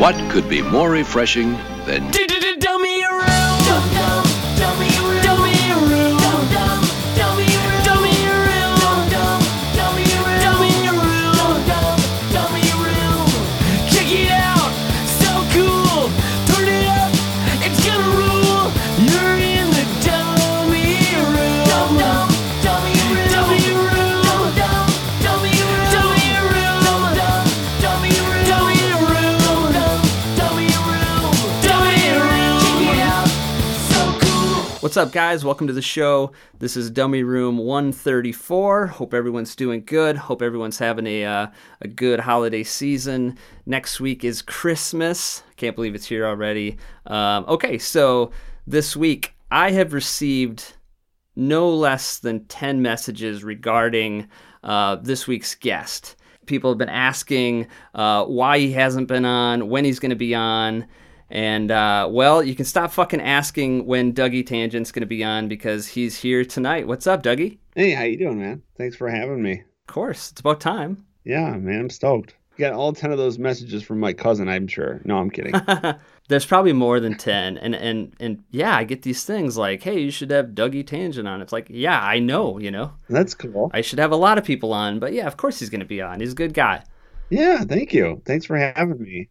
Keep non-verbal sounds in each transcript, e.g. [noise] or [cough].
What could be more refreshing than What's up, guys? Welcome to the show. This is Dummy Room 134. Hope everyone's doing good. Hope everyone's having a uh, a good holiday season. Next week is Christmas. Can't believe it's here already. Um, okay, so this week I have received no less than 10 messages regarding uh, this week's guest. People have been asking uh, why he hasn't been on, when he's going to be on. And, uh, well, you can stop fucking asking when Dougie Tangent's going to be on because he's here tonight. What's up, Dougie? Hey, how you doing, man? Thanks for having me. Of course, it's about time. Yeah, man, I'm stoked. You got all ten of those messages from my cousin, I'm sure. No, I'm kidding. [laughs] There's probably more than 10. And, and, and yeah, I get these things like, hey, you should have Dougie Tangent on. It's like, yeah, I know, you know. That's cool. I should have a lot of people on, but yeah, of course he's going to be on. He's a good guy. Yeah, thank you. Thanks for having me.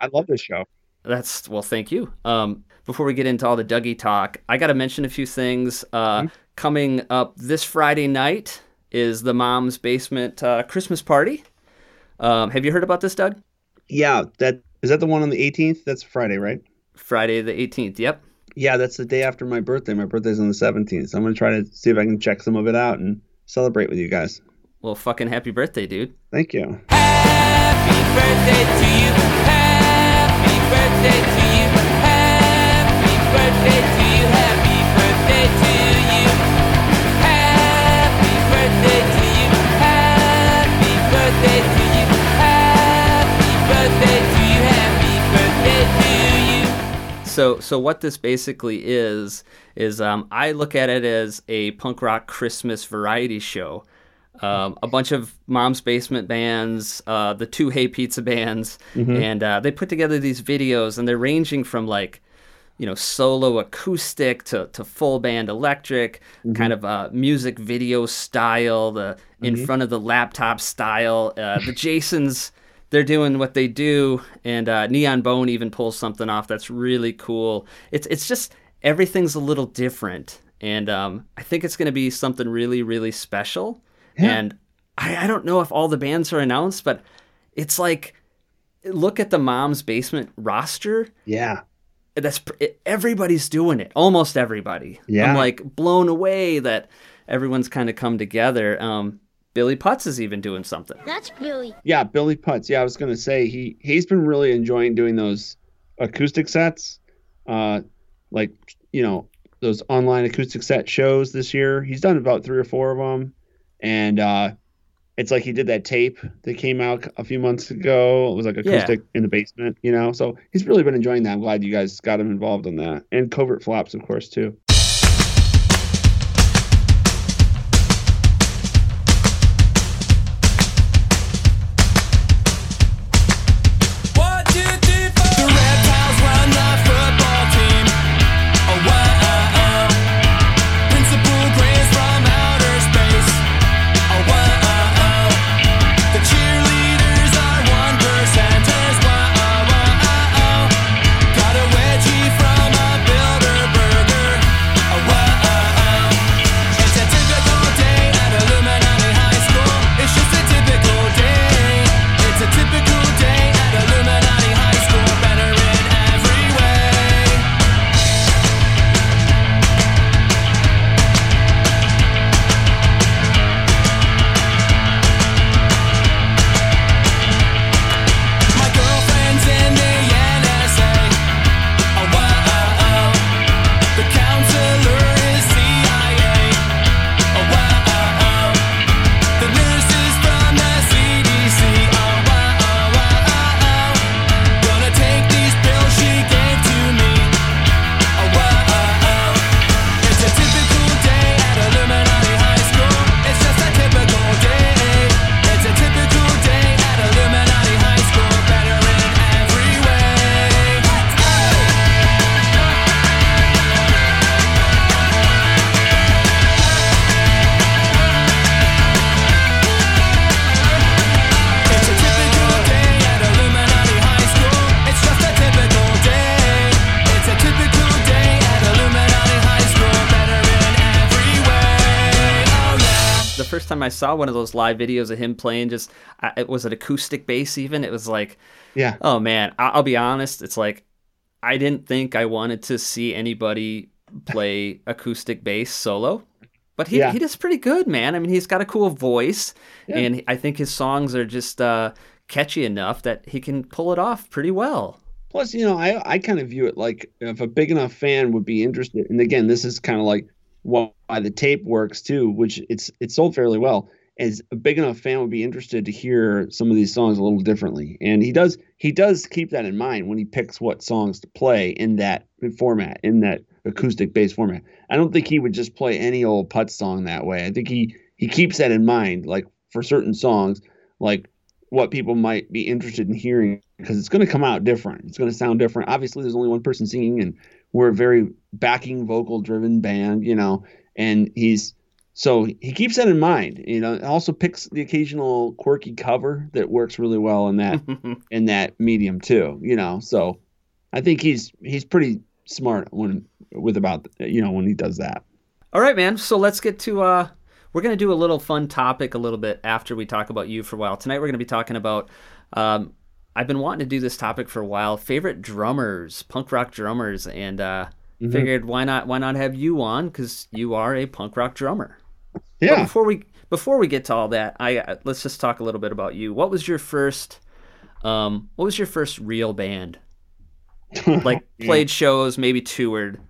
I love this show. That's well, thank you. Um, before we get into all the Dougie talk, I got to mention a few things. Uh, Coming up this Friday night is the Mom's Basement uh, Christmas party. Um, have you heard about this, Doug? Yeah, that is that the one on the 18th? That's Friday, right? Friday the 18th. Yep. Yeah, that's the day after my birthday. My birthday's on the 17th. So I'm gonna try to see if I can check some of it out and celebrate with you guys. Well, fucking happy birthday, dude. Thank you. Happy birthday to you. Happy So, so what this basically is is um, I look at it as a punk rock Christmas variety show. Um, a bunch of mom's basement bands, uh, the two Hey Pizza bands, and uh, they put together these videos, and they're ranging from like, you know, solo acoustic to, to full band electric, kind of uh, music video style, the in front of the laptop style. Uh, the Jasons they're doing what they do, and uh, Neon Bone even pulls something off that's really cool. It's it's just everything's a little different, and um, I think it's going to be something really really special. And I, I don't know if all the bands are announced, but it's like look at the Mom's Basement roster. Yeah. That's everybody's doing it, almost everybody. Yeah. I'm like blown away that everyone's kind of come together. Um, Billy Putz is even doing something. That's Billy. Yeah, Billy Putz. Yeah, I was gonna say he he's been really enjoying doing those acoustic sets, uh, like you know those online acoustic set shows this year. He's done about three or four of them, and uh, it's like he did that tape that came out a few months ago. It was like acoustic in the basement, you know. So he's really been enjoying that. I'm glad you guys got him involved in that, and Covert Flops, of course, too. Saw one of those live videos of him playing, just it was an acoustic bass. Even it was like, Yeah. oh man, I'll be honest. It's like I didn't think I wanted to see anybody play [laughs] acoustic bass solo, but he Yeah. he does pretty good, man. I mean, he's got a cool voice, Yeah. and I think his songs are just uh, catchy enough that he can pull it off pretty well. Plus, you know, I I kind of view it like if a big enough fan would be interested, and again, this is kind of like why the tape works too, which it's it's sold fairly well. Is a big enough fan would be interested to hear some of these songs a little differently, and he does he does keep that in mind when he picks what songs to play in that format, in that acoustic bass format. I don't think he would just play any old putz song that way. I think he he keeps that in mind, like for certain songs, like what people might be interested in hearing because it's going to come out different. It's going to sound different. Obviously, there's only one person singing, and we're a very backing vocal driven band, you know. And he's so he keeps that in mind, you know. and Also picks the occasional quirky cover that works really well in that [laughs] in that medium too, you know. So I think he's he's pretty smart when with about you know when he does that. All right, man. So let's get to uh we're going to do a little fun topic a little bit after we talk about you for a while. Tonight we're going to be talking about um I've been wanting to do this topic for a while. Favorite drummers, punk rock drummers and uh figured why not why not have you on cuz you are a punk rock drummer. But Yeah. before we before we get to all that, I uh, let's just talk a little bit about you. What was your first um what was your first real band? [laughs] Like played shows, maybe toured.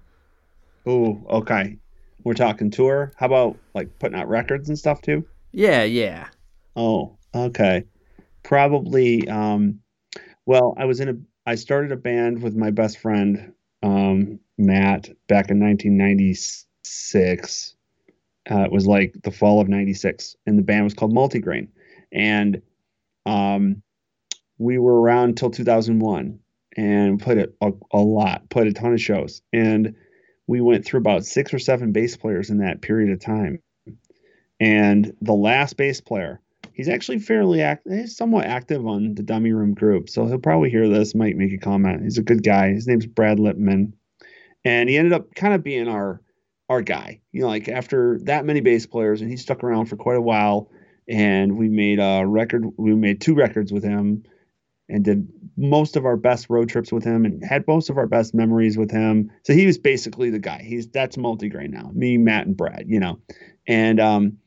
Oh, okay. We're talking tour. How about like putting out records and stuff too? Yeah, yeah. Oh, okay. Probably. Um, well, I was in a. I started a band with my best friend um, Matt back in 1996. Uh, it was like the fall of '96, and the band was called Multigrain, and um, we were around till 2001, and played a, a, a lot, played a ton of shows, and we went through about six or seven bass players in that period of time. And the last bass player, he's actually fairly active, he's somewhat active on the Dummy Room group. So he'll probably hear this, might make a comment. He's a good guy. His name's Brad Lipman. And he ended up kind of being our our guy. You know, like after that many bass players, and he stuck around for quite a while. And we made a record, we made two records with him and did most of our best road trips with him and had most of our best memories with him. So he was basically the guy. He's that's multigrain now. Me, Matt, and Brad, you know. And um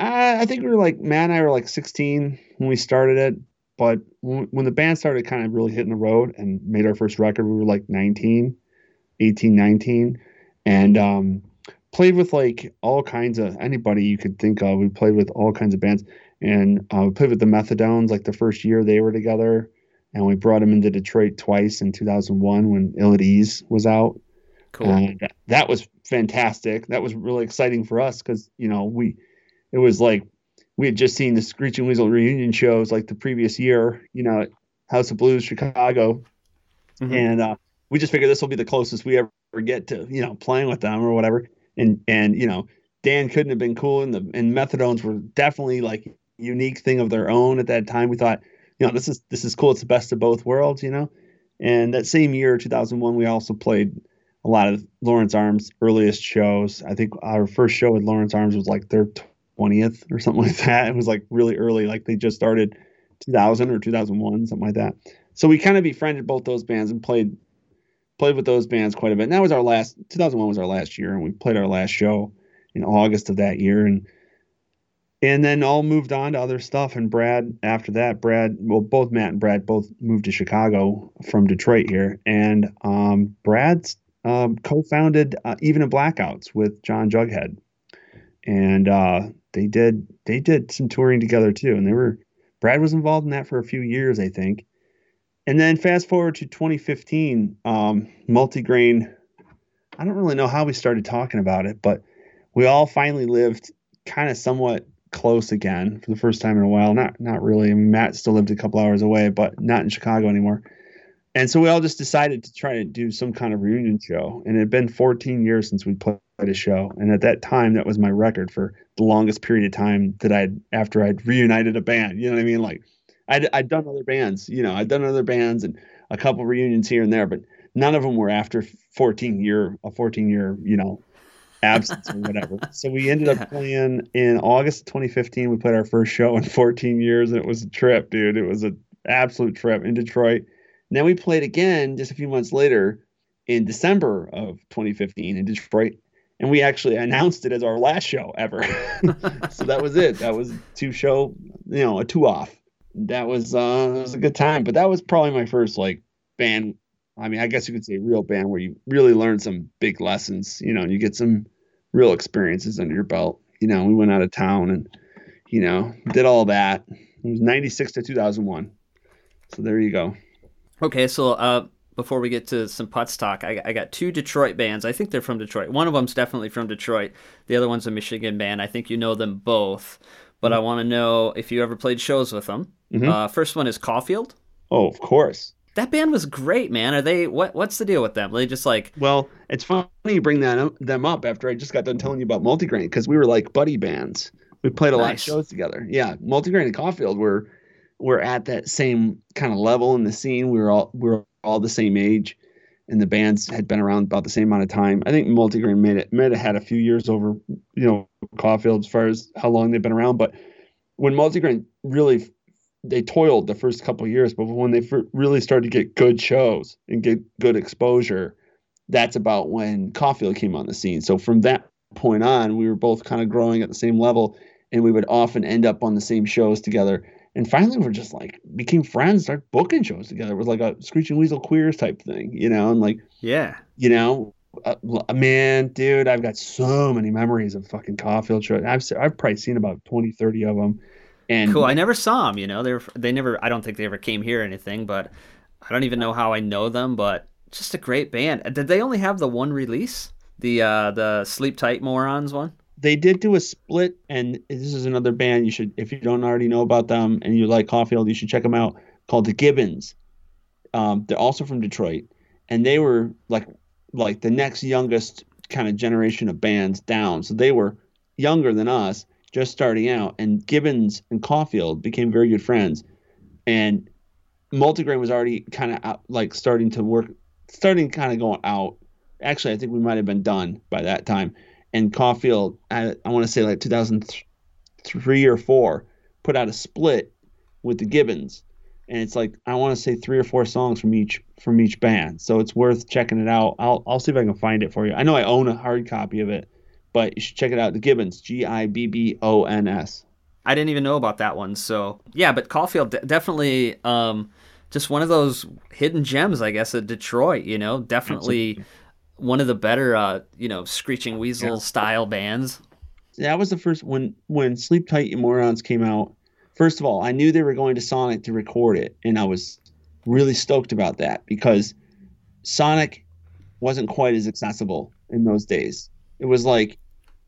I, I think we were like Matt and I were like 16 when we started it, but when, when the band started kind of really hitting the road and made our first record, we were like 19, 18, 19, and um, played with like all kinds of anybody you could think of. We played with all kinds of bands, and uh, we played with the Methadones like the first year they were together, and we brought them into Detroit twice in 2001 when Ill at Ease was out. Cool. And that was fantastic. That was really exciting for us because you know we, it was like we had just seen the Screeching Weasel reunion shows like the previous year. You know, at House of Blues Chicago, Mhm. and uh, we just figured this will be the closest we ever get to you know playing with them or whatever. And and you know Dan couldn't have been cool, and the and Methadones were definitely like unique thing of their own at that time. We thought you know this is this is cool. It's the best of both worlds, you know. And that same year, 2001, we also played a lot of Lawrence Arms' earliest shows. I think our first show with Lawrence Arms was like their 20th or something [laughs] like that. It was like really early, like they just started 2000 or 2001, something like that. So we kind of befriended both those bands and played played with those bands quite a bit. And that was our last 2001 was our last year, and we played our last show in August of that year, and and then all moved on to other stuff. And Brad, after that, Brad, well, both Matt and Brad both moved to Chicago from Detroit here, and um, Brad's um, co-founded uh, Even in Blackouts with John Jughead, and uh, they did they did some touring together too, and they were Brad was involved in that for a few years, I think. And then fast forward to 2015, um, Multigrain. I don't really know how we started talking about it, but we all finally lived kind of somewhat close again for the first time in a while. Not not really. I mean, Matt still lived a couple hours away, but not in Chicago anymore. And so we all just decided to try to do some kind of reunion show. And it had been 14 years since we played a show. And at that time, that was my record for the longest period of time that I'd after I'd reunited a band. You know what I mean? Like I'd I'd done other bands. You know, I'd done other bands and a couple reunions here and there, but none of them were after 14 year a 14 year you know absence or whatever. [laughs] So we ended up playing in August 2015. We played our first show in 14 years, and it was a trip, dude. It was an absolute trip in Detroit. And then we played again just a few months later in December of 2015 in Detroit. And we actually announced it as our last show ever. [laughs] so that was it. That was two show, you know, a two off. That was uh was a good time. But that was probably my first like band. I mean, I guess you could say real band where you really learn some big lessons, you know, and you get some real experiences under your belt. You know, we went out of town and, you know, did all that. It was 96 to 2001. So there you go. Okay, so uh, before we get to some Putz talk, I, I got two Detroit bands. I think they're from Detroit. One of them's definitely from Detroit. The other one's a Michigan band. I think you know them both, but I want to know if you ever played shows with them. Uh, first one is Caulfield. Oh, of course. That band was great, man. Are they what? What's the deal with them? Are they just like Well, it's funny you bring that up, them up after I just got done telling you about Multigrain because we were like buddy bands. We played a lot of shows together. Yeah, Multigrain and Caulfield were were at that same kind of level in the scene. We were all we were all the same age, and the bands had been around about the same amount of time. I think Multigrain made it might have had a few years over you know Caulfield as far as how long they've been around. But when Multigrain really they toiled the first couple years, but when they really started to get good shows and get good exposure, that's about when Caulfield came on the scene. So from that point on, we were both kind of growing at the same level, and we would often end up on the same shows together. And finally, we're just like became friends, started booking shows together. It was like a Screeching Weasel Queers type thing, you know, and like yeah? you know, uh, man, dude, I've got so many memories of fucking Caulfield shows. I've I've probably seen about 20, 30 of them. And Cool. I never saw them. You know, they were, they never. I don't think they ever came here or anything. But I don't even know how I know them. But just a great band. Did they only have the one release? The uh the Sleep Tight Morons one. They did do a split, and this is another band you should, if you don't already know about them and you like Caulfield, you should check them out. Called the Gibbons. Um, they're also from Detroit, and they were like like the next youngest kind of generation of bands down. So they were younger than us, just starting out. And Gibbons and Caulfield became very good friends, and Multigrain was already kind of out, like starting to work, starting kind of going out. Actually, I think we might have been done by that time. And Caulfield, I, I want to say like 2003 or four, put out a split with the Gibbons, and it's like I want to say three or four songs from each from each band. So it's worth checking it out. I'll I'll see if I can find it for you. I know I own a hard copy of it, but you should check it out. The Gibbons, G I B B O N S. I didn't even know about that one. So yeah, but Caulfield de- definitely um, just one of those hidden gems, I guess, of Detroit. You know, definitely one of the better, uh, you know, Screeching Weasel style bands. that was the first when when Sleep Tight You Morons came out. First of all, I knew they were going to Sonic to record it, and I was really stoked about that because Sonic wasn't quite as accessible in those days. It was like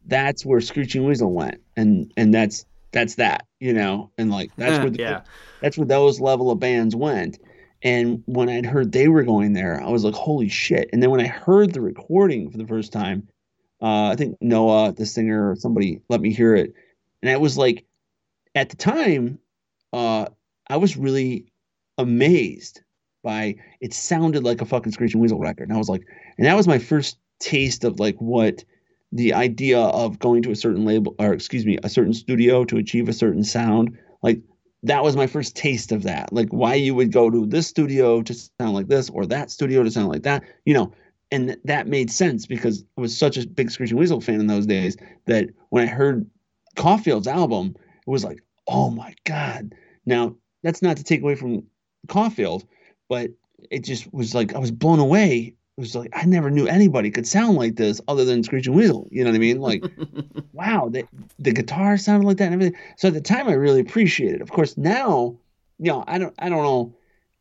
that's where Screeching Weasel went, and and that's that's that, you know, and like that's where the, yeah. that's where those level of bands went. And when I'd heard they were going there, I was like, holy shit. And then when I heard the recording for the first time, uh, I think Noah, the singer, or somebody let me hear it. And I was like, at the time, uh, I was really amazed by it sounded like a fucking Screeching Weasel record. And I was like, and that was my first taste of like what the idea of going to a certain label or excuse me, a certain studio to achieve a certain sound. Like that was my first taste of that. Like why you would go to this studio to sound like this or that studio to sound like that, you know. And th- that made sense because I was such a big Screeching Weasel fan in those days that when I heard Caulfield's album, it was like, oh my God. Now, that's not to take away from Caulfield, but it just was like I was blown away. Was like I never knew anybody could sound like this other than Screeching Weasel. You know what I mean? Like, [laughs] wow, the, the guitar sounded like that and everything. So at the time, I really appreciated it. Of course, now, you know, I don't, I don't know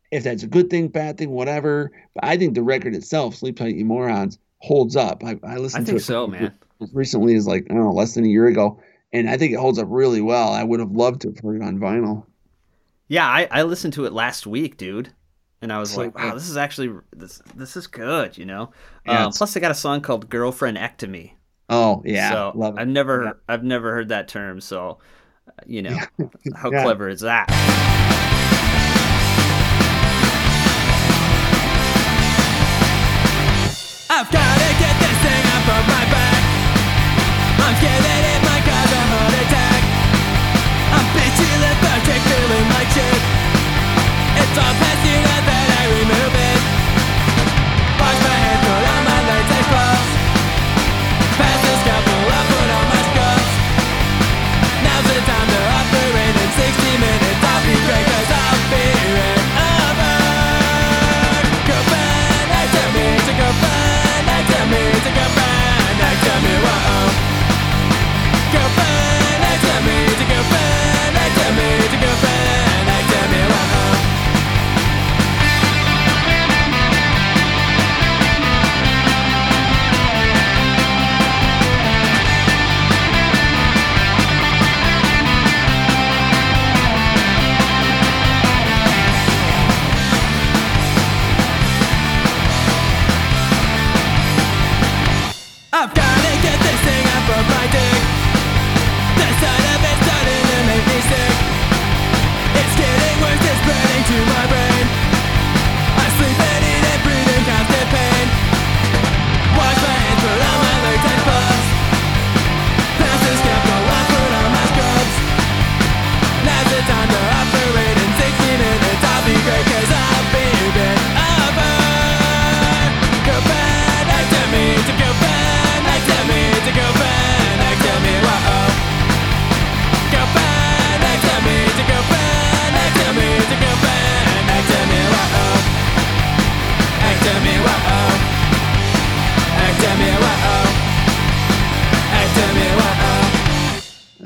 if that's a good thing, bad thing, whatever. But I think the record itself, "Sleep Tight, You Morons," holds up. I, I I listened think to it so, man. as [laughs] recently as like I don't know, less than a year ago, and I think it holds up really well. I would have loved to have heard it on vinyl. Yeah, I, I listened to it last week, dude, and I was So like, wow, this is actually this this is good, you know. Yeah, um, plus, they got a song called "Girlfriend Ectomy." Oh yeah, so love it. I've never Yeah. I've never heard that term. So, uh, you know, [laughs] how Yeah. clever is that? I've gotta get this thing off of my back. I'm scared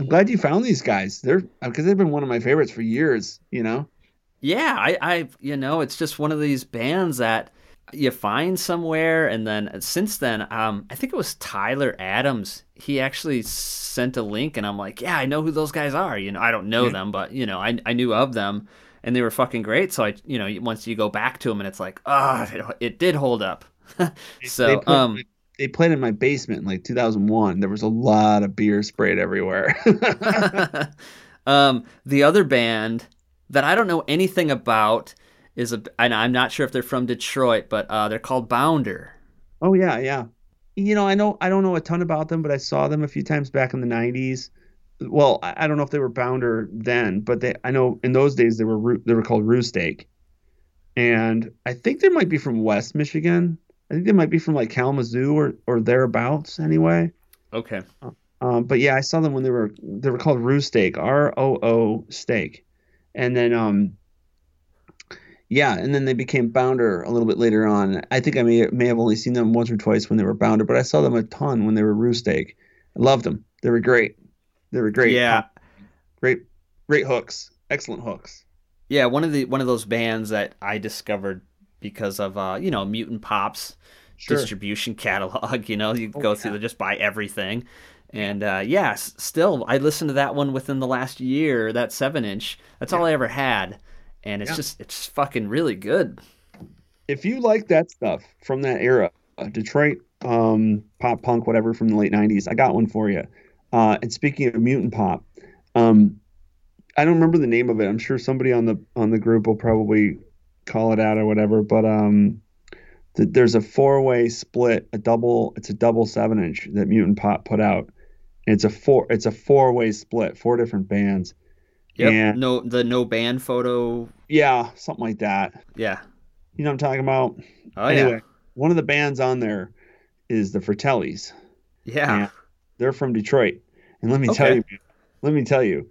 I'm glad you found these guys. They're because they've been one of my favorites for years. You know. Yeah, I, I, you know, it's just one of these bands that you find somewhere, and then since then, um, I think it was Tyler Adams. He actually sent a link, and I'm like, yeah, I know who those guys are. You know, I don't know them, but you know, I, I knew of them, and they were fucking great. So I, you know, once you go back to them, and it's like, ah, it, it did hold up. [laughs] so, they, put- um, they played in my basement in like 2001. There was a lot of beer sprayed everywhere. [laughs] [laughs] um, the other band that I don't know anything about is a, and I'm not sure if they're from Detroit, but uh, they're called Bounder. oh yeah, yeah. You know, I know I don't know a ton about them, but I saw them a few times back in the 90s. Well, I, I don't know if they were Bounder then, but they I know in those days they were they were called Roo Steak. And I think they might be from West Michigan. I think they might be from like Kalamazoo or or thereabouts anyway. Okay. Um, but yeah, I saw them when they were they were called Roo Steak, R O O Steak, and then um, yeah, and then they became Bounder a little bit later on. I think I may may have only seen them once or twice when they were Bounder, but I saw them a ton when they were Roo Steak. I loved them. They were great. They were great. Yeah. great, great hooks. Excellent hooks. Yeah, one of the one of those bands that I discovered because of uh, you know, Mutant Pops Sure. distribution [laughs] catalog, you know, you Oh, go through the just buy everything. And uh yeah, still I listened to that one within the last year, that 7-inch. That's all I ever had. And it's Yeah. just it's fucking really good. if you like that stuff from that era, uh, Detroit um, pop punk, whatever from the late '90s, I got one for you. Uh, and speaking of mutant pop, um, I don't remember the name of it. I'm sure somebody on the on the group will probably call it out or whatever. But um, th- there's a four way split, a double. It's a double seven inch that Mutant Pop put out. And it's a four. It's a four way split, four different bands. Yep. And No the no band photo. yeah, something like that. Yeah. You know what I'm talking about? Oh anyway, one of the bands on there is the Fratellis. yeah. Yeah. Yeah. They're from Detroit. And let me tell you, let me tell you,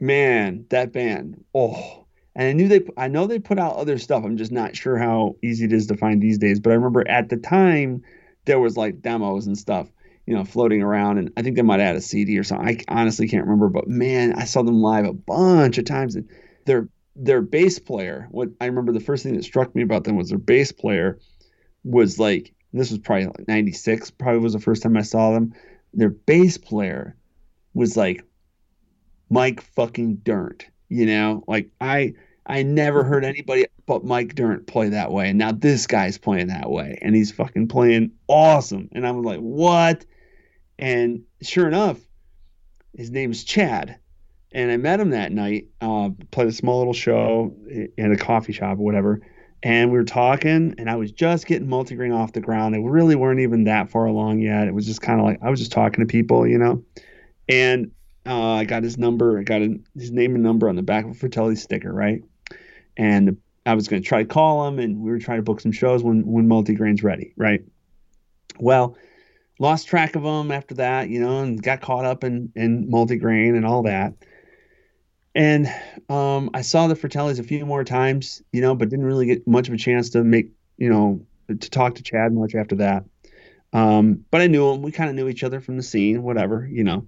man, that band. Oh, and I knew they, I know they put out other stuff. I'm just not sure how easy it is to find these days. But I remember at the time there was like demos and stuff, you know, floating around. And I think they might had a CD or something. I honestly can't remember. But man, I saw them live a bunch of times. And their their bass player. What I remember the first thing that struck me about them was their bass player was like this was probably like 96 probably was the first time i saw them their bass player was like mike fucking Dirnt you know like i i never heard anybody but mike Dirnt play that way. And now this guy's playing that way. And he's fucking playing awesome. And i'm like what? And sure enough his name's chad. And i met him that night uh played a small little show in a coffee shop or whatever. And we were talking, and I was just getting multigrain off the ground. They really weren't even that far along yet. It was just kind of like I was just talking to people, you know. And uh, I got his number, I got his name and number on the back of a Fratelli sticker, right? And I was going to try to call him, and we were trying to book some shows when when multigrain's ready, right? Well, lost track of him after that, you know, and got caught up in in multigrain and all that. And um, I saw the Fratellis a few more times, you know, but didn't really get much of a chance to make, you know, to talk to Chad much after that. Um, but I knew him. We kind of knew each other from the scene, whatever, you know.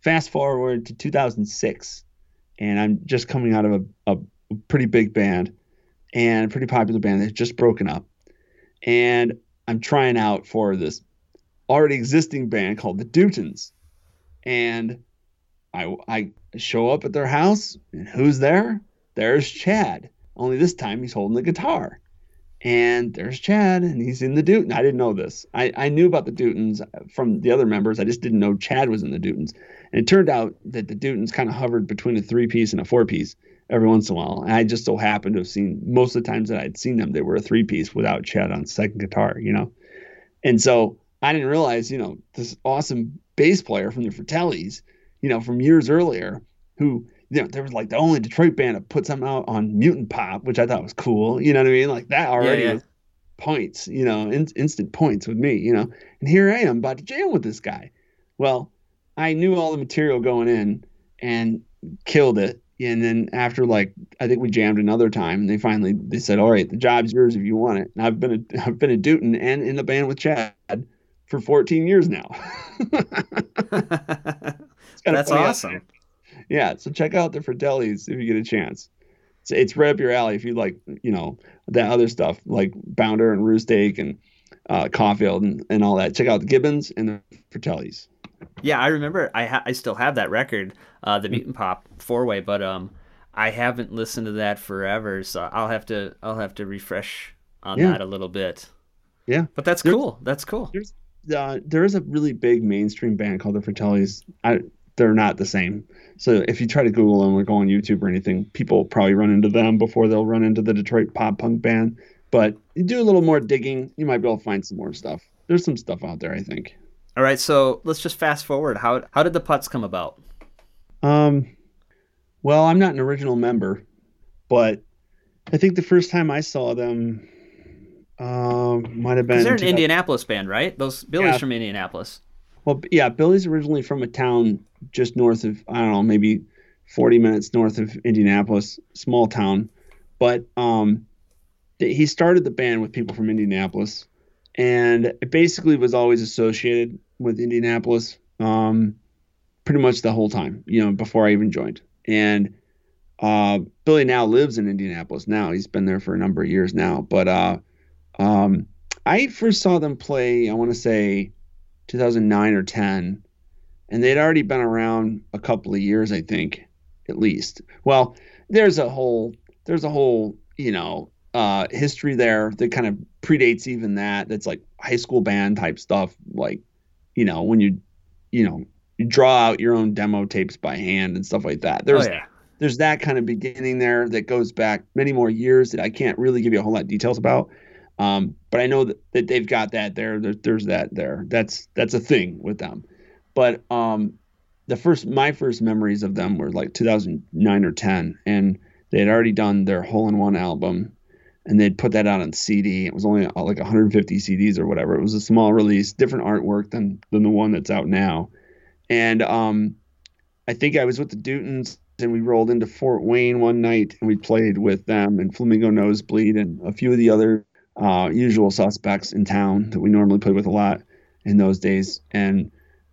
Fast forward to 2006, and I'm just coming out of a, a pretty big band and a pretty popular band that's just broken up. And I'm trying out for this already existing band called the Dutons. And I, I show up at their house, and who's there? There's Chad. Only this time he's holding the guitar. And there's Chad, and he's in the Dutons. I didn't know this. I, I knew about the Dutons from the other members. I just didn't know Chad was in the Dutons. And it turned out that the Dutons kind of hovered between a three piece and a four piece every once in a while. And I just so happened to have seen most of the times that I'd seen them, they were a three piece without Chad on second guitar, you know? And so I didn't realize, you know, this awesome bass player from the Fratellis, you know, from years earlier, who, you know, there was like the only Detroit band to put something out on Mutant Pop, which I thought was cool. You know what I mean? Like that already yeah. was points, you know, in, instant points with me, you know. And here I am about to jam with this guy. Well, I knew all the material going in and killed it. And then after like I think we jammed another time, and they finally they said, "All right, the job's yours if you want it." And I've been a, [laughs] I've been a Duton and in the band with Chad for 14 years now. [laughs] That's awesome. Yeah, so check out the Fratellis if you get a chance. It's, it's right up your alley if you like, you know, that other stuff like Bounder and Roo Steak and uh, Caulfield and, and all that. Check out the Gibbons and the Fratellis. Yeah, I remember. I ha- I still have that record, uh, the Mutant Pop four way, but um, I haven't listened to that forever, so I'll have to I'll have to refresh on Yeah. that a little bit. Yeah. But that's There's- cool. That's cool. There's uh, there is a really big mainstream band called the Fratellis. I, they're not the same. So if you try to Google them or go on YouTube or anything, people probably run into them before they'll run into the Detroit pop punk band. But you do a little more digging, you might be able to find some more stuff. There's some stuff out there, I think. All right, so let's just fast forward. How how did the Putz come about? Um, well, I'm not an original member, but I think the first time I saw them um, might have been. They're an Indianapolis band, right? Those Billy's Yeah. from Indianapolis. Well, yeah, Billy's originally from a town just north of I don't know, maybe 40 minutes north of Indianapolis, small town. But um, he started the band with people from Indianapolis, and it basically was always associated with Indianapolis, um, pretty much the whole time. You know, before I even joined. And uh, Billy now lives in Indianapolis. Now he's been there for a number of years now. But uh, um, I first saw them play. I want to say 2009 or 10 and they'd already been around a couple of years i think at least well there's a whole there's a whole you know uh history there that kind of predates even that that's like high school band type stuff like you know when you you know you draw out your own demo tapes by hand and stuff like that there's oh yeah. there's that kind of beginning there that goes back many more years that I can't really give you a whole lot of details about. Um, but I know that, that they've got that there. there. There's that there. That's that's a thing with them. But um, the first my first memories of them were like 2009 or 10, and they had already done their hole in one album, and they'd put that out on CD. It was only uh, like 150 CDs or whatever. It was a small release, different artwork than than the one that's out now. And um, I think I was with the Dutons and we rolled into Fort Wayne one night and we played with them and Flamingo Nosebleed and a few of the other uh, usual suspects in town that we normally played with a lot in those days. And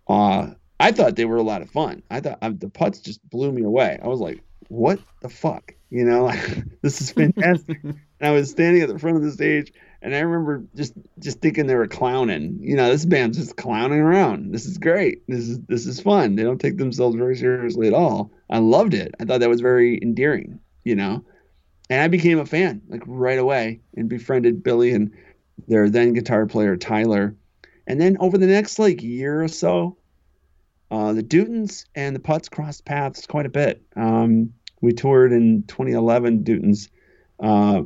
uh, I thought they were a lot of fun. I thought uh, the Putz just blew me away. I was like, what the fuck? You know, like, [laughs] this is fantastic. and I was standing at the front of the stage and I remember just just thinking they were clowning. You know, this band's just clowning around. This is great. This is this is fun. They don't take themselves very seriously at all. I loved it. I thought that was very endearing. You know, and I became a fan like right away and befriended Billy and their then guitar player Tyler. And then over the next like year or so, uh, the Dutons and the Putz crossed paths quite a bit. Um, we toured in 2011. Dutons. Uh,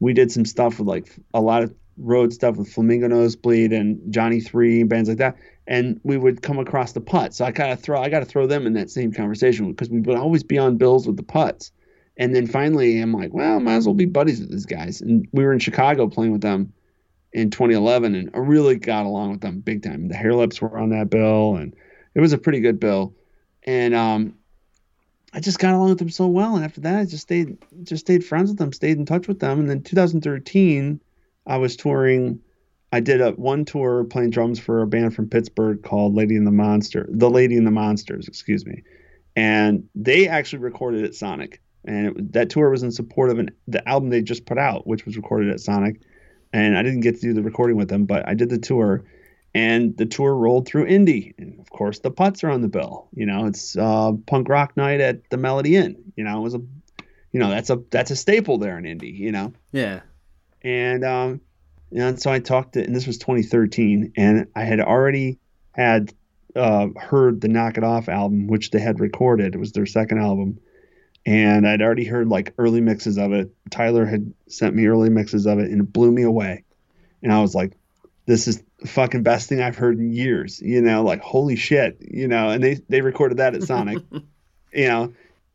we did some stuff with like a lot of road stuff with Flamingo Nosebleed and Johnny Three and bands like that. And we would come across the Putz. So I kind of throw I got to throw them in that same conversation because we would always be on bills with the Putz. And then finally, I'm like, well, might as well be buddies with these guys. And we were in Chicago playing with them in 2011, and I really got along with them big time. The Hair Lips were on that bill, and it was a pretty good bill. And um, I just got along with them so well. And after that, I just stayed just stayed friends with them, stayed in touch with them. And then 2013, I was touring. I did a one tour playing drums for a band from Pittsburgh called Lady and the Monster, the Lady and the Monsters, excuse me. And they actually recorded at Sonic, and it, that tour was in support of an, the album they just put out, which was recorded at Sonic. And I didn't get to do the recording with them, but I did the tour, and the tour rolled through Indy, and of course the Putz are on the bill. You know, it's uh, punk rock night at the Melody Inn. You know, it was a, you know, that's a that's a staple there in Indy. You know, Yeah. and um, and so I talked to, and this was 2013, and I had already had uh, heard the Knock It Off album, which they had recorded. It was their second album, and I'd already heard like early mixes of it. Tyler had sent me early mixes of it, and it blew me away. And I was like, "This is the fucking best thing I've heard in years." You know, like holy shit, you know. And they they recorded that at Sonic, [laughs] you know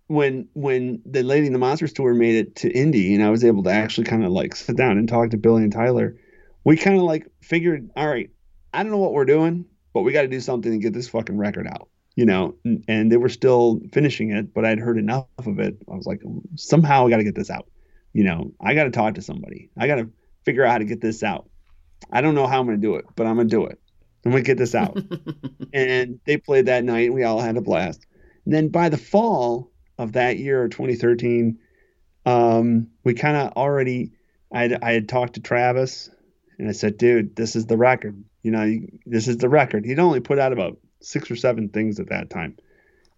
when when the Lady and the Monsters tour made it to Indy and I was able to actually kind of like sit down and talk to Billy and Tyler, we kind of like figured, all right, I don't know what we're doing, but we got to do something to get this fucking record out, you know. And, they were still finishing it, but I'd heard enough of it. I was like, somehow I got to get this out, you know. I got to talk to somebody. I got to figure out how to get this out. I don't know how I'm gonna do it, but I'm gonna do it. I'm gonna get this out. [laughs] and they played that night, and we all had a blast. And then by the fall of that year, 2013, um, we kind of already, I I had talked to Travis, and I said, "Dude, this is the record. You know, this is the record." He'd only put out about six or seven things at that time,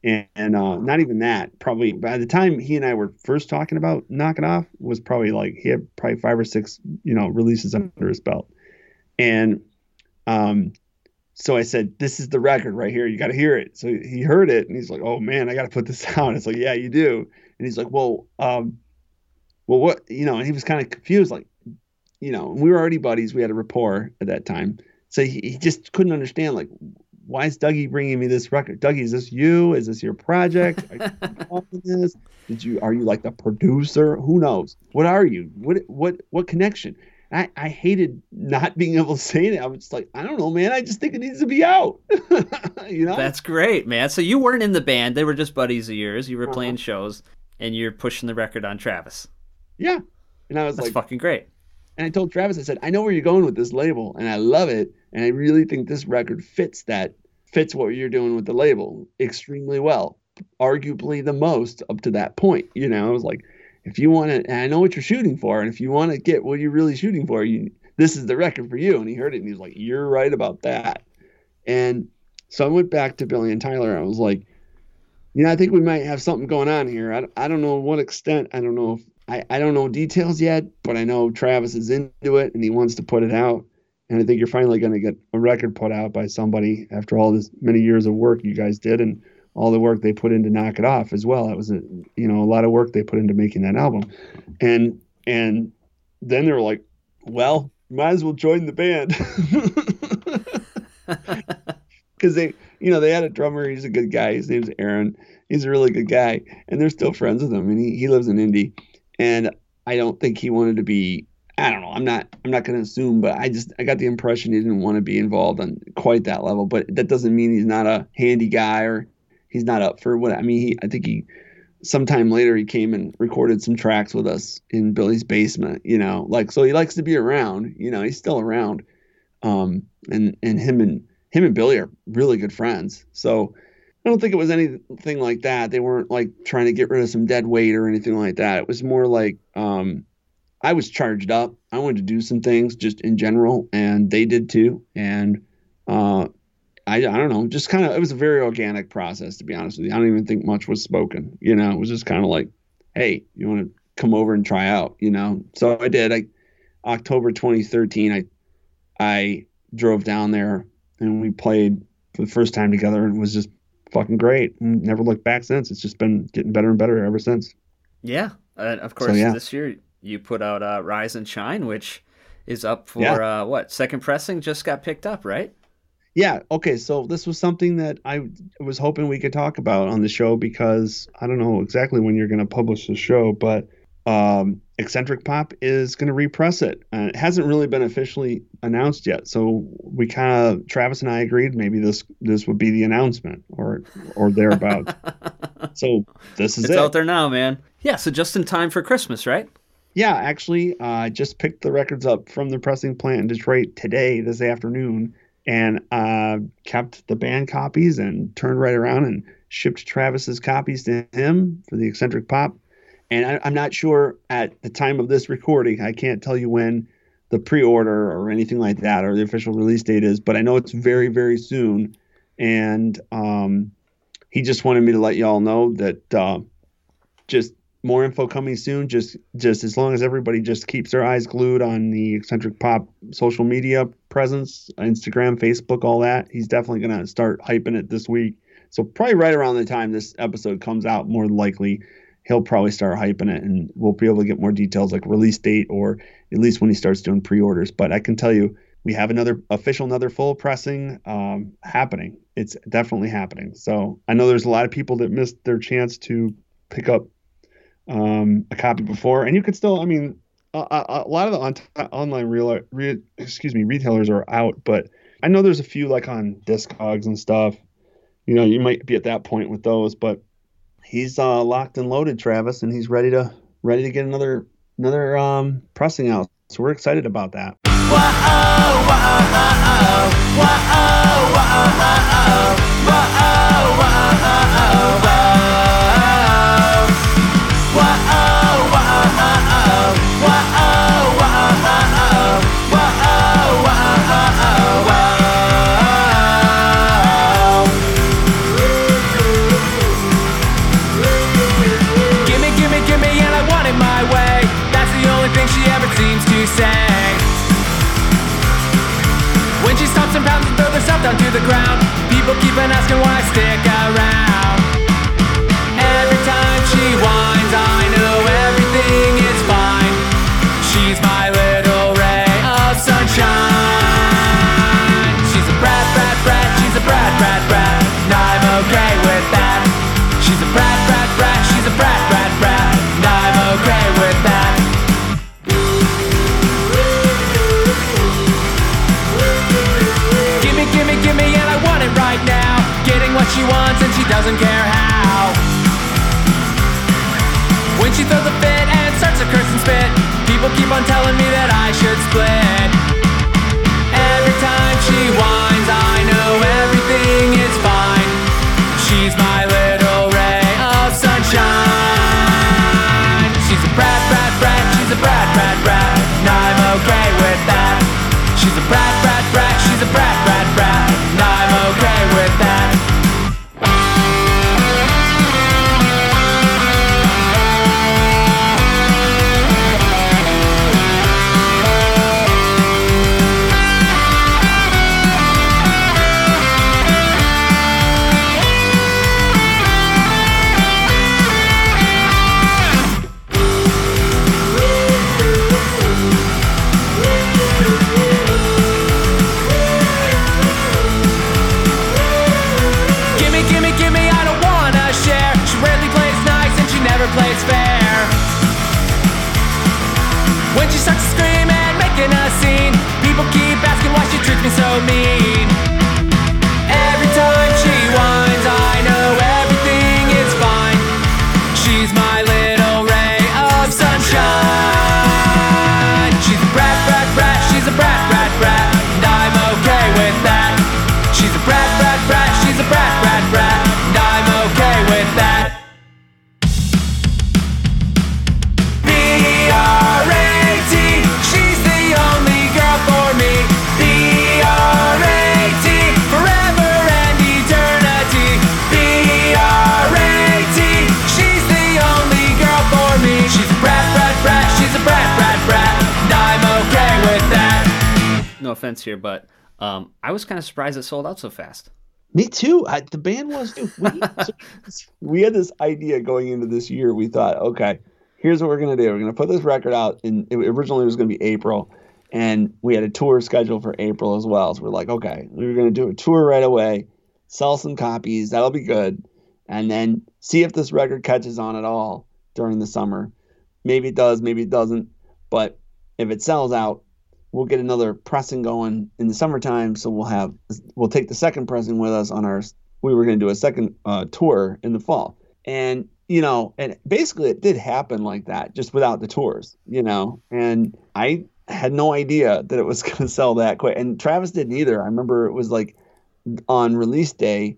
and, and uh, not even that. Probably by the time he and I were first talking about Knock It Off, was probably like he had probably five or six, you know, releases under his belt, and um, so I said, "This is the record right here. You got to hear it." So he heard it, and he's like, "Oh man, I got to put this [laughs] out." It's like, "Yeah, you do." And he's like, "Well, um, well, what?" You know, and he was kind of confused, like, you know, we were already buddies. We had a rapport at that time, so he, he just couldn't understand, like, why is Dougie bringing me this record? Dougie, is this you? Is this your project? Are you [laughs] this? Did you? Are you like the producer? Who knows? What are you? What? What? What connection? I, I hated not being able to say it. I was just like, I don't know, man. I just think it needs to be out. [laughs] you know? That's great, man. So you weren't in the band; they were just buddies of yours. You were Uh-huh. playing shows, and you're pushing the record on Travis. yeah. And I was That's like, fucking great. and I told Travis, I said, I know where you're going with this label, and I love it, and I really think this record fits that, fits what you're doing with the label extremely well, arguably the most up to that point. You know, I was like, if you want to, and I know what you're shooting for, and if you want to get what you're really shooting for, you this is the record for you. And he heard it, and he was like, you're right about that. And so I went back to Billy and Tyler. I was like, you know, I think we might have something going on here. I, I don't know what extent. I don't know if I, I don't know details yet, but I know Travis is into it and he wants to put it out. And I think you're finally going to get a record put out by somebody after all this many years of work you guys did and all the work they put in to knock it off as well. That was a you know a lot of work they put into making that album, and and then they were like, well, might as well join the band. [laughs] because they you know they had a drummer he's a good guy his name's aaron he's a really good guy and they're still friends with him and he, he lives in indy and i don't think he wanted to be i don't know i'm not i'm not going to assume but i just i got the impression he didn't want to be involved on quite that level but that doesn't mean he's not a handy guy or he's not up for what i mean he i think he sometime later he came and recorded some tracks with us in billy's basement you know like so he likes to be around you know he's still around um and and him and him and Billy are really good friends. So I don't think it was anything like that. They weren't like trying to get rid of some dead weight or anything like that. It was more like um, I was charged up. I wanted to do some things just in general, and they did too. And uh, I, I don't know, just kind of, it was a very organic process, to be honest with you. I don't even think much was spoken. You know, it was just kind of like, hey, you want to come over and try out, you know? So I did. I, October 2013, I, I drove down there and we played for the first time together and it was just fucking great and never looked back since it's just been getting better and better ever since Yeah, and of course so, yeah. this year you put out uh, Rise and Shine, which is up for Yeah. uh, what second pressing just got picked up, right? Yeah. Okay. So this was something that I was hoping we could talk about on the show because I don't know exactly when you're going to publish the show, but um, Eccentric Pop is going to repress it. Uh, it hasn't really been officially announced yet, so we kind of Travis and I agreed maybe this this would be the announcement or or thereabouts. [laughs] so this is It's it. out there now, man. Yeah, so just in time for Christmas, right? Yeah, actually, uh, I just picked the records up from the pressing plant in Detroit today, this afternoon, and uh, kept the band copies and turned right around and shipped Travis's copies to him for the eccentric pop. And I, I'm not sure at the time of this recording, I can't tell you when the pre-order or anything like that or the official release date is, but I know it's very, very soon. And um, he just wanted me to let y'all know that uh, just more info coming soon. Just just as long as everybody just keeps their eyes glued on the eccentric pop social media presence, Instagram, Facebook, all that. He's definitely gonna start hyping it this week. So probably right around the time this episode comes out, more likely he'll probably start hyping it, and we'll be able to get more details like release date or at least when he starts doing pre-orders. But I can tell you. We have another official, another full pressing um, happening. It's definitely happening. So I know there's a lot of people that missed their chance to pick up um, a copy before, and you could still. I mean, a, a, a lot of the on, online real, re, excuse me, retailers are out, but I know there's a few like on Discogs and stuff. You know, you might be at that point with those, but he's uh, locked and loaded, Travis, and he's ready to ready to get another another um, pressing out. So we're excited about that. Gimme, throws herself down to the ground, people keep on asking why I stick she wants and she doesn't care how. When she throws a fit and starts to curse and spit, people keep on telling me that I should split. Every time she whines, scene, people keep asking why she treats me so mean. Offense here, but um, I was kind of surprised it sold out so fast. Me too. I, the band was too. We, [laughs] so we had this idea going into this year. We thought, okay, here's what we're gonna do. We're gonna put this record out. It originally was gonna be April, and we had a tour scheduled for April as well. So we're like, okay, we were gonna do a tour right away, sell some copies. That'll be good, and then see if this record catches on at all during the summer. Maybe it does, maybe it doesn't. But if it sells out, we'll get another pressing going in the summertime. So we'll have we'll take the second pressing with us on our. We were going to do a second uh, tour in the fall, and you know, and basically it did happen like that, just without the tours, you know. And I had no idea that it was [laughs] going to sell that quick, and Travis didn't either. I remember it was like on release day,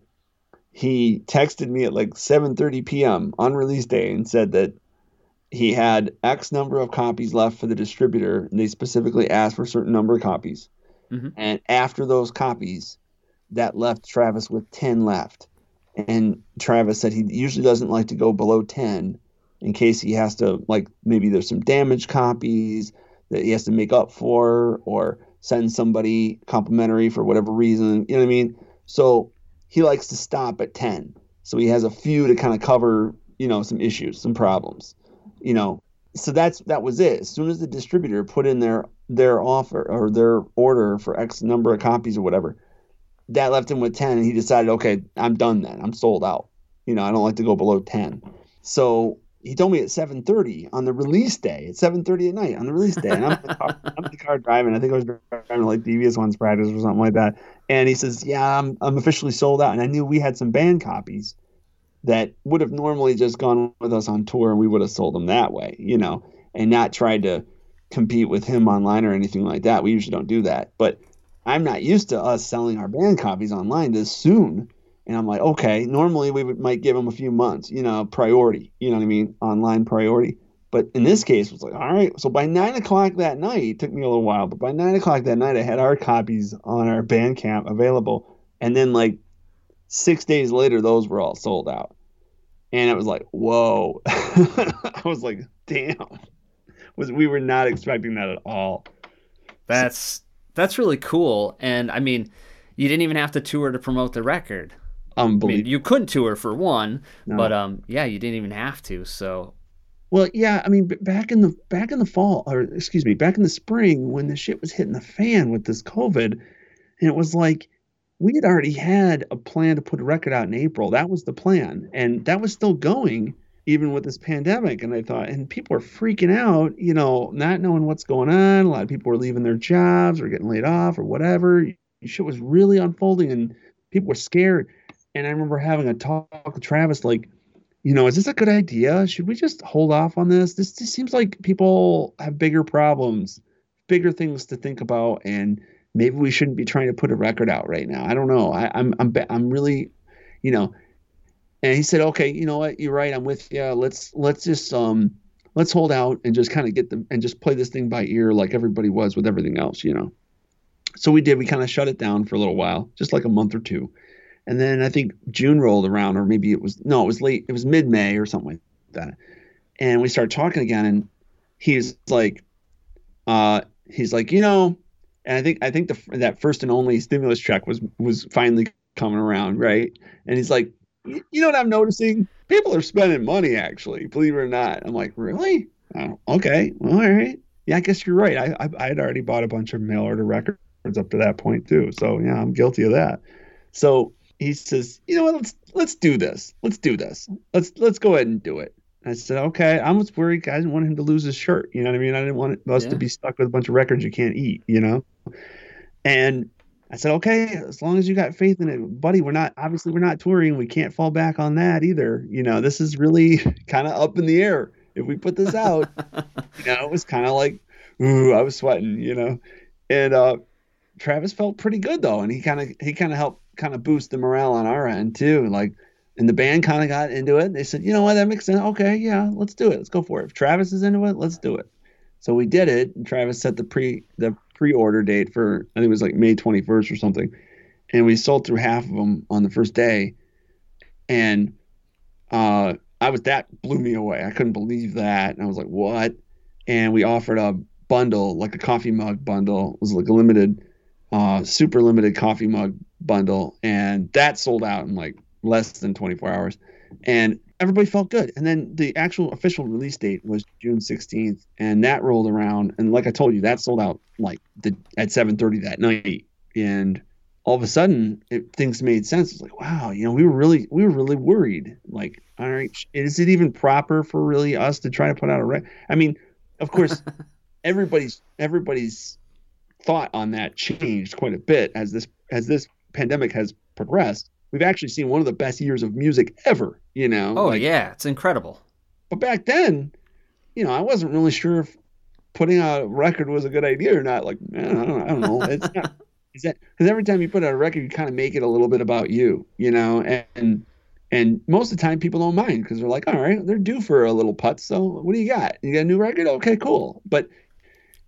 he texted me at like 7:30 p.m. on release day and said that he had X number of copies left for the distributor, and they specifically asked for a certain number of copies. Mhm. And after those copies, that left Travis with 10 left. And Travis said he usually doesn't like to go below 10 in case he has to, like, maybe there's some damaged copies that he has to make up for or send somebody complimentary for whatever reason. You know what I mean? So he likes to stop at 10. So he has a few to kind of cover, you know, some issues, some problems you know so that's that was it. As soon as the distributor put in their their offer or their order for x number of copies or whatever that left him with 10 and he decided okay i'm done then. I'm sold out. You know i don't like to go below 10 so he told me at 7.30 on the release day at 7.30 at night on the release day and i'm, in the car, I'm the car driving. I think i was driving like devious ones practice or something like that. And he says yeah i'm, I'm officially sold out. And i knew we had some band copies that would have normally just gone with us on tour and we would have sold them that way, you know, and not tried to compete with him online or anything like that. We usually don't do that. But I'm not used to us selling our band copies online this soon. And I'm like, okay, normally we would, might give them a few months, you know, priority, you know what I mean? Online priority. But in this case, it was like, all right. So by nine o'clock that night, it took me a little while, but by nine o'clock that night, I had our copies on our Bandcamp available. And then like six days later, those were all sold out. And it was like, whoa. [laughs] I was like, damn. Was we were not expecting that at all. That's that's really cool. And I mean, you didn't even have to tour to promote the record. I mean, you couldn't tour for one, No. but um, yeah, you didn't even have to. So Well, yeah, I mean, back in the back in the fall, or excuse me, back in the spring when the shit was hitting the fan with this COVID, and it was like we had already had a plan to put a record out in April. That was the plan, and that was still going even with this pandemic. And I thought, and people were freaking out, you know, not knowing what's going on. A lot of people were leaving their jobs or getting laid off or whatever. Shit was really unfolding, and people were scared. And I remember having a talk with Travis, like, you know, is this a good idea? Should we just hold off on this? This just seems like people have bigger problems, bigger things to think about, and maybe we shouldn't be trying to put a record out right now. I don't know. I, I'm I'm I'm really, you know. And he said, okay, you know what? You're right. I'm with you. Let's let's just um let's hold out and just kind of get them and just play this thing by ear like everybody was with everything else, you know. So we did. We kind of shut it down for a little while, just like a month or two. And then I think June rolled around, or maybe it was no, it was late. It was mid May or something like that. And we started talking again, and he's like, uh, he's like, you know, and I think I think the that first and only stimulus check was was finally coming around, right? And he's like, you know what I'm noticing? People are spending money, actually, believe it or not. I'm like, really? Oh, okay, well, all right. Yeah, I guess you're right. I, I I had already bought a bunch of mail order records up to that point too, so yeah, I'm guilty of that. So he says, you know what? Let's let's do this. Let's do this. Let's let's go ahead and do it. I said, okay. I was worried. I didn't want him to lose his shirt. You know what I mean? I didn't want us Yeah. to be stuck with a bunch of records you can't eat. You know. And I said, okay, as long as you got faith in it, buddy. We're not obviously we're not touring. We can't fall back on that either. You know, this is really [laughs] kind of up in the air. If we put this out, [laughs] you know, it was kind of like, ooh, I was sweating. You know, and uh, Travis felt pretty good though, and he kind of he kind of helped kind of boost the morale on our end too. Like, and the band kind of got into it. They said, you know what, that makes sense. Okay, yeah, let's do it. Let's go for it. If Travis is into it, let's do it. So we did it. And Travis set the pre the pre order date for I think it was like May twenty first or something, and we sold through half of them on the first day, and uh, I was that blew me away. I couldn't believe that, and I was like, what? And we offered a bundle like a coffee mug bundle. It was like a limited, uh, super limited coffee mug bundle, and that sold out in like less than twenty four hours, and everybody felt good. And then the actual official release date was June 16th, and that rolled around. And like I told you, that sold out like the at 7:30 that night. And all of a sudden, it, things made sense. It's like, wow, you know, we were really we were really worried. Like, all right, is it even proper for really us to try to put out a record? I mean, of course, [laughs] everybody's everybody's thought on that changed quite a bit as this as this pandemic has progressed. We've actually seen one of the best years of music ever. You know. Oh Like, yeah, it's incredible. but back then, you know, I wasn't really sure if putting out a record was a good idea or not. Like, I don't, know, I don't know. It's not. [laughs] Is that because every time you put out a record, you kind of make it a little bit about you, you know, and and most of the time people don't mind because they're like, all right, they're due for a little putz. So what do you got? You got a new record? Okay, cool. But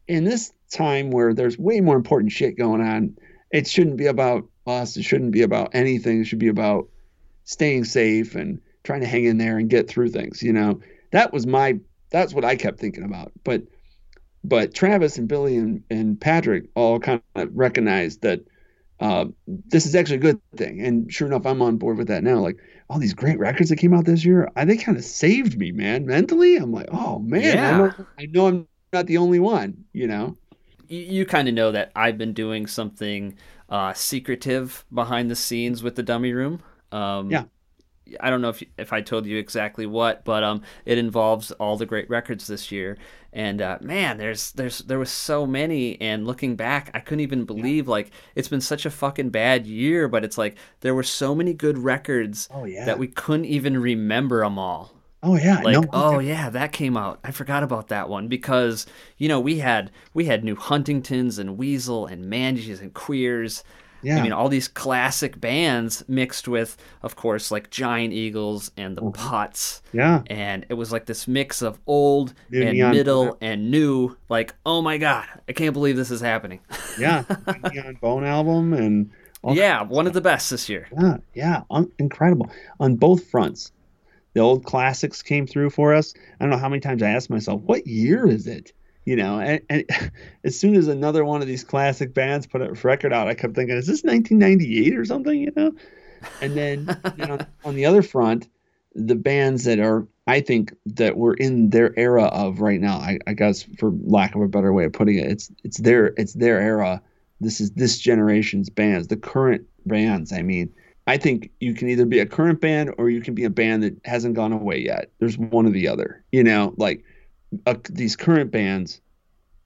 in this time where there's way more important shit going on, it shouldn't be about us. It shouldn't be about anything. It should be about staying safe and trying to hang in there and get through things. You know, that was my that's what I kept thinking about. But but Travis and Billy and, and Patrick all kind of recognized that uh, this is actually a good thing. And sure enough, I'm on board with that now. Like all these great records that came out this year, I, they kind of saved me, man. Mentally, I'm like, oh man, I, Yeah. know, I know I'm not the only one. You know? you, you kind of know that I've been doing something uh, secretive behind the scenes with the dummy room. Um, Yeah. I don't know if if I told you exactly what, but um, it involves all the great records this year. And uh, man, there's there's there was so many. And looking back, I couldn't even believe like it's been such a fucking bad year. But it's like there were so many good records Oh, yeah. that we couldn't even remember them all Oh yeah. like no, oh yeah that came out i forgot about that one because you know we had we had new huntingtons and weasel and mangies and queers yeah. i mean all these classic bands mixed with of course like giant eagles and the Mm-hmm. pots yeah. and it was like this mix of old New and Neon middle and new like oh my god i can't believe this is happening [laughs] Yeah. Neon Bone album and all yeah one of the best this year Yeah, yeah, un- incredible on both fronts. The old classics came through for us. I don't know how many times I asked myself, "What year is it?" You know, and, and [laughs] as soon as another one of these classic bands put a record out, I kept thinking, "Is this 1998 or something?" You know, and then, [laughs] then on, on the other front, the bands that are, I think, that we're in their era of right now. I, I guess, for lack of a better way of putting it, it's it's their it's their era. This is this generation's bands, the current bands. I mean, I think you can either be a current band or you can be a band that hasn't gone away yet. There's one or the other. You know, like uh, these current bands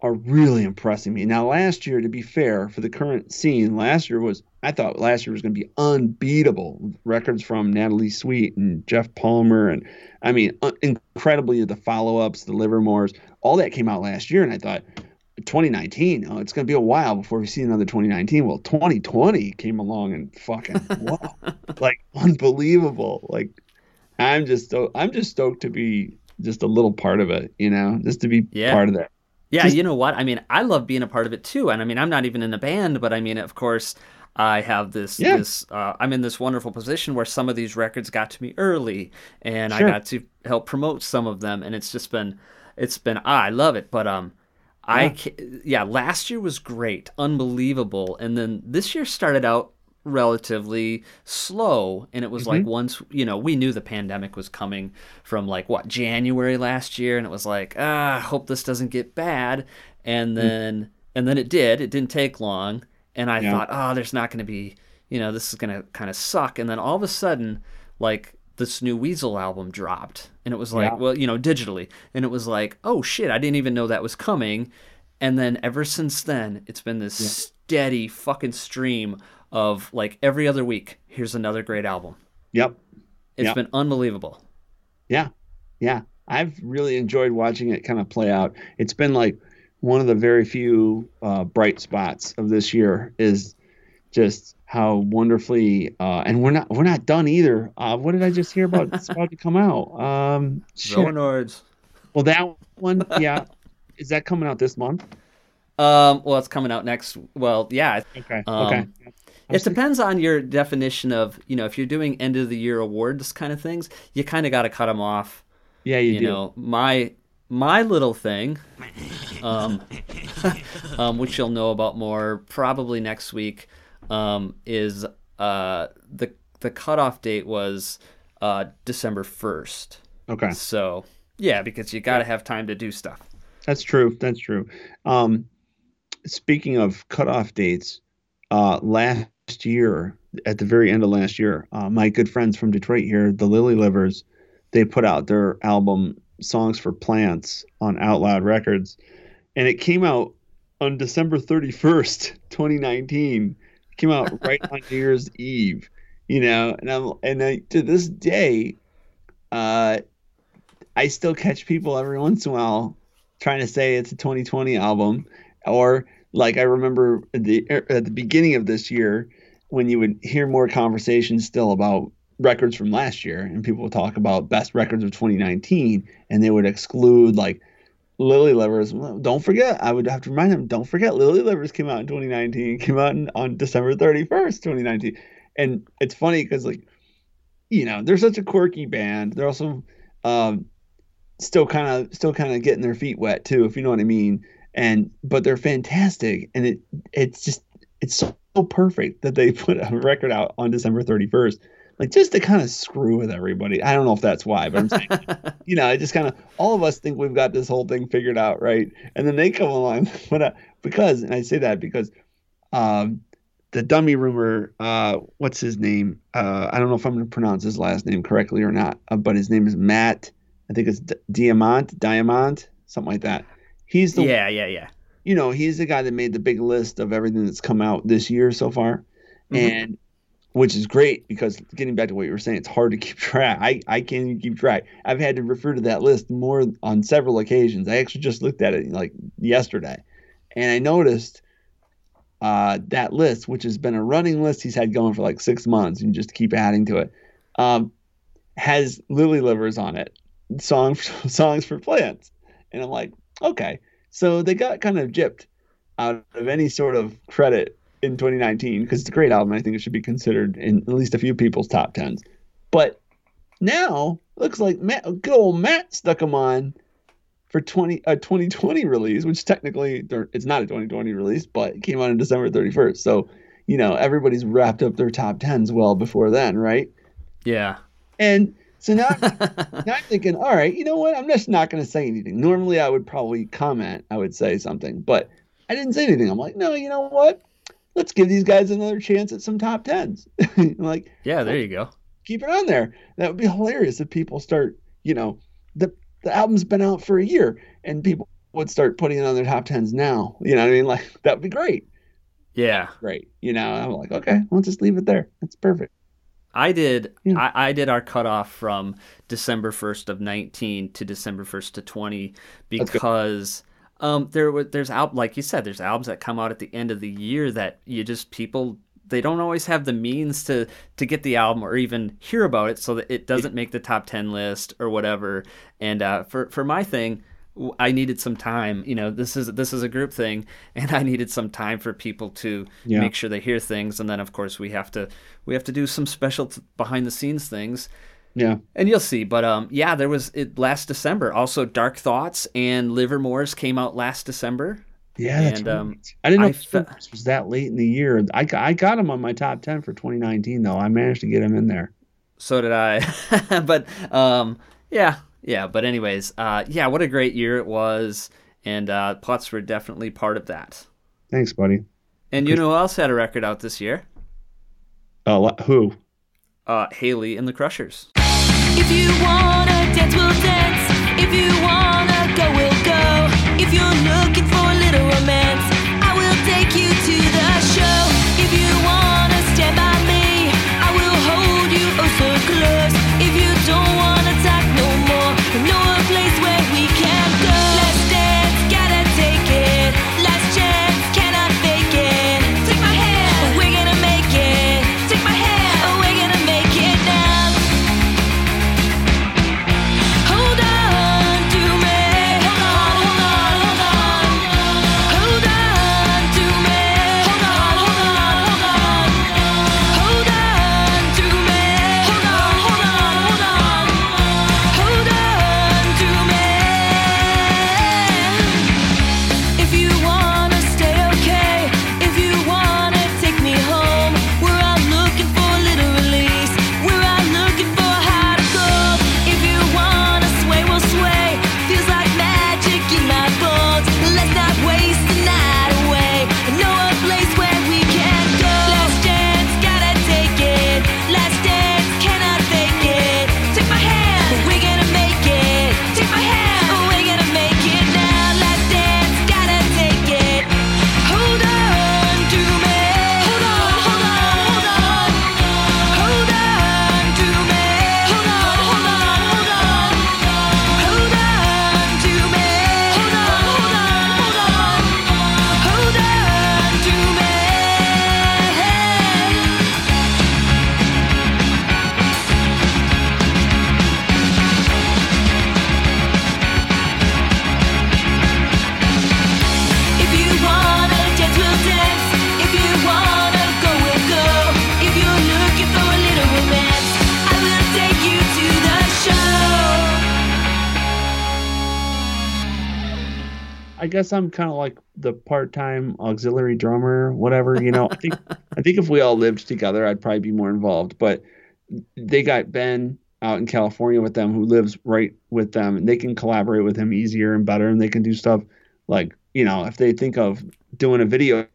are really impressing me. Now, last year, to be fair, for the current scene, last year was I thought last year was going to be unbeatable. Records from Natalie Sweet and Jeff Palmer, and I mean, uh, incredibly the follow-ups, the Livermores, all that came out last year, and I thought. 2019. Oh, it's going to be a while before we see another 2019. Well, 2020 came along and fucking wow, [laughs] like unbelievable. Like I'm just sto- I'm just stoked to be just a little part of it, you know, just to be Yeah. part of that. Yeah, Just- you know what? I mean, I love being a part of it too. And I mean, I'm not even in a band, but I mean, of course, I have this Yeah. this uh, I'm in this wonderful position where some of these records got to me early and Sure. I got to help promote some of them and it's just been it's been ah, I love it, but um Yeah. ca- yeah, last year was great, unbelievable, and then this year started out relatively slow and it was like Mm-hmm. once you know we knew the pandemic was coming from like what January last year and it was like ah I hope this doesn't get bad and then and then it did it didn't take long and I Yeah. thought oh there's not going to be you know this is going to kind of suck and then all of a sudden like this new Weasel album dropped and it was like Yeah. well you know digitally and it was like oh shit I didn't even know that was coming and then ever since then it's been this steady fucking stream of like every other week here's another great album Yep. It's Yeah. been unbelievable Yeah. Yeah. I've really enjoyed watching it kind of play out. It's been like one of the very few uh, bright spots of this year is just how wonderfully uh, and we're not we're not done either. Uh, what did I just hear about? It's [laughs] about to come out. Um, shit. Zonoids. Well, that one, yeah. Is that coming out this month? Um, well, it's coming out next. Well, yeah. Okay. Um, okay. It depends on your definition of, you know, if you're doing end of the year awards kind of things, you kind of got to cut them off. Yeah, you, do. You do. know, my my little thing, um, [laughs] um, which you'll know about more probably next week, um, is uh, the the cutoff date was uh, December first. Okay. So yeah, because you got to have time to do stuff. That's true. That's true. Um, speaking of cutoff dates, uh, last year, at the very end of last year, uh, my good friends from Detroit here, the Lily Livers, they put out their album Songs for Plants on Out Loud Records, and it came out on December 31st, 2019. It came out right on New Year's Eve, you know, and I'm and I, to this day, uh, I still catch people every once in a while trying to say it's a 2020 album, or like I remember the at the beginning of this year when you would hear more conversations still about records from last year, and people would talk about best records of 2019, and they would exclude like Lily Livers. Well, Don't forget, I would have to remind them. Don't forget, Lily Livers came out in 2019. Came out in, on December 31st, 2019, and it's funny because like you know they're such a quirky band. They're also um, still kind of still kind of getting their feet wet too, if you know what I mean. And but they're fantastic, and it it's just it's so perfect that they [laughs] put a record out on December 31st, like just to kind of screw with everybody. I don't know if that's why, but I'm saying, [laughs] you know, I just kind of all of us think we've got this whole thing figured out, right? And then they come along, [laughs] but uh, because, and I say that because um, the dummy rumor, uh, what's his name? Uh, I don't know if I'm going to pronounce his last name correctly or not, uh, but his name is Matt. I think it's D- Diamant, Diamant, something like that. He's the Yeah, yeah, yeah. you know, he's the guy that made the big list of everything that's come out this year so far. Mhm. And which is great because getting back to what you were saying, it's hard to keep [laughs] track. I, I can't even keep track. I've had to refer to that list more on several occasions. I actually just looked at it like yesterday and I noticed uh, that list, which has been a running list he's had going for like six months and just keep adding to it, um, has Lily Livers on it, song [laughs] songs for plants. And I'm like, okay. So they got kind of gypped out of any sort of credit in 2019 because it's a great album. I think it should be considered in at least a few people's top tens. But now looks like Matt, good old Matt stuck them on for 20 a 2020 release, which technically it's not a 2020 release, but it came out on December 31st. So you know everybody's wrapped up their top tens well before then, right? Yeah. And so now, [laughs] now I'm thinking, all right, you know what? I'm just not going to say anything. Normally, I would probably comment. I would say something, but I didn't say anything. I'm like, no, you know what? Let's give these guys another chance at some top tens. [laughs] Like, Yeah, there you go. keep it on there. That would be hilarious if people start, you know, the the album's been out for a year and people would start putting it on their top tens now. You know what I mean? [laughs] Like that would be great. Yeah. Great. You know, I'm like, okay, we'll just leave it there. That's perfect. I did Yeah. I, I did our cutoff from December first of nineteen to December first to twenty because um there was there's al- like you said there's albums that come out at the end of the year that you just people they don't always have the means to to get the album or even hear about it so that it doesn't make the top 10 list or whatever. And uh, for for my thing I needed some time you know this is this is a group thing [laughs] and I needed some time for people to Yeah. make sure they hear things. And then of course we have to we have to do some special t- behind the scenes things Yeah. and you'll see but um yeah there was it last December also Dark Thoughts and Livermore's came out last December Yeah, that's And, right. um, I didn't know I fe- this was that late in the year. I, got- I got him on my top 10 for 2019, though. I managed to get him in there. so did I. [laughs] but um, yeah, yeah. But anyways, uh, yeah, what a great year it was, and uh, Putz were definitely part of that. Thanks, buddy. And you know who else had a record out this year? Uh, who? Uh, Hayley and the Crushers. If you wanna dance, we'll dance. If you wanna go, we'll go. If you're looking guess I'm kind of like the part-time auxiliary drummer, whatever. You know, I think I think if we all lived together, I'd probably be more involved. But they got Ben out in California with them, who lives right with them, and they can collaborate with him easier and better, and they can do stuff like you know, if they think of doing a video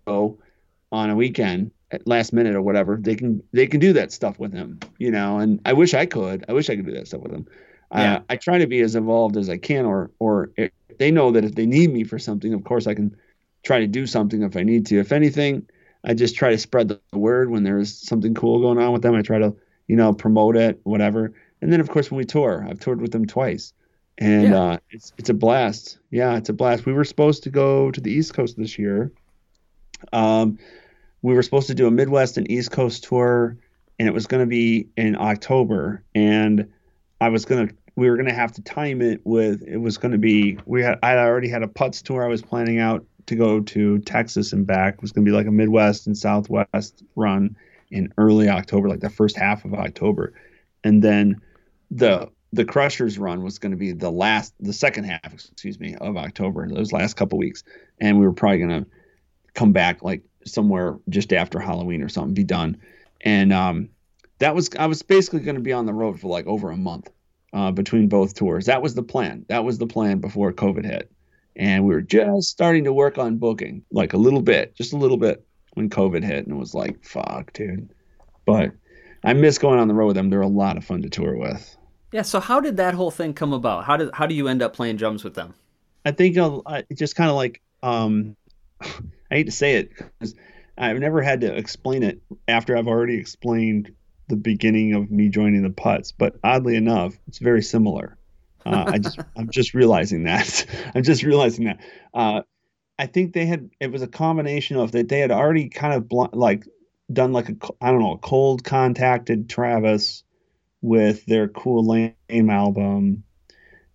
on a weekend at last minute or whatever, they can they can do that stuff with him. You know, and I wish I could. I wish I could do that stuff with him. Yeah. Uh, I try to be as involved as I can, or or if they know that if they need me for something, of course I can try to do something if I need to. If anything, I just try to spread the word when there's something cool going on with them. I try to, you know, promote it, whatever. And then of course when we tour, I've toured with them twice, and Yeah. uh, it's it's a blast. Yeah, it's a blast. We were supposed to go to the East Coast this year. Um, we were supposed to do a Midwest and East Coast tour, and it was going to be in October. And I was gonna, we were gonna have to time it with. It was going to be. We had. I already had a Putz tour. I was planning out to go to Texas and back. It was going to be like a Midwest and Southwest run in early October, like the first half of October, and then the the Crushers run was going to be the last, the second half, excuse me, of October. Those last couple weeks, and we were probably going to come back like somewhere just after Halloween or something, be done. And um, that was I was basically going to be on the road for like over a month uh, between both tours. That was the plan. That was the plan before COVID hit, and we were just starting to work on booking, like a little bit, just a little bit when COVID hit, and it was like, fuck, dude. But I miss going on the road with them. They're a lot of fun to tour with. Yeah. So how did that whole thing come about? How did how do you end up playing drums with them? I think I'll, I just kind of like um, [laughs] I hate to say it because I've never had to explain it after I've already explained the beginning of me joining the Putz, but oddly enough, it's very similar. Uh, I just [laughs] I'm just realizing that [laughs] I'm just realizing that. Uh, I think they had it was a combination of that they had already kind of bl- like done like a I don't know cold contacted Travis with their Cool Lame album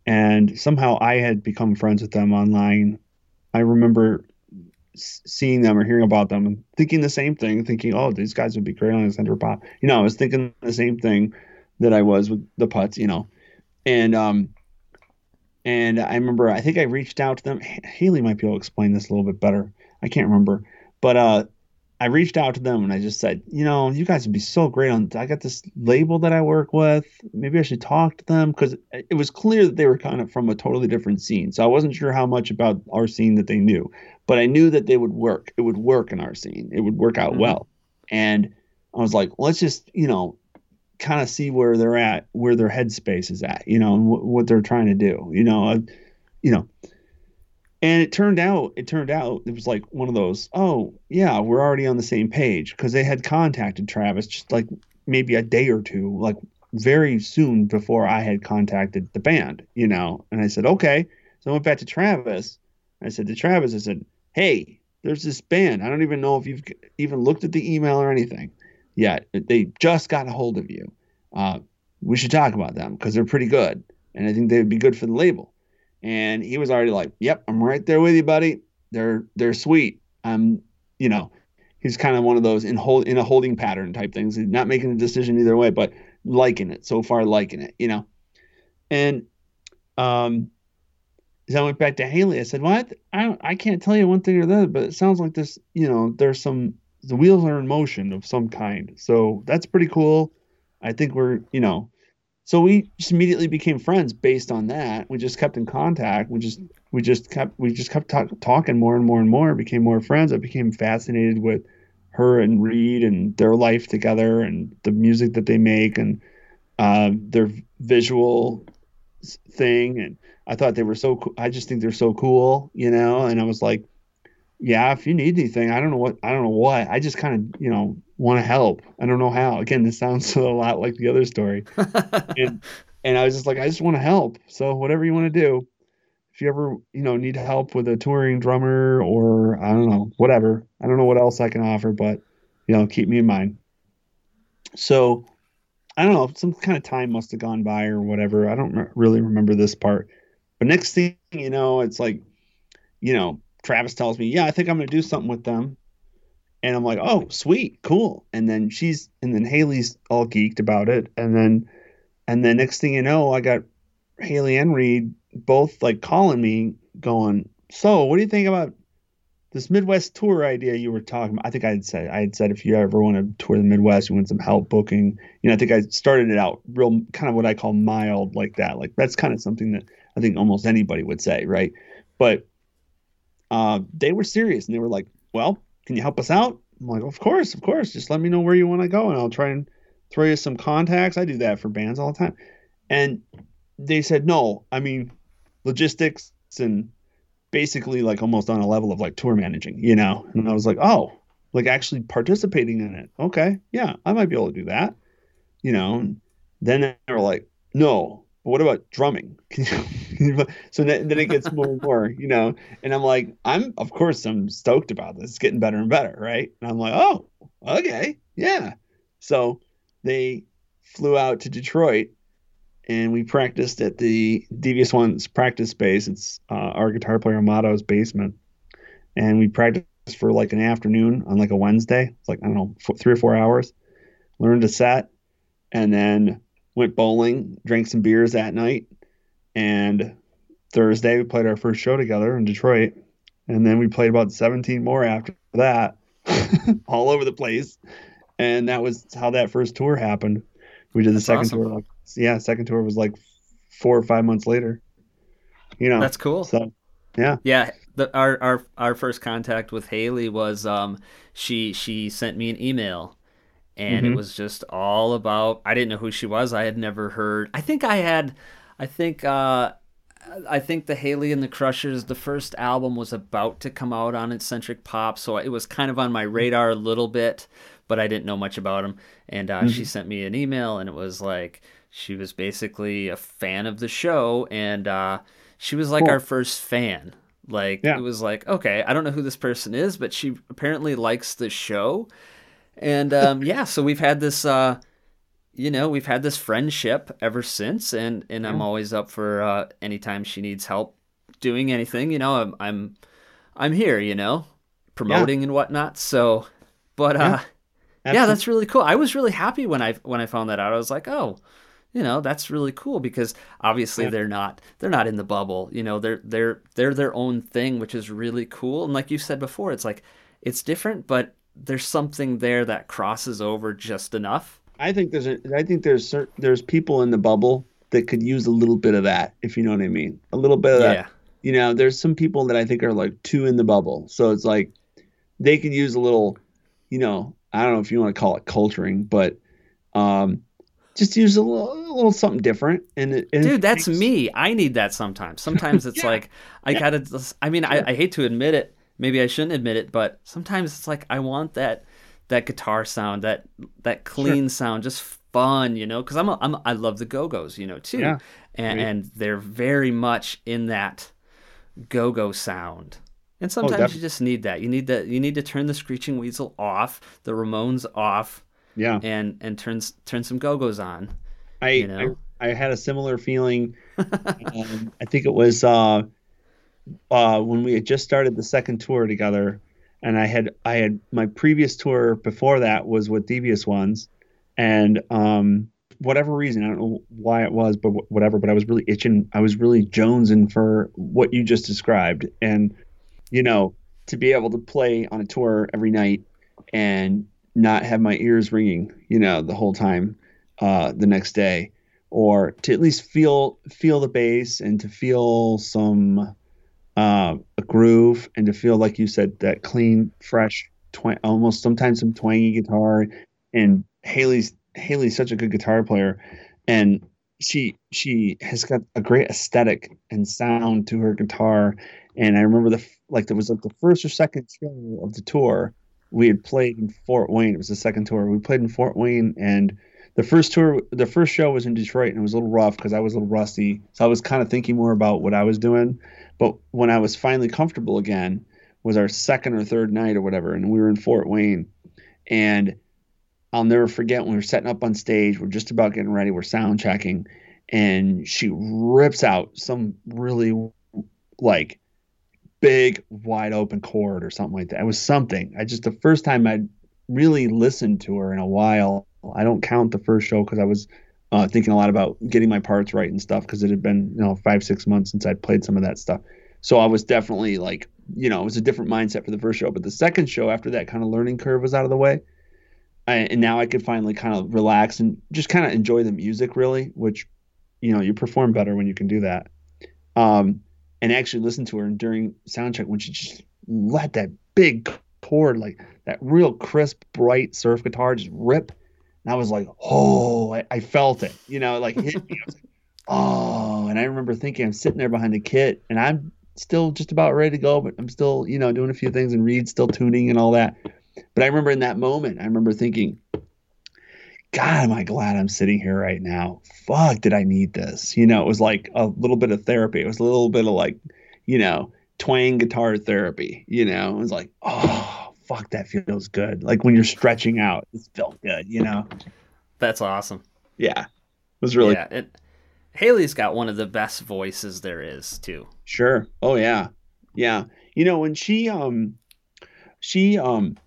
and somehow I had become friends with them online. I remember seeing them or hearing about them and thinking the same thing, thinking, "Oh, these guys would be great on Eccentric Pop." You know, I was thinking the same thing that I was with the Putz, you know, and um, and I remember I think I reached out to them. Hayley might be able to explain this a little bit better. I can't remember, but uh, I reached out to them and I just said, you know, you guys would be so great on. I got this label that I work with. Maybe I should talk to them because it was clear that they were kind of from a totally different scene. So I wasn't sure how much about our scene that they knew, but I knew that they would work. It would work in our scene. It would work out Mhm. well. And I was like, let's just, you know, kind of see where they're at, where their headspace is at, you know, and wh- what they're trying to do, you know, uh, you know. And it turned out, it turned out it was like one of those, oh, yeah, we're already on the same page because they had contacted Travis just like maybe a day or two, like very soon before I had contacted the band, you know. And I said, okay. So I went back to Travis. I said to Travis, I said, hey, there's this band. I don't even know if you've even looked at the email or anything yet. They just got a hold of you. Uh, we should talk about them because they're pretty good. And I think they would be good for the label. And he was already like, "Yep, I'm right there with you, buddy. They're they're sweet. I'm, you know, he's kind of one of those in hold in a holding pattern type things. He's not making a decision either way, but liking it so far, liking it, you know. And um, as I went back to Hayley, I said, "Well, I, I I can't tell you one thing or the other, but it sounds like this, you know, there's some the wheels are in motion of some kind. So that's pretty cool. I think we're, you know." So we just immediately became friends based on that. We just kept in contact. We just we just kept we just kept talk, talking more and more and more. Became more friends. I became fascinated with her and Reed and their life together and the music that they make and uh, their visual thing. And I thought they were so. cool. I just think they're so cool, you know. And I was like, yeah, if you need anything, I don't know what I don't know what. I just kind of you know want to help. I don't know how. Again, this sounds [laughs] a lot like the other story and [laughs] and I was just like, I just want to help. So whatever you want to do, if you ever you know need help with a touring drummer or I don't know whatever, I don't know what else I can offer, but you know keep me in mind. So I don't know, some kind of time must have gone by or whatever. I don't re- really remember this part, but next thing you know, it's like, you know, Travis tells me, yeah, I think I'm gonna do something with them. And I'm like, oh, sweet, cool. And then she's, and then Hayley's all geeked about it. And then, and then next thing you know, I got Hayley and Reed both like calling me, going, so what do you think about this Midwest tour idea you were talking about? I think I had said I had said if you ever want to tour the Midwest, you want some help booking. You know, I think I started it out real kind of what I call mild like that. Like that's kind of something that I think almost anybody would say, right? But uh, they were serious and they were like, "Well, can you help us out?" I'm like, "Of course, of course. Just let me know where you want to go, and I'll try and throw you some contacts. I do that for bands all the time." And they said, "No, I mean, logistics and basically like almost on a level of like tour managing, you know." And I was like, "Oh, like actually participating in it? Okay, yeah, I might be able to do that." You know. And then they were like, "No, but what about drumming? [laughs] so then, then it gets more and more, you know. And I'm like, I'm of course I'm stoked about this. It's getting better and better, right? And I'm like, oh, okay, yeah. So they flew out to Detroit, and we practiced at the Devious Ones practice space. It's uh, our guitar player Amato's basement, and we practiced for like an afternoon on like a Wednesday. It's like I don't know, three or four hours. Learned a set, and then went bowling, drank some beers that night, and Thursday we played our first show together in Detroit, and then we played about 17 more after that, [laughs] all over the place, and that was how that first tour happened. We did the That's second awesome. tour, like yeah, second tour was like four or five months later. You know, That's cool. So yeah, Yeah, the, our our our first contact with Hayley was um she she sent me an email and it Mhm. was just all about I didn't know who she was. I had never heard. I think I had I think uh I think the Hayley and the Crushers the first album was about to come out on Eccentric Pop, so it was kind of on my radar a little bit, but I didn't know much about them. And uh, she sent me an email and it was like she was basically a fan of the show and uh she was like Cool. our first fan. Like Yeah. it was like, okay, I don't know who this person is, but she apparently likes the show. And um, yeah, so we've had this uh you know, we've had this friendship ever since and and I'm always up for uh anytime she needs help doing anything, you know, I'm I'm I'm here, you know, promoting and whatnot. So but uh yeah, Absolutely. that's really cool. I was really happy when I when I found that out. I was like, oh, you know, that's really cool because obviously Yeah. they're not they're not in the bubble. You know, they're they're they're their own thing, which is really cool. And like you said before, it's like it's different, but there's something there that crosses over just enough. I think there's a, I think there's cer- there's people in the bubble that could use a little bit of that, if you know what I mean. A little bit of Yeah. that. You know, there's some people that I think are like too in the bubble. So it's like they could use a little, you know, I don't know if you want to call it culturing, but um just use a little, a little something different. And it, and Dude, that's takes- me. I need that sometimes. Sometimes [laughs] it's Yeah. like I Yeah. gotta. I mean, I, I hate to admit it. Maybe I shouldn't admit it, but sometimes it's like I want that that guitar sound, that that clean sound, just fun, you know? Because I'm, a, I'm I love the Go Go's, you know, too, Yeah. and and they're very much in that Go Go sound. And sometimes you just need that. You need that. You need to turn the Screeching Weasel off, the Ramones off, Yeah. and and turn turn some Go Go's on. I, you know? I I had a similar feeling. [laughs] um, I think it was uh, uh, when we had just started the second tour together, and I had I had my previous tour before that was with Devious Ones, and um, whatever reason I don't know why it was, but wh- whatever. But I was really itching. I was really jonesing for what you just described, and you know to be able to play on a tour every night and not have my ears ringing, you know, the whole time uh, the next day, or to at least feel feel the bass and to feel some uh, a groove and to feel like you said that clean, fresh, almost sometimes some twangy guitar. And Hayley's Hayley's such a good guitar player, and she she has got a great aesthetic and sound to her guitar. And I remember the like there was like the first or second show of the tour we had played in Fort Wayne. It was the second tour. We played in Fort Wayne and the first tour the first show was in Detroit and it was a little rough because I was a little rusty. So I was kind of thinking more about what I was doing. But when I was finally comfortable again was our second or third night or whatever, and we were in Fort Wayne. And I'll never forget when we were setting up on stage, we're just about getting ready, we're sound checking, and she rips out some really like big wide open chord or something like that. It was something. I just the first time I'd really listened to her in a while. I don't count the first show because I was uh, thinking a lot about getting my parts right and stuff because it had been you know five six months since I'd played some of that stuff. So I was definitely like, you know, it was a different mindset for the first show. But the second show after that kind of learning curve was out of the way, I, and now I could finally kind of relax and just kind of enjoy the music really, which, you know, you perform better when you can do that. Um, and actually listen to her and during sound check when she just let that big chord, like that real crisp, bright surf guitar just rip. And I was like, oh, I, I felt it, you know, like hit me. I was like, [laughs] oh, and I remember thinking I'm sitting there behind the kit and I'm still just about ready to go, but I'm still, you know, doing a few things and Reed's still tuning and all that. But I remember in that moment, I remember thinking, God, am I glad I'm sitting here right now? Fuck, did I need this? You know, it was like a little bit of therapy. It was a little bit of like, you know, twang guitar therapy. You know, it was like, oh, fuck, that feels good. Like when you're stretching out, it felt good. You know, That's awesome. yeah, it was really yeah. It, Hayley's got one of the best voices there is too. Sure. Oh yeah. Yeah. You know, when she um she um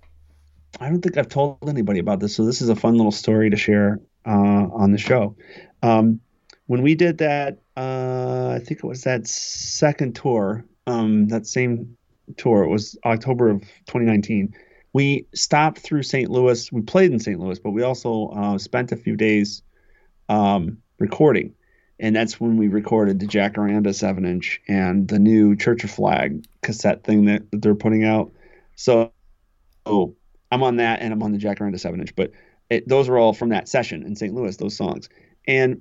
I don't think I've told anybody about this, so this is a fun little story to share uh on the show. Um when we did that uh I think it was that second tour, um that same tour, it was October of 2019. We stopped through St. Louis. We played in St. Louis, but we also uh, spent a few days um, recording and that's when we recorded the Jacaranda seven inch and the new Church of Flag cassette thing that, that they're putting out. So, oh, I'm on that and I'm on the Jacaranda seven inch, but it, those are all from that session in St. Louis. Those songs, and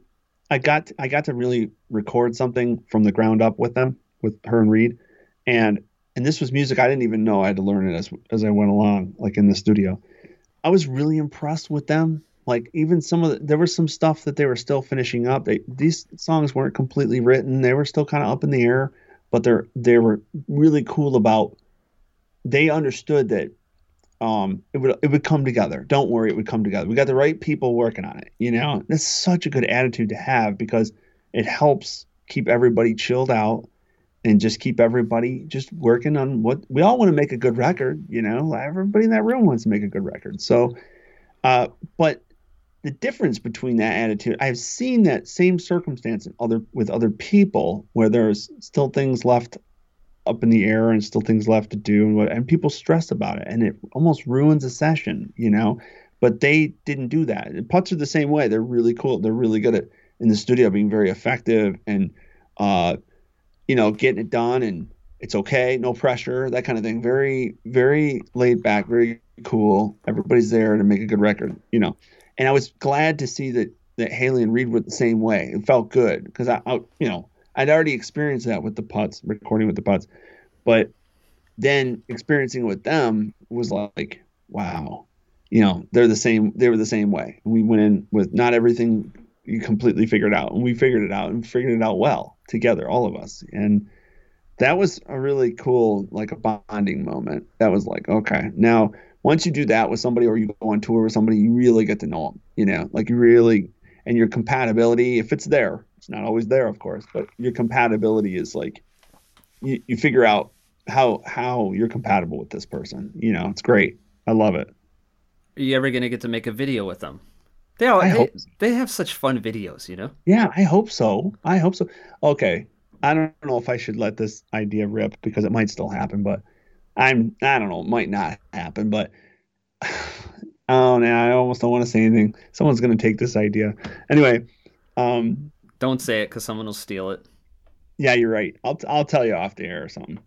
I got I got to really record something from the ground up with them, with her and Reed, and and this was music I didn't even know I had to learn it as as I went along, like in the studio. I was really impressed with them. Like even some of the, there was some stuff that they were still finishing up. They these songs weren't completely written. They were still kind of up in the air but they're they were really cool about they understood that um it would it would come together. Don't worry it would come together. We got the right people working on it you know? That's such a good attitude to have because it helps keep everybody chilled out and just keep everybody just working on what we all want to make a good record you know everybody in that room wants to make a good record so uh, but the difference between that attitude, I've seen that same circumstance in other with other people where there's still things left up in the air and still things left to do and what and people stress about it and it almost ruins a session, you know. But they didn't do that. And Putz are the same way. They're really cool. They're really good at in the studio being very effective and uh, you know, getting it done and it's okay, no pressure, that kind of thing. Very, very laid back, very cool. Everybody's there to make a good record, you know. And I was glad to see that that Hayley and Reed were the same way. It felt good because I, I, you know, I'd already experienced that with the Putz, recording with the Putz, but then experiencing it with them was like, wow, you know, they're the same. They were the same way. We went in with not everything you completely figured out, and we figured it out and figured it out well together, all of us, and that was a really cool like a bonding moment. That was like okay now once you do that with somebody or you go on tour with somebody you really get to know them you know? Like you really and your compatibility if it's there it's not always there of course but your compatibility is like you, you figure out how how you're compatible with this person you know? It's great. I love it. Are you ever gonna get to make a video with them? They all, I they, hope so. they have such fun videos, you know. yeah i hope so i hope so okay i don't know if i should let this idea rip because it might still happen but i'm i don't know it might not happen but [sighs] oh no i almost don't want to say anything someone's going to take this idea anyway um Don't say it because someone will steal it. yeah you're right i'll, I'll tell you off the air or something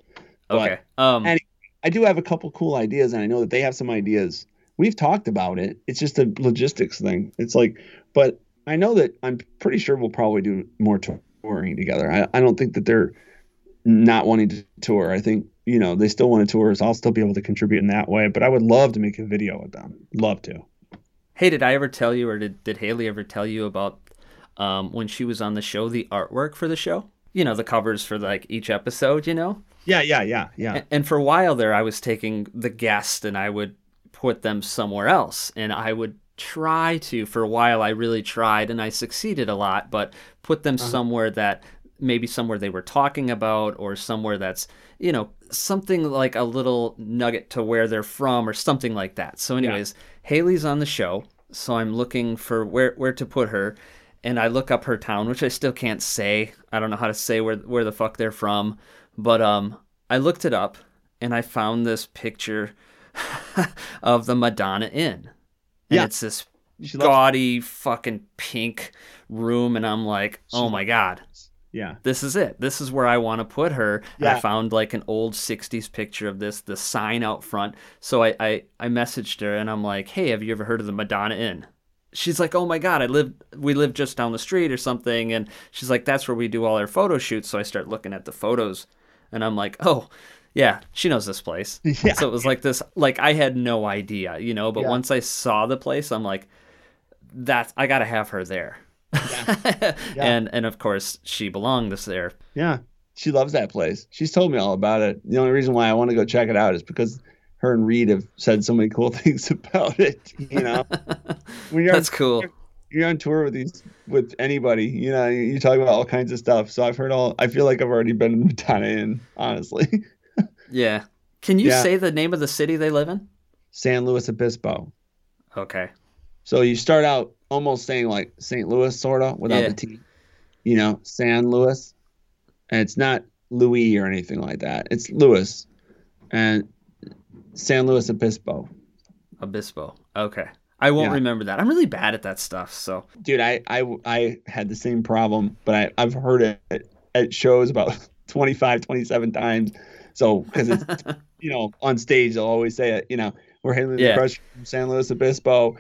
But- Okay. Um. Any- I do have a couple cool ideas, and I know that they have some ideas. We've talked about it. It's just a logistics thing. It's like, but I know that I'm pretty sure we'll probably do more touring together. I, I don't think that they're not wanting to tour. I think you know they still want to tour, so I'll still be able to contribute in that way. But I would love to make a video with them. Love to. Hey, did I ever tell you, or did did Hayley ever tell you about um when she was on the show, the artwork for the show? You know, the covers for like each episode. You know. Yeah, yeah, yeah, yeah. A- And for a while there, I was taking the guest and I would put them somewhere else. And I would try to, for a while, I really tried and I succeeded a lot, but put them somewhere that maybe somewhere they were talking about or somewhere that's, you know, something like a little nugget to where they're from or something like that. So, anyways, Hayley's on the show. So I'm looking for where, where to put her. and I look up her town, which I still can't say. I don't know how to say where where the fuck they're from, but um, I looked it up and I found this picture [laughs] of the Madonna Inn, and Yeah. it's this gaudy fucking pink room, and I'm like, oh my god, yeah. this is it. This is where I want to put her. And I found like an old '60s picture of this, the sign out front. So I, I I messaged her and I'm like, hey, have you ever heard of the Madonna Inn? She's like, oh my god, I live we live just down the street or something, and she's like, that's where we do all our photo shoots. So I start looking at the photos, and I'm like, oh. Yeah, she knows this place. [laughs] Yeah. So it was like this, like I had no idea, you know. But Yeah. once I saw the place, I'm like, that's I gotta have her there. [laughs] and and of course she belonged there. Yeah. She loves that place. She's told me all about it. The only reason why I want to go check it out is because her and Reed have said so many cool [laughs] things about it. You know, when you're That's cool. you're on tour with these with anybody, you know, you, you talk about all kinds of stuff. So I've heard all. I feel like I've already been in Madonna Inn, honestly. Yeah. Can you Yeah. say the name of the city they live in? San Luis Obispo. Okay. So you start out almost saying like St. Louis, sort of, without Yeah. the T. You know, San Luis, and it's not Louis or anything like that. It's Louis, and San Luis Obispo. Obispo. Okay. I won't Yeah. remember that. I'm really bad at that stuff. So Dude, I I I had the same problem, but I I've heard it at, at shows about [laughs] 25, 27 times. So because it's [laughs] you know on stage they'll always say it. You know, we're hailing Yeah. the crush from San Luis Obispo.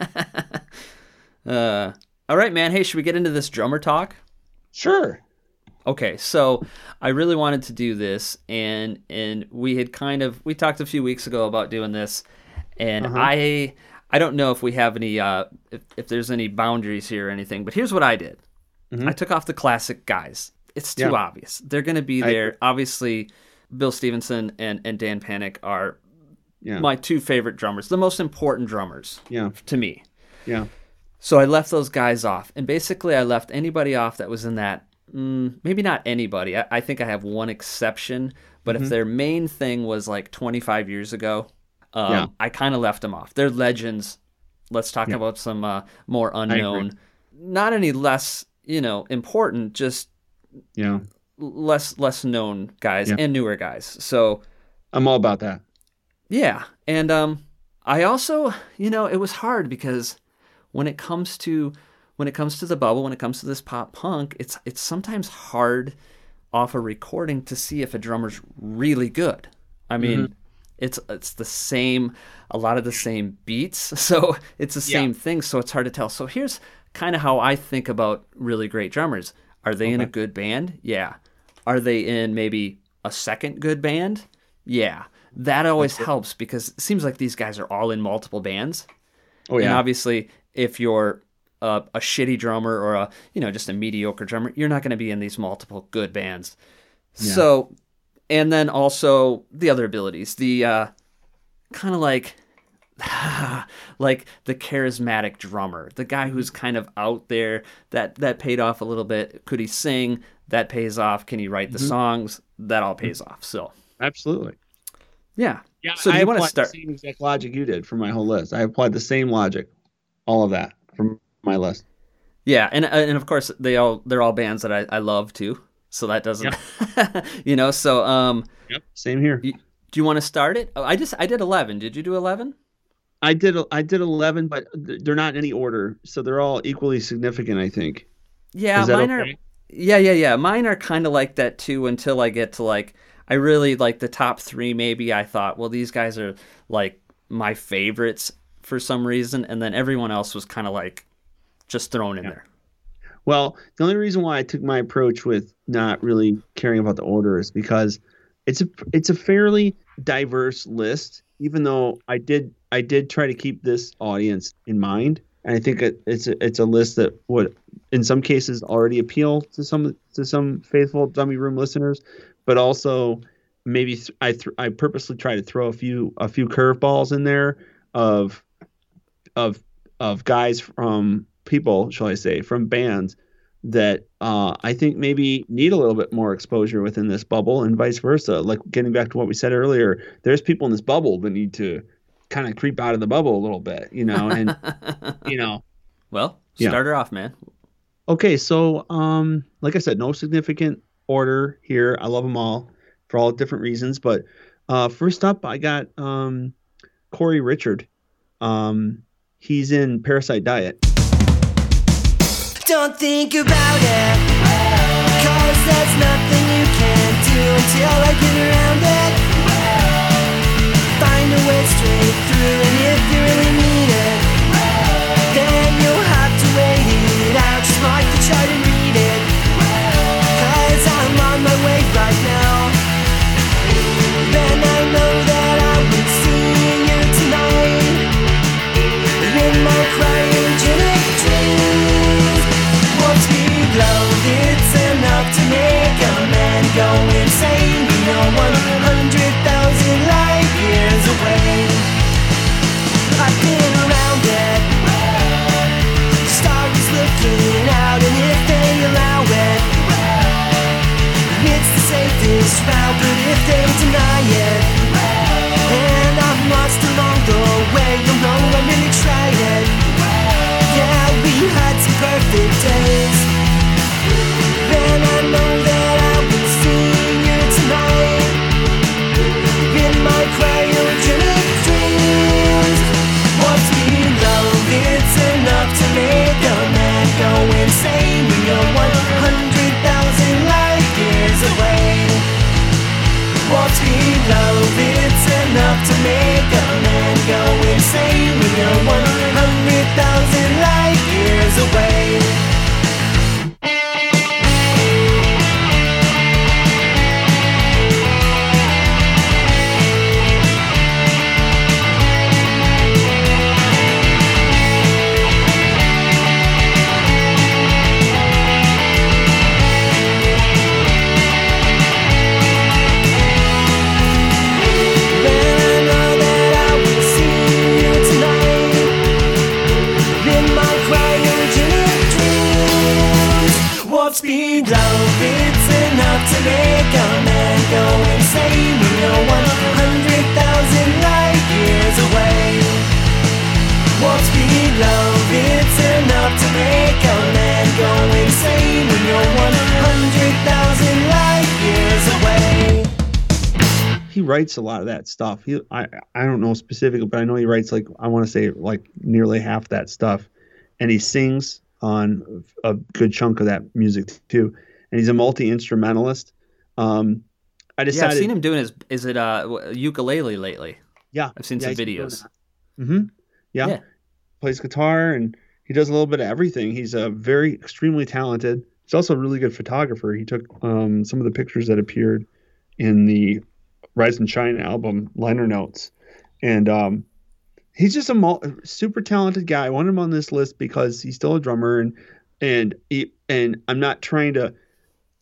[laughs] uh all right, man. Hey, should we get into this drummer talk? Sure. Okay, so I really wanted to do this, and and we had kind of we talked a few weeks ago about doing this, and Uh-huh. I I don't know if we have any uh if, if there's any boundaries here or anything, but here's what I did. Mhm. I took off the classic guys. It's too Yeah. obvious. They're going to be I there. Obviously, Bill Stevenson and and Dan Panic are Yeah. my two favorite drummers, the most important drummers yeah. to me. Yeah. So I left those guys off, and basically I left anybody off that was in that. Mm, maybe not anybody. I, I think I have one exception, but Mm-hmm. if their main thing was like 25 years ago, um, Yeah. I kind of left them off. They're legends. Let's talk Yeah. about some uh, more unknown, not any less, you know, important, just Yeah. less less known guys Yeah. and newer guys. So I'm all about that. yeah, and um, I also, you know, it was hard because when it comes to when it comes to the bubble, when it comes to this pop punk, it's it's sometimes hard off a recording to see if a drummer's really good. I mean, it's it's the same, a lot of the same beats, [laughs] so it's the same thing. So it's hard to tell. So here's kind of how I think about really great drummers. Are they in a good band? Yeah. Are they in maybe a second good band? Yeah. That always helps because it seems like these guys are all in multiple bands. Oh yeah. And obviously, if you're a, a shitty drummer or a you know just a mediocre drummer, you're not going to be in these multiple good bands. Yeah. So, and then also the other abilities, the uh, kind of like [laughs] like the charismatic drummer, the guy who's mm-hmm. kind of out there. That that paid off a little bit. Could he sing? That pays off. Can he write the mm-hmm. songs? That all mm-hmm. pays off. So Absolutely. yeah. Yeah. So do I you want to start? the same exact logic you did for my whole list? I applied the same logic, all of that from my list. Yeah, and uh, and of course they all they're all bands that I, I love too. So that doesn't, [laughs] you know. So um, Yep. Same here. do you want to start it? Oh, I just I did eleven. Did you do eleven? I did. I did eleven, but they're not in any order, so they're all equally significant. I think. Yeah, mine okay? are. Yeah, yeah, yeah. Mine are kind of like that too. Until I get to like, I really like the top three. Maybe I thought, well, these guys are like my favorites for some reason, and then everyone else was kind of like just thrown in there. Well, the only reason why I took my approach with not really caring about the order is because it's a it's a fairly diverse list. Even though I did I did try to keep this audience in mind, and I think it, it's a, it's a list that would in some cases already appeal to some to some faithful dummy room listeners, but also maybe th- I th- I purposely try to throw a few a few curveballs in there of of of guys from people, shall I say, from bands that uh, I think maybe need a little bit more exposure within this bubble, and vice versa. Like getting back to what we said earlier, there's people in this bubble that need to kind of creep out of the bubble a little bit, you know, and [laughs] you know, Well, Yeah. start her off, man. Okay, so um, like I said, no significant order here. I love them all for all different reasons. But uh, first up, I got um, Corey Richard. Um, he's in Parasite Diet. Don't think about it. Cause there's nothing you can do until I get around it. Straight through, and if you really need it, then you'll have to wait it out. Just read I'm on my way right now. Then I know that I see you tonight. In my cryogenic it's enough to make a man go insane We are 100,000 perfect days. Then I know that enough to make a man go insane. We are 100,000 enough to make a man go insane. We are 100,000 light years away. He writes a lot of that stuff. He, I, I don't know specifically, but I know he writes like I want to say like nearly half that stuff, and he sings on a good chunk of that music too. And he's a multi instrumentalist. Um, I Yeah, decided. I've seen him doing his is it uh ukulele lately. Yeah, I've seen yeah, some he's been doing videos. Mm-hmm. Yeah. Yeah. Plays guitar and he does a little bit of everything. He's a very extremely talented. He's also a really good photographer. He took um, some of the pictures that appeared in the Rise and Shine album liner notes, and um, he's just a mul- super talented guy. I want him on this list because he's still a drummer and and he, and I'm not trying to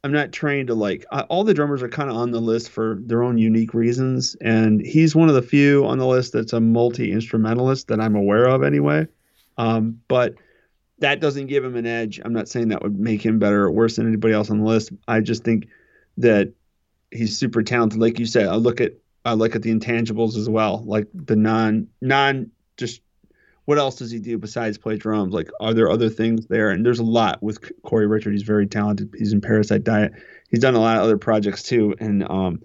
I'm not trying to like uh, all the drummers are kind of on the list for their own unique reasons, and he's one of the few on the list that's a multi instrumentalist that I'm aware of anyway. Um, but that doesn't give him an edge. I'm not saying that would make him better or worse than anybody else on the list. I just think that he's super talented. Like you said, I look at I look at the intangibles as well, like the non non just what else does he do besides play drums? Like, are there other things there? And there's a lot with Corey Richard. He's very talented. He's in Parasite Diet. He's done a lot of other projects too. And um,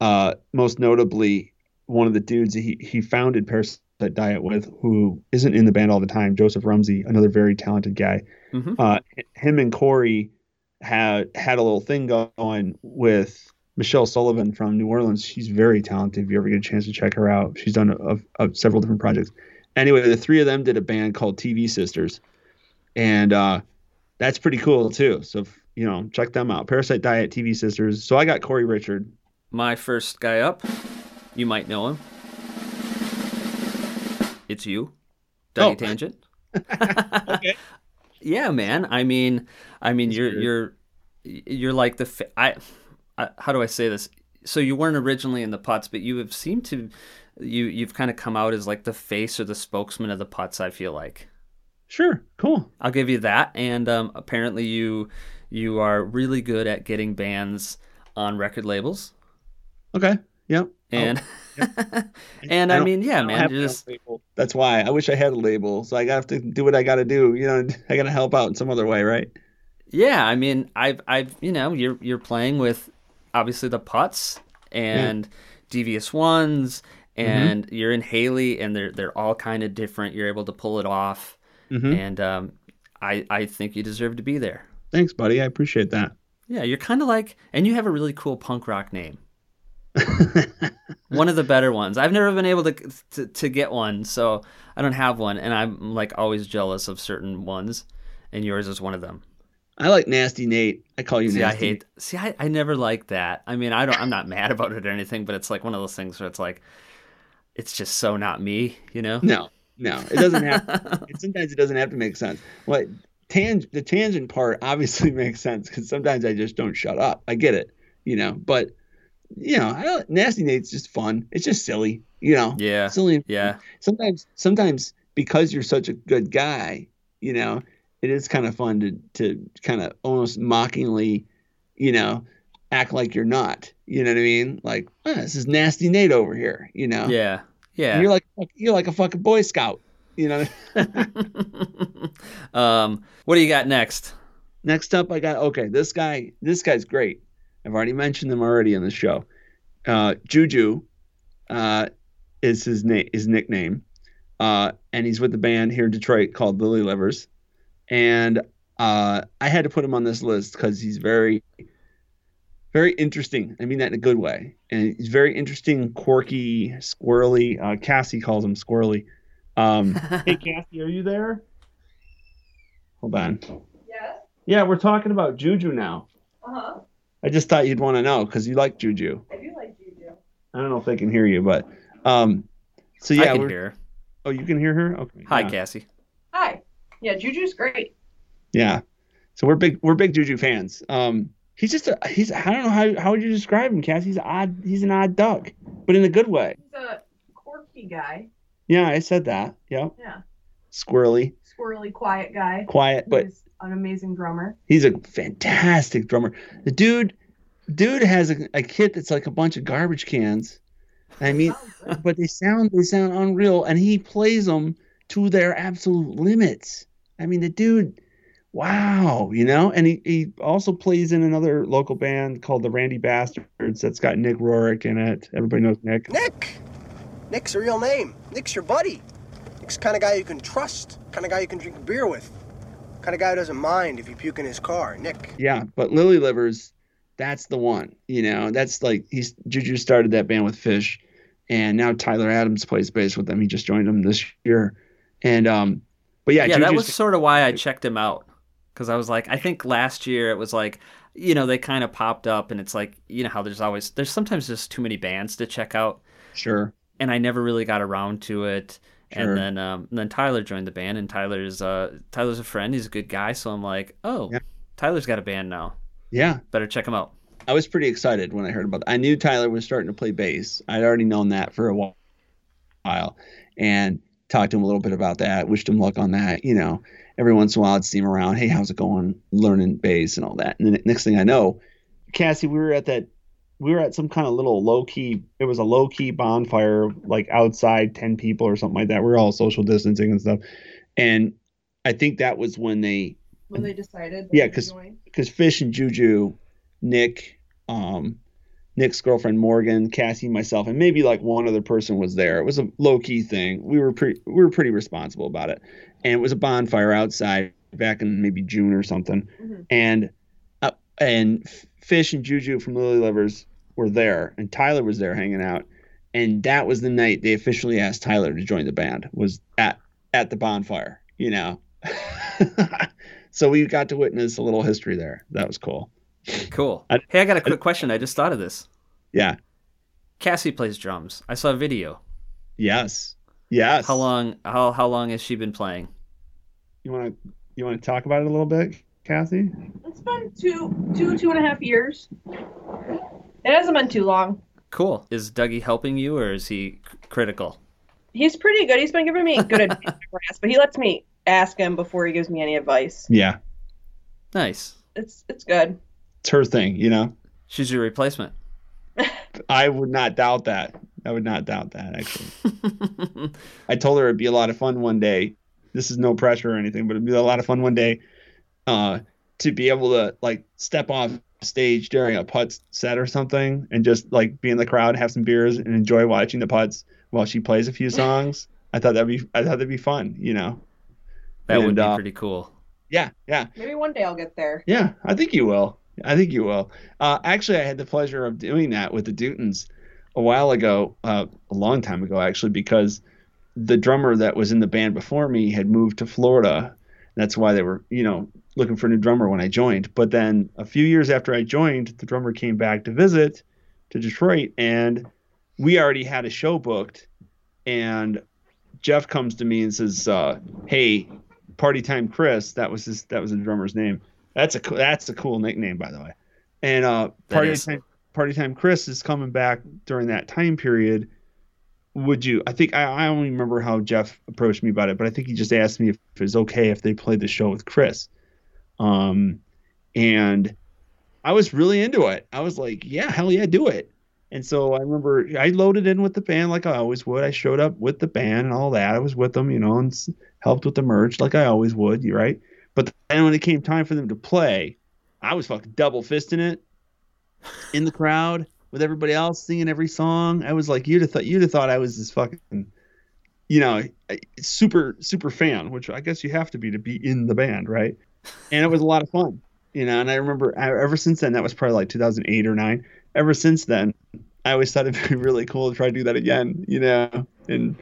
uh, most notably, one of the dudes he he founded Parasite Diet with, who isn't in the band all the time, Joseph Rumsey, another very talented guy. Mhm. Uh, him and Corey had had a little thing going with Michelle Sullivan from New Orleans. She's very talented. If you ever get a chance to check her out, she's done a, a, a several different projects. Anyway, the three of them did a band called TV Sisters, and uh, that's pretty cool too. So you know, check them out. Parasite Diet, TV Sisters. So I got Corey Richard. My first guy up, you might know him. It's you, Dougie Oh. Tangent. [laughs] [laughs] Okay. Yeah, man. I mean, I mean, you're weird. you're you're like the I, I. How do I say this? So you weren't originally in the Putz, but you have seemed to, you you've kind of come out as like the face or the spokesman of the Putz. I feel like. Sure, cool. I'll give you that. And um, apparently, you you are really good at getting bands on record labels. Okay, yep. And [laughs] [laughs] and I, don't- mean, yeah, I man, have you're my just. That's why I wish I had a label. So I have to do what I got to do. You know, [laughs] I got to help out in some other way, right? Yeah, I mean, I've, I've, you know, you're you're playing with obviously the Putz and devious ones, and you're in Haley, and they're they're all kind of different. You're able to pull it off, Mhm. and um, I I think you deserve to be there. Thanks, buddy. I appreciate that. Yeah, you're kind of like, and you have a really cool punk rock name. [laughs] one of the better ones. I've never been able to, to to get one, so I don't have one, and I'm like always jealous of certain ones, and yours is one of them. I like Nasty Nate. I call you See, I Nasty. hate. See, I, I never liked that. I mean, I don't. I'm not mad about it or anything, but it's like one of those things where it's like, it's just so not me, you know? No, no, it doesn't have. [laughs] it, sometimes it doesn't have to make sense. What tang the tangent part obviously [laughs] makes sense because sometimes I just don't shut up. I get it, you know. But you know, I Nasty Nate's just fun. It's just silly, you know. Yeah. silly. Yeah. Sometimes, sometimes because you're such a good guy, you know, it is kind of fun to to kind of almost mockingly, you know, act like you're not. You know what I mean? Like, "Ah, this is Nasty Nate over here, you know. Yeah. And Yeah. you're like you're like a fucking boy scout. You know. [laughs] um, what do you got next? Next up, I got okay. This guy, this guy's great. I've already mentioned them already in the show. Uh, Juju uh, is his name, his nickname, uh, and he's with the band here in Detroit called Lily Livers. And uh, I had to put him on this list because he's very, very interesting. I mean that in a good way. And he's very interesting, quirky, squirrely. Uh, Cassie calls him squirrely. Um, [laughs] hey, Cassie, are you there? Hold on. Yes. Yeah, we're talking about Juju now. Uh huh. I just thought you'd want to know because you like Juju. I do like Juju. I don't know if they can hear you, but um, so I yeah, can hear. her. oh, you can hear her. Okay. Hi, yeah. Cassie. Hi. Yeah, Juju's great. Yeah, so we're big we're big Juju fans. Um, he's just a he's I don't know how how would you describe him, Cassie? He's odd. He's an odd duck, but in a good way. He's a quirky guy. Yeah, I said that. Yep. Yeah. Squirrely, Squirrely, quiet guy. quiet, but He's an amazing drummer. he's a fantastic drummer. The dude, dude has a, a kit that's like a bunch of garbage cans. I oh, mean, but they sound they sound unreal, and he plays them to their absolute limits. I mean, the dude, wow, you know, and he, he also plays in another local band called the Randy Bastards that's got Nick Rorick in it. Everybody knows Nick. Nick! Nick's a real name. Nick's your buddy. Nick's kind of guy you can trust, kind of guy you can drink beer with, kind of guy who doesn't mind if you puke in his car. Nick. Yeah, but Lily Livers, that's the one. You know, that's like he's Juju started that band with Fish, and now Tyler Adams plays bass with them. He just joined them this year, and um, but yeah, Yeah, that was sort of why I checked him out because I was like, I think last year it was like, you know, they kind of popped up, and it's like, you know how there's always there's sometimes just too many bands to check out, sure. and I never really got around to it. Sure. And then um, and then Tyler joined the band, and Tyler's uh, Tyler's a friend. He's a good guy, so I'm like, oh, Yeah. Tyler's got a band now. Yeah, Better check him out. I was pretty excited when I heard about that. I knew Tyler was starting to play bass. I'd already known that for a while, and talked to him a little bit about that. Wished him luck on that. You know, every once in a while I'd see him around. Hey, how's it going? Learning bass and all that. And then the next thing I know, Cassie, we were at that. We were at some kind of little low key. It was a low key bonfire, like outside, ten people or something like that. We are all social distancing and stuff. And I think that was when they When they decided. Yeah, they would 'cause- join. because Fish and Juju, Nick, um, Nick's girlfriend Morgan, Cassie, myself, and maybe like one other person was there. It was a low key thing. We were pretty we were pretty responsible about it, and it was a bonfire outside back in maybe June or something, Mhm. and uh, and Fish and Juju from Lily Livers were there, and Tyler was there hanging out, and that was the night they officially asked Tyler to join the band. Was at at the bonfire, you know. [laughs] so we got to witness a little history there. That was cool. Cool. I- hey, I got a quick question. I just thought of this. Yeah. Cassie plays drums. I saw a video. Yes. Yes. How long? How how long has she been playing? You want to you want to talk about it a little bit, Kathy? It's been two, two, two and a half years. It hasn't been too long. Cool. Is Dougie helping you, or is he c- critical? He's pretty good. He's been giving me good [laughs] advice, but he lets me ask him before he gives me any advice. Yeah. Nice. It's it's good. It's her thing, you know. She's your replacement. [laughs] I would not doubt that. I would not doubt that actually. [laughs] I told her it'd be a lot of fun one day. This is no pressure or anything, but it'd be a lot of fun one day uh, to be able to like step off stage during a Putz set or something and just like be in the crowd, have some beers, and enjoy watching the Putz while she plays a few [laughs] songs. I thought that'd be I thought that'd be fun, you know. That would be uh, pretty cool. Yeah, yeah. Maybe one day I'll get there. Yeah, I think you will. I think you will. Uh, actually, I had the pleasure of doing that with the Dutons a while ago, uh, a long time ago, actually, because the drummer that was in the band before me had moved to Florida. That's why they were, you know, looking for a new drummer when I joined. But then a few years after I joined, the drummer came back to visit to Detroit, and we already had a show booked. And Jeff comes to me and says, uh, "Hey, Party Time Chris, that was his, that was the drummer's name. That's a that's a cool nickname, by the way. And uh, Party. Time Party Time Chris is coming back during that time period. Would you? I think I, I don't remember how Jeff approached me about it, but I think he just asked me if it was okay if they played the show with Chris. Um, and I was really into it. I was like, yeah, hell yeah, do it. And so I remember I loaded in with the band like I always would. I showed up with the band and all that. I was with them, you know, and helped with the merch like I always would. You right? But then when it came time for them to play, I was fucking double fisting it in the crowd with everybody else singing every song. I was like, you'd have thought you'd have thought I was this fucking, you know, super super fan, which I guess you have to be to be in the band, right? And it was a lot of fun, you know. And I remember ever since then, that was probably like 2008 or nine. Ever since then, I always thought it'd be [laughs] really cool to try to do that again, you know. And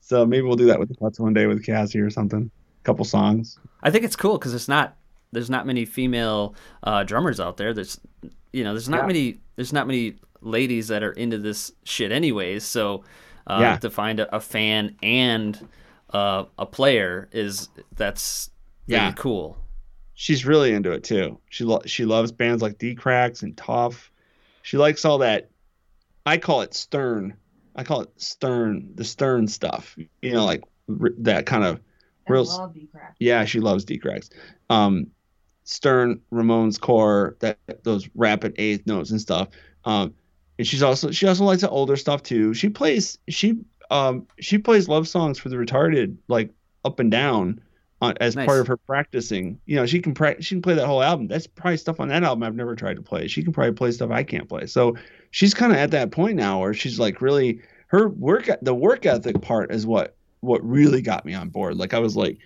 so maybe we'll do that with the Putz one day with Cassie or something. A couple songs. I think it's cool because it's not there's not many female uh, drummers out there. There's you know there's not Yeah. many there's not many ladies that are into this shit anyways. So uh, Yeah. to find a, a fan and uh, a player is that's Yeah. cool. she's really into it too. She lo- she loves bands like D Cracks and Tough. She likes all that. I call it stern. I call it stern, the stern stuff. You know, like r- that kind of real. s- Yeah, she loves D Cracks. Um, stern, Ramones core, that those rapid eighth notes and stuff. Um, and she's also she also likes the older stuff too. She plays she um she plays love songs for the retarded like up and down on, as Nice. part of her practicing. You know, she can pra- she can play that whole album. That's probably stuff on that album I've never tried to play. She can probably play stuff I can't play. So she's kind of at that point now where she's like really her work the work ethic part is what what really got me on board. Like I was like,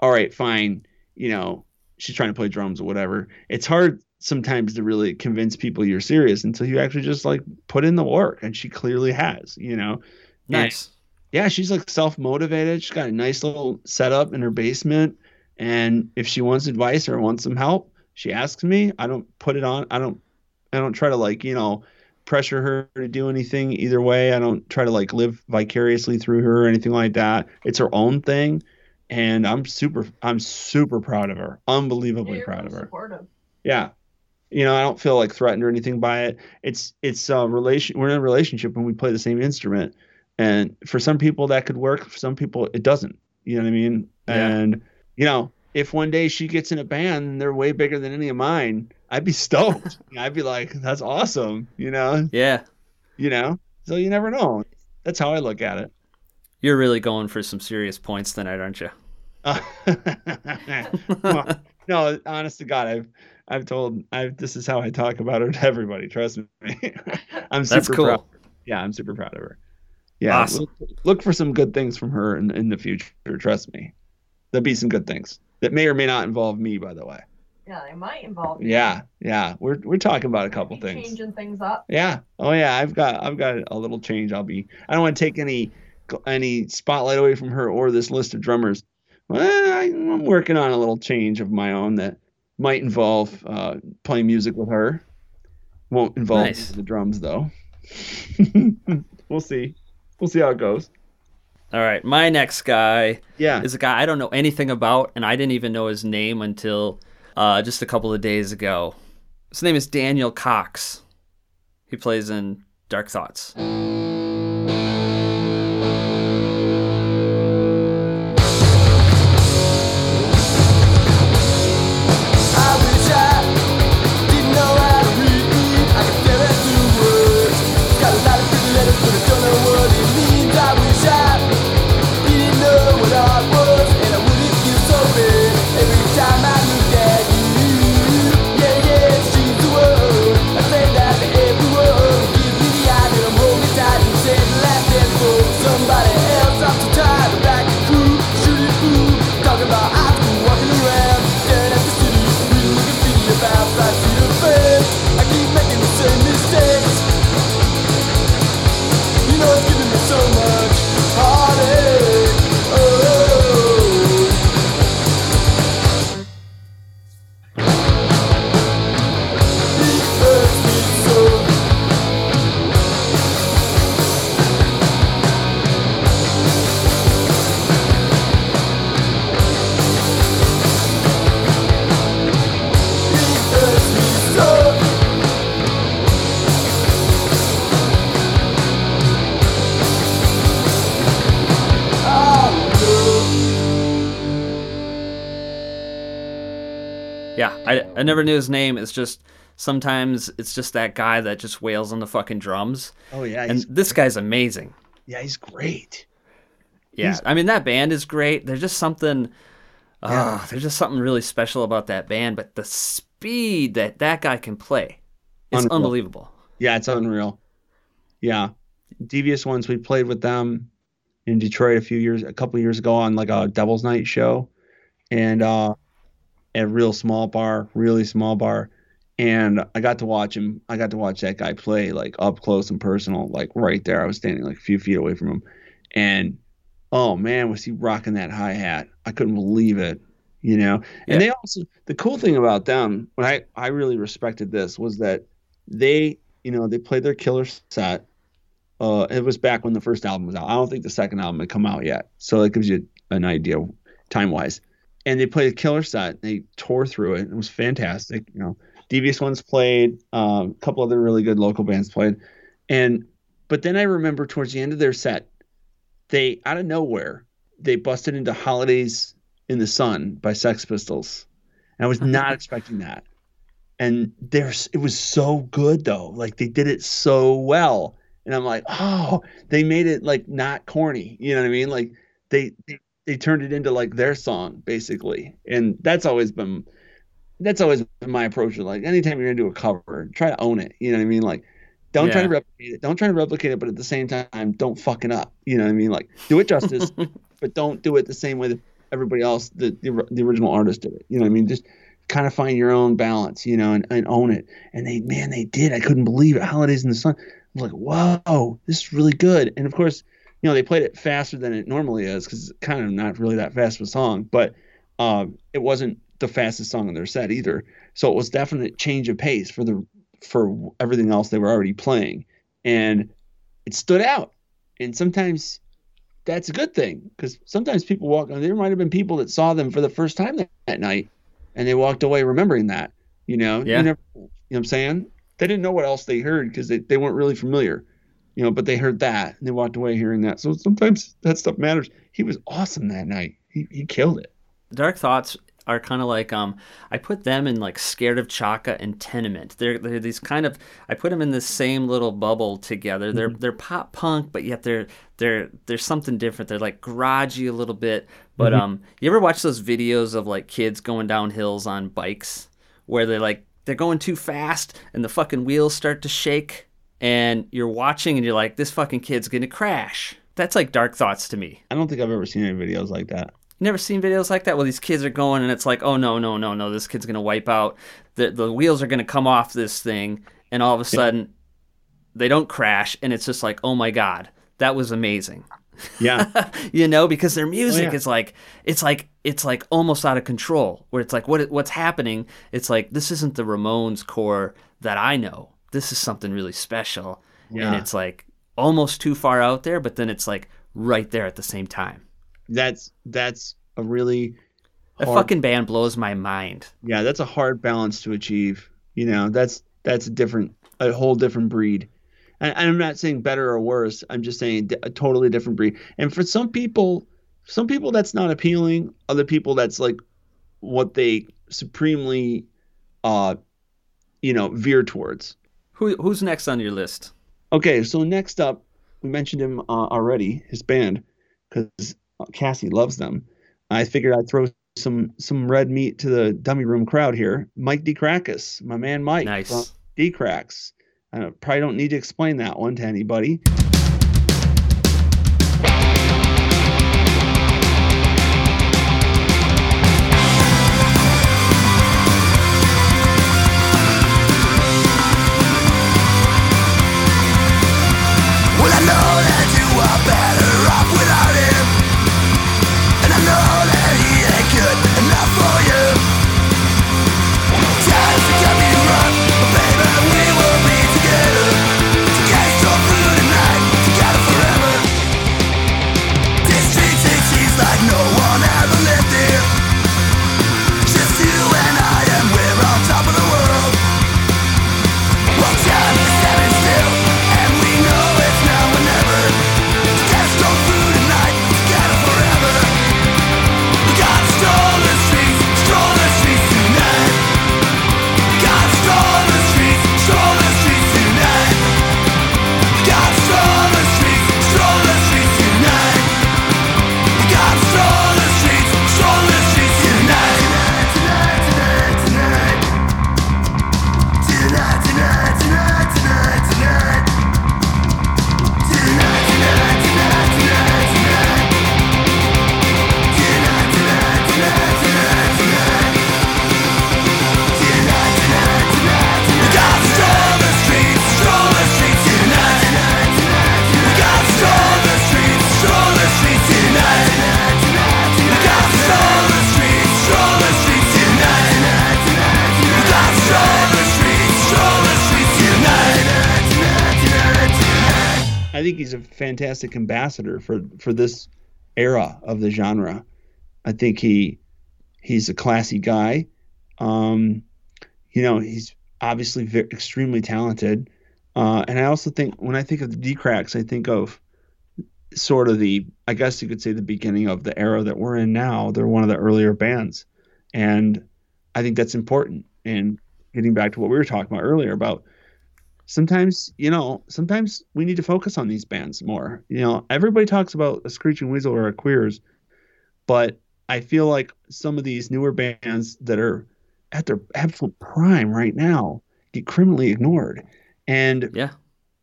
all right, fine, you know, she's trying to play drums or whatever. It's hard sometimes to really convince people you're serious until you actually just like put in the work and she clearly has, you know. And- Nice. yeah, she's like self motivated. She's got a nice little setup in her basement. And if she wants advice or wants some help, she asks me. I don't put it on. I don't. I don't try to like you know pressure her to do anything either way. I don't try to like live vicariously through her or anything like that. It's her own thing, and I'm super. I'm super proud of her. Unbelievably proud of her. Yeah. You know, I don't feel like threatened or anything by it. It's it's a relation. We're in a relationship and we play the same instrument, and for some people that could work. For some people it doesn't. You know what I mean? Yeah. And you know, if one day she gets in a band and they're way bigger than any of mine, I'd be stoked. [laughs] I'd be like, that's awesome. You know, Yeah. you know. So you never know. That's how I look at it. You're really going for some serious points tonight, aren't you? Uh, [laughs] well, no, honest to God, I've I've told I've this is how I talk about her to everybody. Trust me, [laughs] I'm super That's cool. proud. Yeah, I'm super proud of her. Yeah, Awesome. look, look for some good things from her in, in the future. Trust me, there'll be some good things that may or may not involve me. By the way, Yeah, they might involve you. yeah, yeah, we're we're talking about a couple things. Changing things up. Yeah. Oh yeah, I've got I've got a little change. I'll be. I don't want to take any any spotlight away from her or this list of drummers. Well, I, I'm working on a little change of my own that might involve uh, playing music with her. Won't involve Nice. the drums though. [laughs] we'll see. We'll see how it goes. All right. My next guy Yeah. is a guy I don't know anything about, and I didn't even know his name until uh, just a couple of days ago. His name is Daniel Cox. He plays in Dark Thoughts. Never knew his name. It's just sometimes it's just that guy that just wails on the fucking drums. Oh yeah, And this guy's amazing. yeah, he's great. Yeah, He's- I mean that band is great. There's just something, uh, there's just something really special about that band. But the speed that that guy can play, is Unreal. unbelievable. Yeah, it's unreal. Yeah, Devious Ones. We played with them in Detroit a few years, a couple years ago on like a Devil's Night show, and uh, at a real small bar, really small bar, and I got to watch him. I got to watch that guy play like up close and personal, like right there. I was standing like a few feet away from him, and oh man, was he rocking that hi hat? I couldn't believe it. You know, and Yeah. they also the cool thing about them, what I I really respected this was that they you know they played their killer set. Uh, it was back when the first album was out. I don't think the second album had come out yet, so that gives you an idea time wise. And they played a killer set. They tore through it. It was fantastic. You know, Devious Ones played. Um, a couple other really good local bands played, and but then I remember towards the end of their set, they out of nowhere they busted into Holidays in the Sun by Sex Pistols. And I was [laughs] not expecting that. And there's it was so good though. Like they did it so well. And I'm like, oh, they made it like not corny. You know what I mean? Like they they, they turned it into like their song, basically. And that's always been that's always been my approach. Like anytime you're gonna do a cover, try to own it. You know what I mean? Like don't try to replicate it. Don't try to replicate it, but at the same time, don't fuck it up. You know what I mean? Like do it justice, [laughs] but don't do it the same way that everybody else, the, the the original artist did it. You know what I mean? Just kind of find your own balance, you know, and, and own it. And they, man, they did. I couldn't believe it. Holidays in the Sun. I was like, whoa, this is really good. And of course, you know, they played it faster than it normally is because it's kind of not really that fast of a song, but um, it wasn't the fastest song in their set either. So it was definite change of pace for the for everything else they were already playing, and it stood out. And sometimes that's a good thing because sometimes people walk. On there might have been people that saw them for the first time that, that night, and they walked away remembering that. You know, Yeah. you, never, you know what I'm saying? They didn't know what else they heard because they, they weren't really familiar, you know, but they heard that and they walked away hearing that. So sometimes that stuff matters. He was awesome that night. He, he killed it. Dark Thoughts are kind of like um I put them in like Scared of Chaka and Tenement. They're they're these kind of I put them in the same little bubble together. They're they're pop punk, but yet they're they're there's something different. They're like garagey a little bit. But um you ever watch those videos of like kids going down hills on bikes where they're like they're going too fast and the fucking wheels start to shake and you're watching and you're like this fucking kid's to crash. That's like Dark Thoughts to me. I don't think I've ever seen any videos like that. You never seen videos like that? Well, these kids are going, and it's like, oh no, no, no, no, this kid's gonna wipe out. The the wheels are gonna come off this thing, and all of a sudden, they don't crash, and it's just like, oh my god, that was amazing. Yeah. [laughs] you know, because their oh, music yeah. is like, it's like, it's like almost out of control. Where it's like, what what's happening? It's like this isn't the Ramones core that I know. This is something really special, and it's like almost too far out there, but then it's like right there at the same time. that's that's a really That hard- fucking band blows my mind. yeah that's a hard balance to achieve you know? That's that's a different a whole different breed. And i'm not saying better or worse. I'm just saying a totally different breed. And for some people some people that's not appealing other people that's like what they supremely uh you know veer towards Who who's next on your list? okay so next up we mentioned him uh, already his band because cassie loves them i figured i'd throw some some red meat to the dummy room crowd here mike DeCrackus, my man mike Nice. from Dee Cracks. I probably don't need to explain that one to anybody. Fantastic ambassador for for this era of the genre. I think he he's a classy guy. Um, you know, he's obviously ve extremely talented. Uh, and I also think when I think of the Dee Cracks, I think of sort of the, I guess you could say the beginning of the era that we're in now. They're one of the earlier bands. And I think that's important. And getting back to what we were talking about earlier about sometimes, you know, sometimes we need to focus on these bands more. You know, everybody talks about a Screeching Weasel or a Queers, but I feel like some of these newer bands that are at their absolute prime right now get criminally ignored. And Yeah.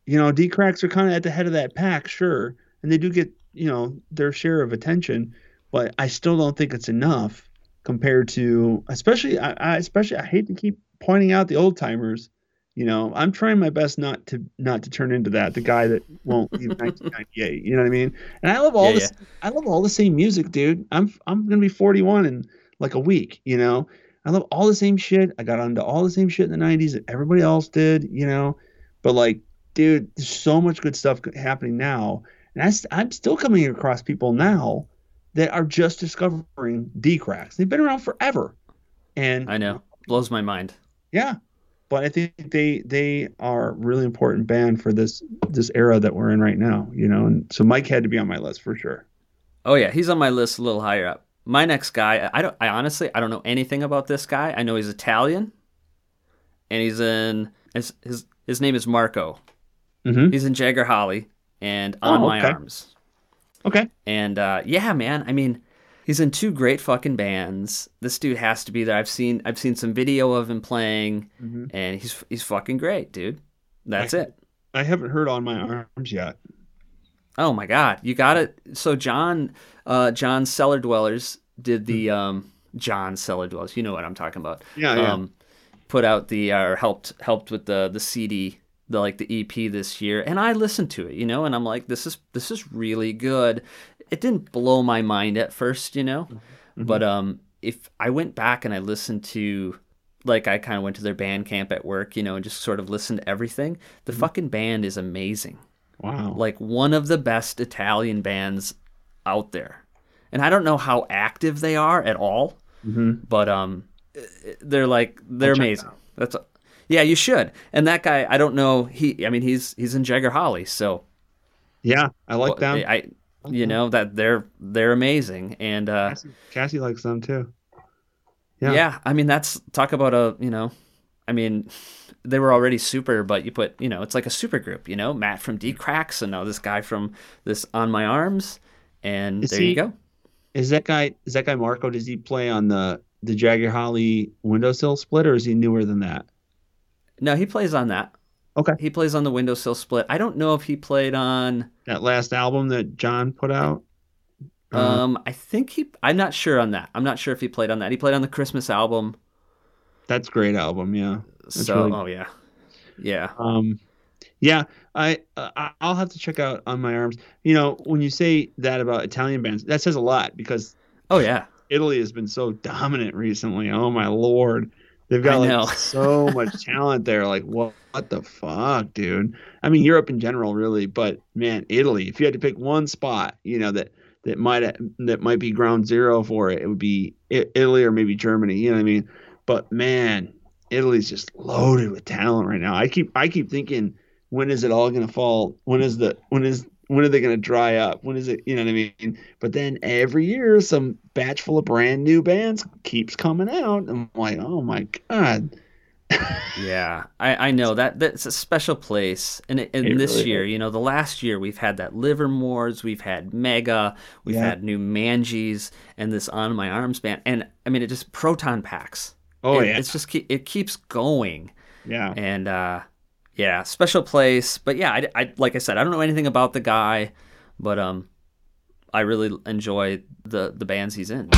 you know, Dee Cracks are kind of at the head of that pack, sure, and they do get you know their share of attention, but I still don't think it's enough compared to, especially I, I especially I hate to keep pointing out the old timers. You know, I'm trying my best not to not to turn into that the guy that won't leave 1998. [laughs] You know what I mean? And I love all Yeah, this. I love all the same music, dude. I'm I'm gonna be 41 in like a week. You know, I love all the same shit. I got onto all the same shit in the 90s that everybody else did. You know, but like, dude, there's so much good stuff happening now, and I, I'm still coming across people now that are just discovering Dee Cracks. They've been around forever, and I know. Blows my mind. yeah, but I think they they are a really important band for this this era that we're in right now. You know, and so Mike had to be on my list for sure. Oh yeah, he's on my list a little higher up. My next guy, I don't I honestly I don't know anything about this guy. I know he's Italian and he's in his his, his name is Marco. Mhm. He's in Jagger Holly and On Oh, My. Arms. Okay, And uh, yeah, man, I mean, he's in two great fucking bands. This dude has to be there. I've seen I've seen some video of him playing Mhm. and he's he's fucking great, dude. That's I- it. I haven't heard on my arms yet. Oh my God, you got it. So John, uh, John Cellar Dwellers did the um, John Cellar Dwellers. You know what I'm talking about. Yeah, yeah. Um, put out the or helped helped with the the CD, the like the EP this year, and I listened to it, you know, and I'm like, this is this is really good. It didn't blow my mind at first, you know, but um, if I went back and I listened to like I kind of went to their Bandcamp at work, you know, and just sort of listened to everything. The fucking band is amazing Wow. like one of the best Italian bands out there. And I don't know how active they are at all, Mhm. but um, they're like they're it amazing. That's a, yeah, you should. And that guy, I don't know. He, I mean, he's he's in Jagger Holly, so Yeah, I like well, them. I, you know that they're they're amazing. And uh, Cassie, Cassie likes them too. yeah. Yeah. I mean that's talk about a you know, I mean. They were already super, but you put, you know, it's like a super group, you know, Matt from Dee Cracks and now this guy from this On My Arms, and Is there he- you go. Is that guy? Is that guy Marco? Does he play on the the Jagger Holly windowsill split, or is he newer than that? No, he plays on that. Okay. He plays on the windowsill split. I don't know if he played on. That last album that John put out. Uh, Um, I think he. I'm not sure on that. I'm not sure if he played on that. He played on the Christmas album. that's great album. Yeah. That's so, really- oh yeah, yeah. Um, yeah. I uh, I'll have to check out on my arms. You know, when you say that about Italian bands, that says a lot because Oh yeah. Italy has been so dominant recently. Oh my lord. They've got like so much [laughs] talent there. Like what, what the fuck, dude? I mean Europe in general, really, but man, Italy. If you had to pick one spot, you know that that might that might be ground zero for it, it would be Italy or maybe Germany. You know what I mean? But man, Italy's just loaded with talent right now. I keep I keep thinking, when is it all gonna fall? When is the when is when are they gonna dry up? When is it? You know what I mean? But then every year, some batch full of brand new bands keeps coming out. I'm like, oh my god. Yeah, I, I know that that's a special place. And it- and It this really year, is. you know, the last year we've had that Livermore's, we've had Mega, we've Yeah. had new Manges, and this On My Arms band. And I mean, it just proton packs. Oh It- yeah, it's just it keeps going. yeah. and uh, yeah, special place. But yeah, I, I like I said, I don't know anything about the guy, but um, I really enjoy the the bands he's in.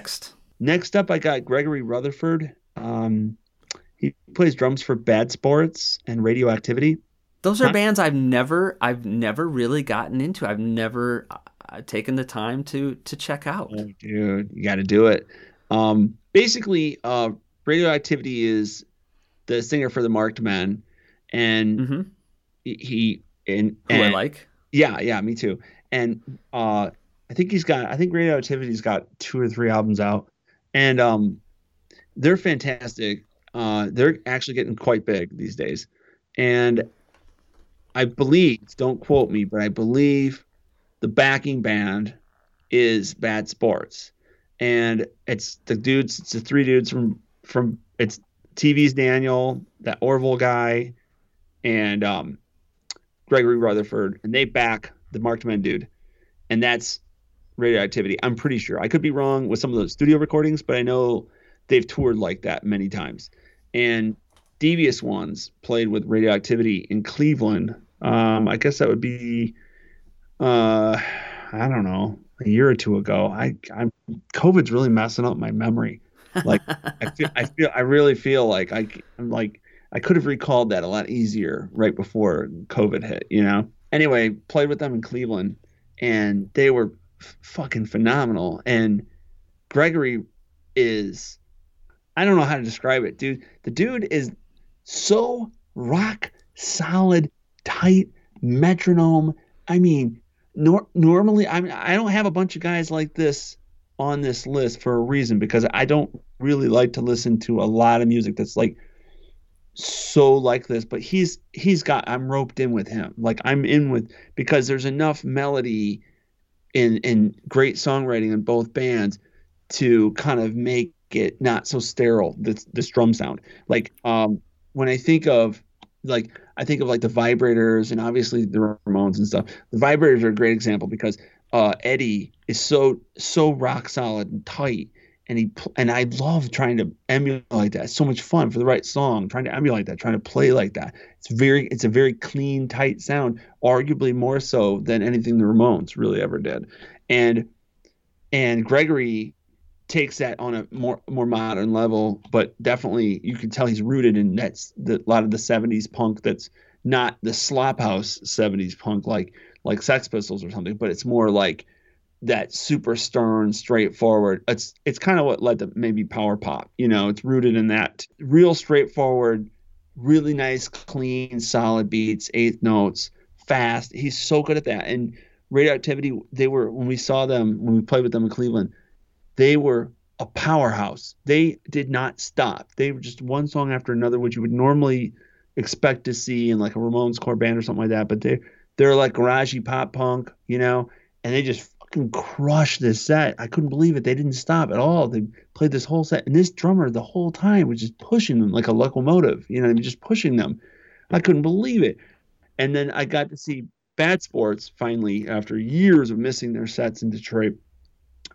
Next? Next up, I got Gregory Rutherford. Um, he plays drums for Bad Sports and Radioactivity. Those are Huh? bands I've never I've never really gotten into. I've never uh, taken the time to to check out. Oh, dude, you got to do it. Um, basically, uh, Radioactivity is the singer for the Marked Men, and hmm he- he and, Who I like. Yeah, yeah, me too. And uh, I think he's got. I think Radioactivity's got two or three albums out, and um, they're fantastic. Uh, they're actually getting quite big these days, and I believe. Don't quote me, but I believe the backing band is Bad Sports, and it's the dudes. It's the three dudes from from. It's TV's Daniel, that Orville guy, and um, Gregory Rutherford, and they back the Marked Men dude, and that's Radioactivity. I'm pretty sure. I could be wrong with some of those studio recordings, but I know they've toured like that many times. And Devious Ones played with Radioactivity in Cleveland. Um, I guess that would be, uh, I don't know, a year or two ago. I, I'm COVID's really messing up my memory. Like I feel, I feel, I really feel like I, I'm like I could have recalled that a lot easier right before COVID hit, you know. Anyway, played with them in Cleveland, and they were f- fucking phenomenal. And Gregory is, I don't know how to describe it, dude. The dude is so rock solid, tight metronome. I mean, nor- normally, I mean, I don't have a bunch of guys like this on this list for a reason because I don't really like to listen to a lot of music that's like so like this but he's he's got i'm roped in with him like i'm in with because there's enough melody in in great songwriting in both bands to kind of make it not so sterile this this drum sound. Like um when i think of like i think of like the vibrators and obviously the ramones and stuff. The vibrators are a great example because uh eddie is so so rock solid and tight and he and I love trying to emulate that. It's so much fun for the right song, trying to emulate that, trying to play like that. It's very it's a very clean, tight sound, arguably more so than anything the Ramones really ever did. And and Gregory takes that on a more more modern level, but definitely you can tell he's rooted in that's the, a lot of the 70s punk that's not the slop house 70s punk like like Sex Pistols or something, but it's more like that super stern, straightforward. It's it's kind of what led to maybe power pop. You know, it's rooted in that real straightforward, really nice, clean, solid beats, eighth notes, fast. He's so good at that. And Radioactivity, they were when we saw them when we played with them in Cleveland, they were a powerhouse. They did not stop. They were just one song after another, which you would normally expect to see in like a Ramones core band or something like that. But they they're like garagey pop punk, you know, and they just fucking crushed this set. I couldn't believe it. They didn't stop at all. They played this whole set, and this drummer the whole time was just pushing them like a locomotive. You know, I mean, just pushing them. I couldn't believe it. And then I got to see Bad Sports finally after years of missing their sets in Detroit.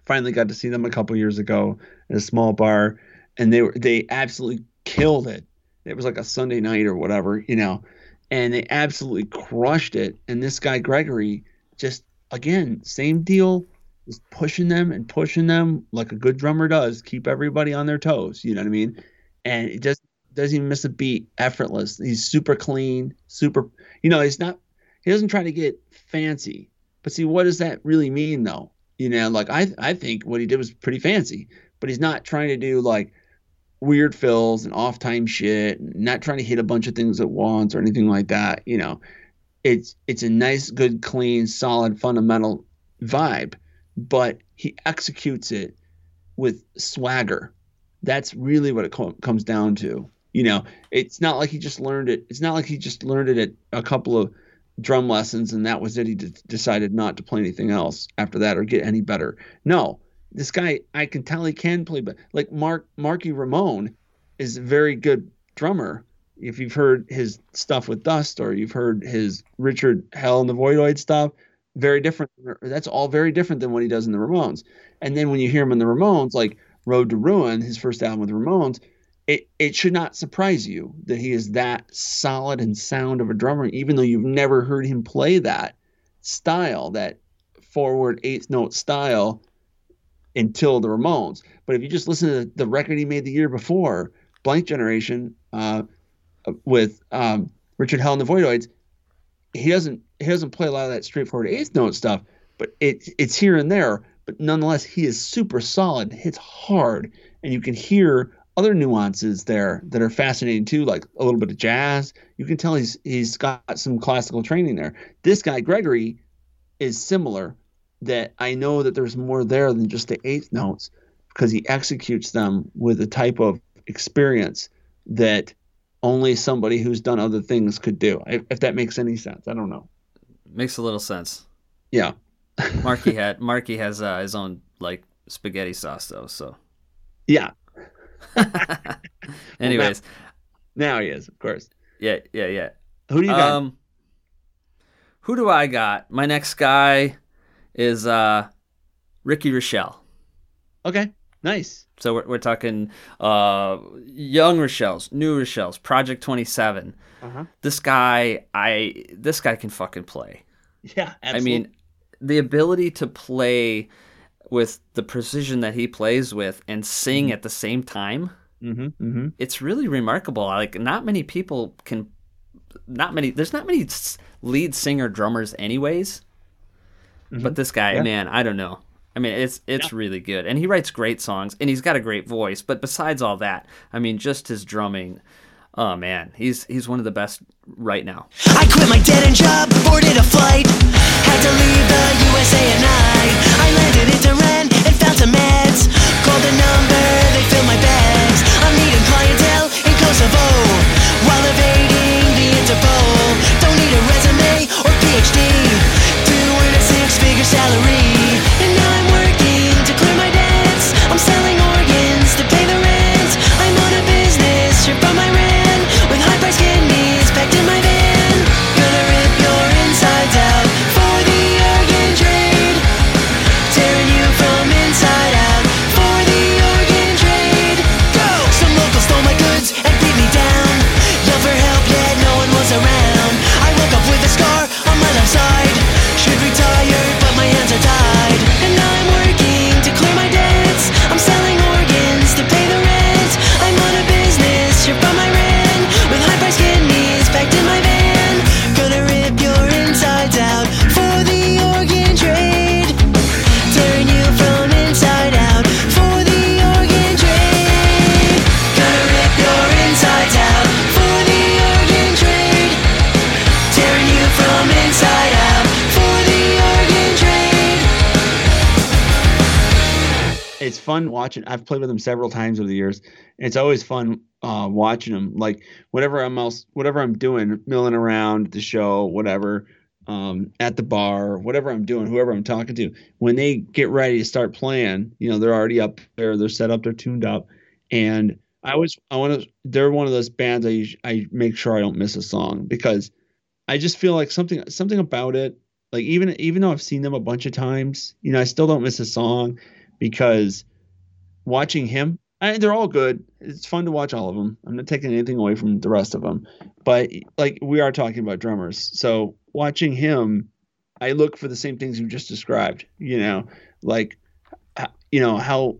Finally got to see them a couple years ago at a small bar, and they were they absolutely killed it. It was like a Sunday night or whatever, you know, and they absolutely crushed it. And this guy Gregory just again same deal, just pushing them and pushing them like a good drummer does, keep everybody on their toes. You know what I mean? And it just doesn't even miss a beat, effortless. He's super clean, super. You know, he's not. He doesn't try to get fancy. But see, what does that really mean, though? You know, like I I think what he did was pretty fancy, but he's not trying to do like weird fills and off time shit, not trying to hit a bunch of things at once or anything like that. You know, it's it's a nice, good, clean, solid, fundamental vibe, but he executes it with swagger. That's really what it co- comes down to. You know, it's not like he just learned it. It's not like he just learned it at a couple of drum lessons and that was it. He d- decided not to play anything else after that or get any better. No, this guy, I can tell he can play, but like Mark Marky Ramone is a very good drummer. If you've heard his stuff with Dust or you've heard his Richard Hell and the Voidoid stuff, very different. That's all very different than what he does in the Ramones. And then when you hear him in the Ramones, like Road to Ruin, his first album with the Ramones, it, it should not surprise you that he is that solid and sound of a drummer, even though you've never heard him play that style, that forward eighth note style until the Ramones. But if you just listen to the record he made the year before, Blank Generation, uh, with um, Richard Hell and the Voidoids, he doesn't he doesn't play a lot of that straightforward eighth note stuff, but it it's here and there. But nonetheless, he is super solid, hits hard, and you can hear other nuances there that are fascinating too, like a little bit of jazz. You can tell he's he's got some classical training there. This guy Gregory is similar. That I know that there's more there than just the eighth notes because he executes them with a type of experience that only somebody who's done other things could do. If, if that makes any sense, I don't know. Makes a little sense. Yeah, Marky [laughs] had Marky has uh, his own like spaghetti sauce though. So, yeah. [laughs] [laughs] anyways, Now he is, of course. yeah, yeah, yeah. Who do you got? Um, who do I got? My next guy is uh, Ricky Rochelle. okay, nice. So we're, we're talking uh, young Rochelle's, new Rochelle's, Project Twenty Seven. Uh-huh. This guy, I this guy can fucking play. Yeah, absolutely. I mean, the ability to play with the precision that he plays with and sing at the same time, mm-hmm, mm-hmm. it's really remarkable. Like not many people can, not many. There's not many lead singer drummers, anyways. But this guy, Mm-hmm. Yeah. man, I don't know. I mean, it's it's really good, and he writes great songs, and he's got a great voice. But besides all that, I mean, just his drumming. Oh man, he's he's one of the best right now. I quit my dead end job, boarded a flight. Had to leave the USA at night. I landed in Tehran and found some meds. Called a number, they filled my bags. I'm meeting clientele in Kosovo while evading the Interpol. Don't need a resume or PhD salary. And now I'm working to clear my debts. I'm selling organs to pay the rent. I'm on a business trip from Iran with fun watching. I've played with him several times over the years. It's always fun uh, watching him. Like whatever I'm else, whatever I'm doing, milling around the show, whatever, um, at the bar, whatever I'm doing, whoever I'm talking to, when they get ready to start playing, you know, they're already up there, they're set up, they're tuned up, and I always, I want to. They're one of those bands I I make sure I don't miss a song because I just feel like something something about it. Like even even though I've seen them a bunch of times, you know, I still don't miss a song because watching him, I, they're all good. It's fun to watch all of them. I'm not taking anything away from the rest of them, but like we are talking about drummers, so watching him, I look for the same things you just described. You know, like you know how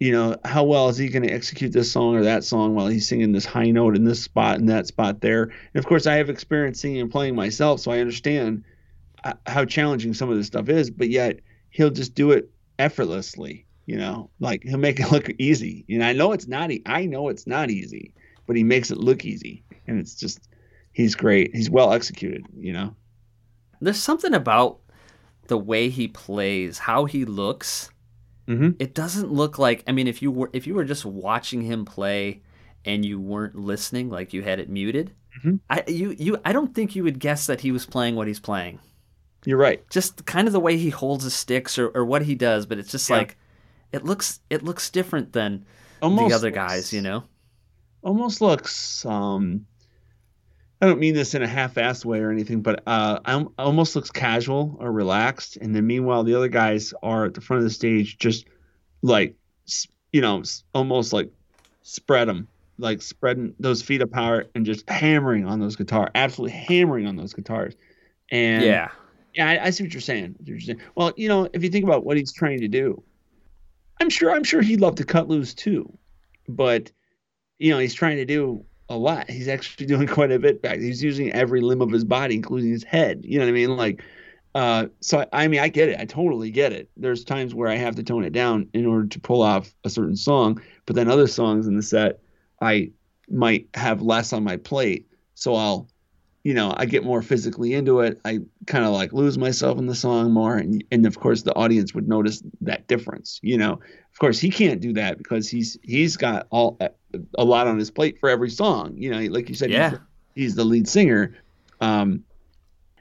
you know how well is he going to execute this song or that song while he's singing this high note in this spot and that spot there. And of course, I have experience singing and playing myself, so I understand uh, how challenging some of this stuff is. But yet he'll just do it effortlessly. You know, like he'll make it look easy. Know, I know it's not. E- I know it's not easy, but he makes it look easy, and it's just he's great. He's well executed. You know. There's something about the way he plays, how he looks. Mhm. It doesn't look like. I mean, if you were if you were just watching him play and you weren't listening, like you had it muted, Mhm. I you you I don't think you would guess that he was playing what he's playing. You're right. Just kind of the way he holds his sticks or, or what he does, but it's just Yeah. like it looks it looks different than Almost the other looks- guys, you know. almost looks um I don't mean this in a half-assed way or anything, but uh, um, almost looks casual or relaxed, and then meanwhile the other guys are at the front of the stage, just like you know, almost like spread them, like spreading those feet apart and just hammering on those guitars, absolutely hammering on those guitars. And yeah. yeah, I, I see what you're saying. I see what you're saying. Well, you know, if you think about what he's trying to do, I'm sure I'm sure he'd love to cut loose too, but you know he's trying to do a lot. He's actually [laughs] doing quite a bit back. He's using every limb of his body, including his head. You know what I mean? Like, uh, so I, I mean, I get it. I totally get it. There's times where I have to tone it down in order to pull off a certain song, but then other songs in the set, I might have less on my plate, so I'll you know, I get more physically into it. I kind of like lose myself in the song more, and and of course the audience would notice that difference. You know, of course he can't do that because he's he's got all a lot on his plate for every song. You know, like you said, Yeah. he's, the, he's the lead singer. Um,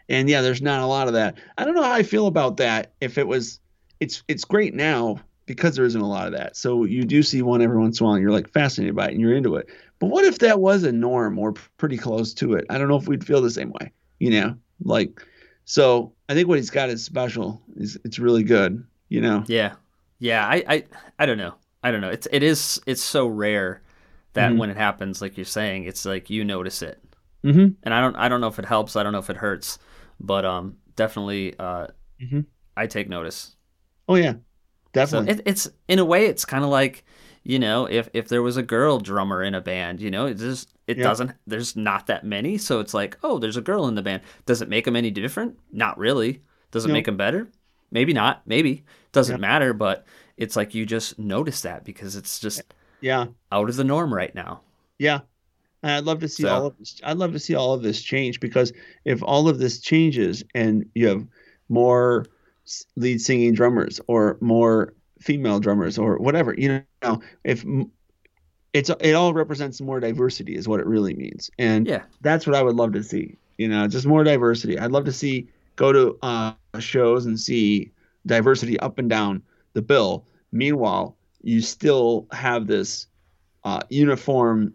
and yeah, there's not a lot of that. I don't know how I feel about that. If it was, it's it's great now because there isn't a lot of that. So you do see one every once in a while, and you're like fascinated by it, and you're into it. But what if that was a norm or pretty close to it? I don't know if we'd feel the same way. You know, like so. I think what he's got is special. It's, it's really good. You know. Yeah, yeah. I, I, I don't know. I don't know. It's it is it's so rare that Mhm. when it happens, like you're saying, it's like you notice it, Mm-hmm. and I don't I don't know if it helps. I don't know if it hurts, but um, definitely uh, Mhm. I take notice. Oh yeah, So definitely. it, it's in a way, it's kind of like you know, if if there was a girl drummer in a band, you know, it just it Yeah. doesn't. There's not that many, so it's like, oh, there's a girl in the band. Does it make them any different? Not really. Does it No. make them better? Maybe not. Maybe doesn't Yeah. matter. But it's like you just notice that because it's just yeah. out of the norm right now. Yeah. And I'd love to see So- all of this. I'd love to see all of this change because if all of this changes and you have more lead singing drummers or more female drummers or whatever, you know, if it's it all represents more diversity is what it really means. And Yeah. that's what I would love to see. You know, just more diversity. I'd love to see go to uh, shows and see diversity up and down the bill. Meanwhile, you still have this uh, uniform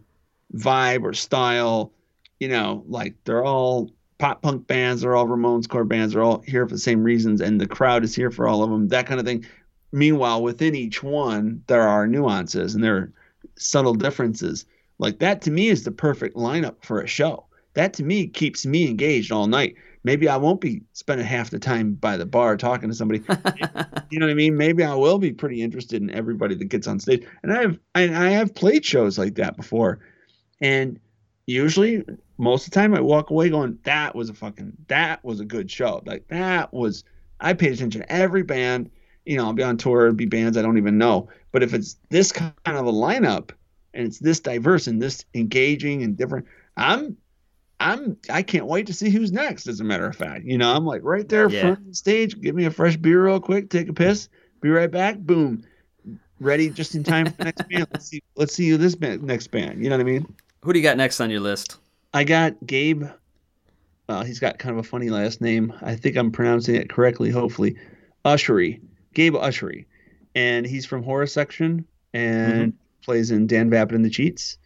vibe or style. You know, like they're all pop punk bands, they're all Ramones core bands, they're all here for the same reasons, and the crowd is here for all of them. That kind of thing. Meanwhile, within each one, there are nuances and there are subtle differences. Like that to me is the perfect lineup for a show. That to me keeps me engaged all night. Maybe I won't be spending half the time by the bar talking to somebody. [laughs] you know what I mean? Maybe I will be pretty interested in everybody that gets on stage. And I have I, I have played shows like that before. And usually most of the time I walk away going, that was a fucking that was a good show. Like that was I paid attention to every band. You know, I'll be on tour, be bands I don't even know. But if it's this kind of a lineup and it's this diverse and this engaging and different, I'm I'm I can't wait to see who's next, as a matter of fact. You know, I'm like right there Yeah. front of the stage, give me a fresh beer real quick, take a piss, be right back, boom. Ready just in time for the next band. Let's see let's see who this band, next band. You know what I mean? Who do you got next on your list? I got Gabe. Uh, he's got kind of a funny last name. I think I'm pronouncing it correctly, hopefully. Ushery. Gabe Ushery. And he's from Horror Section and plays in Dan Vapid and the Cheats.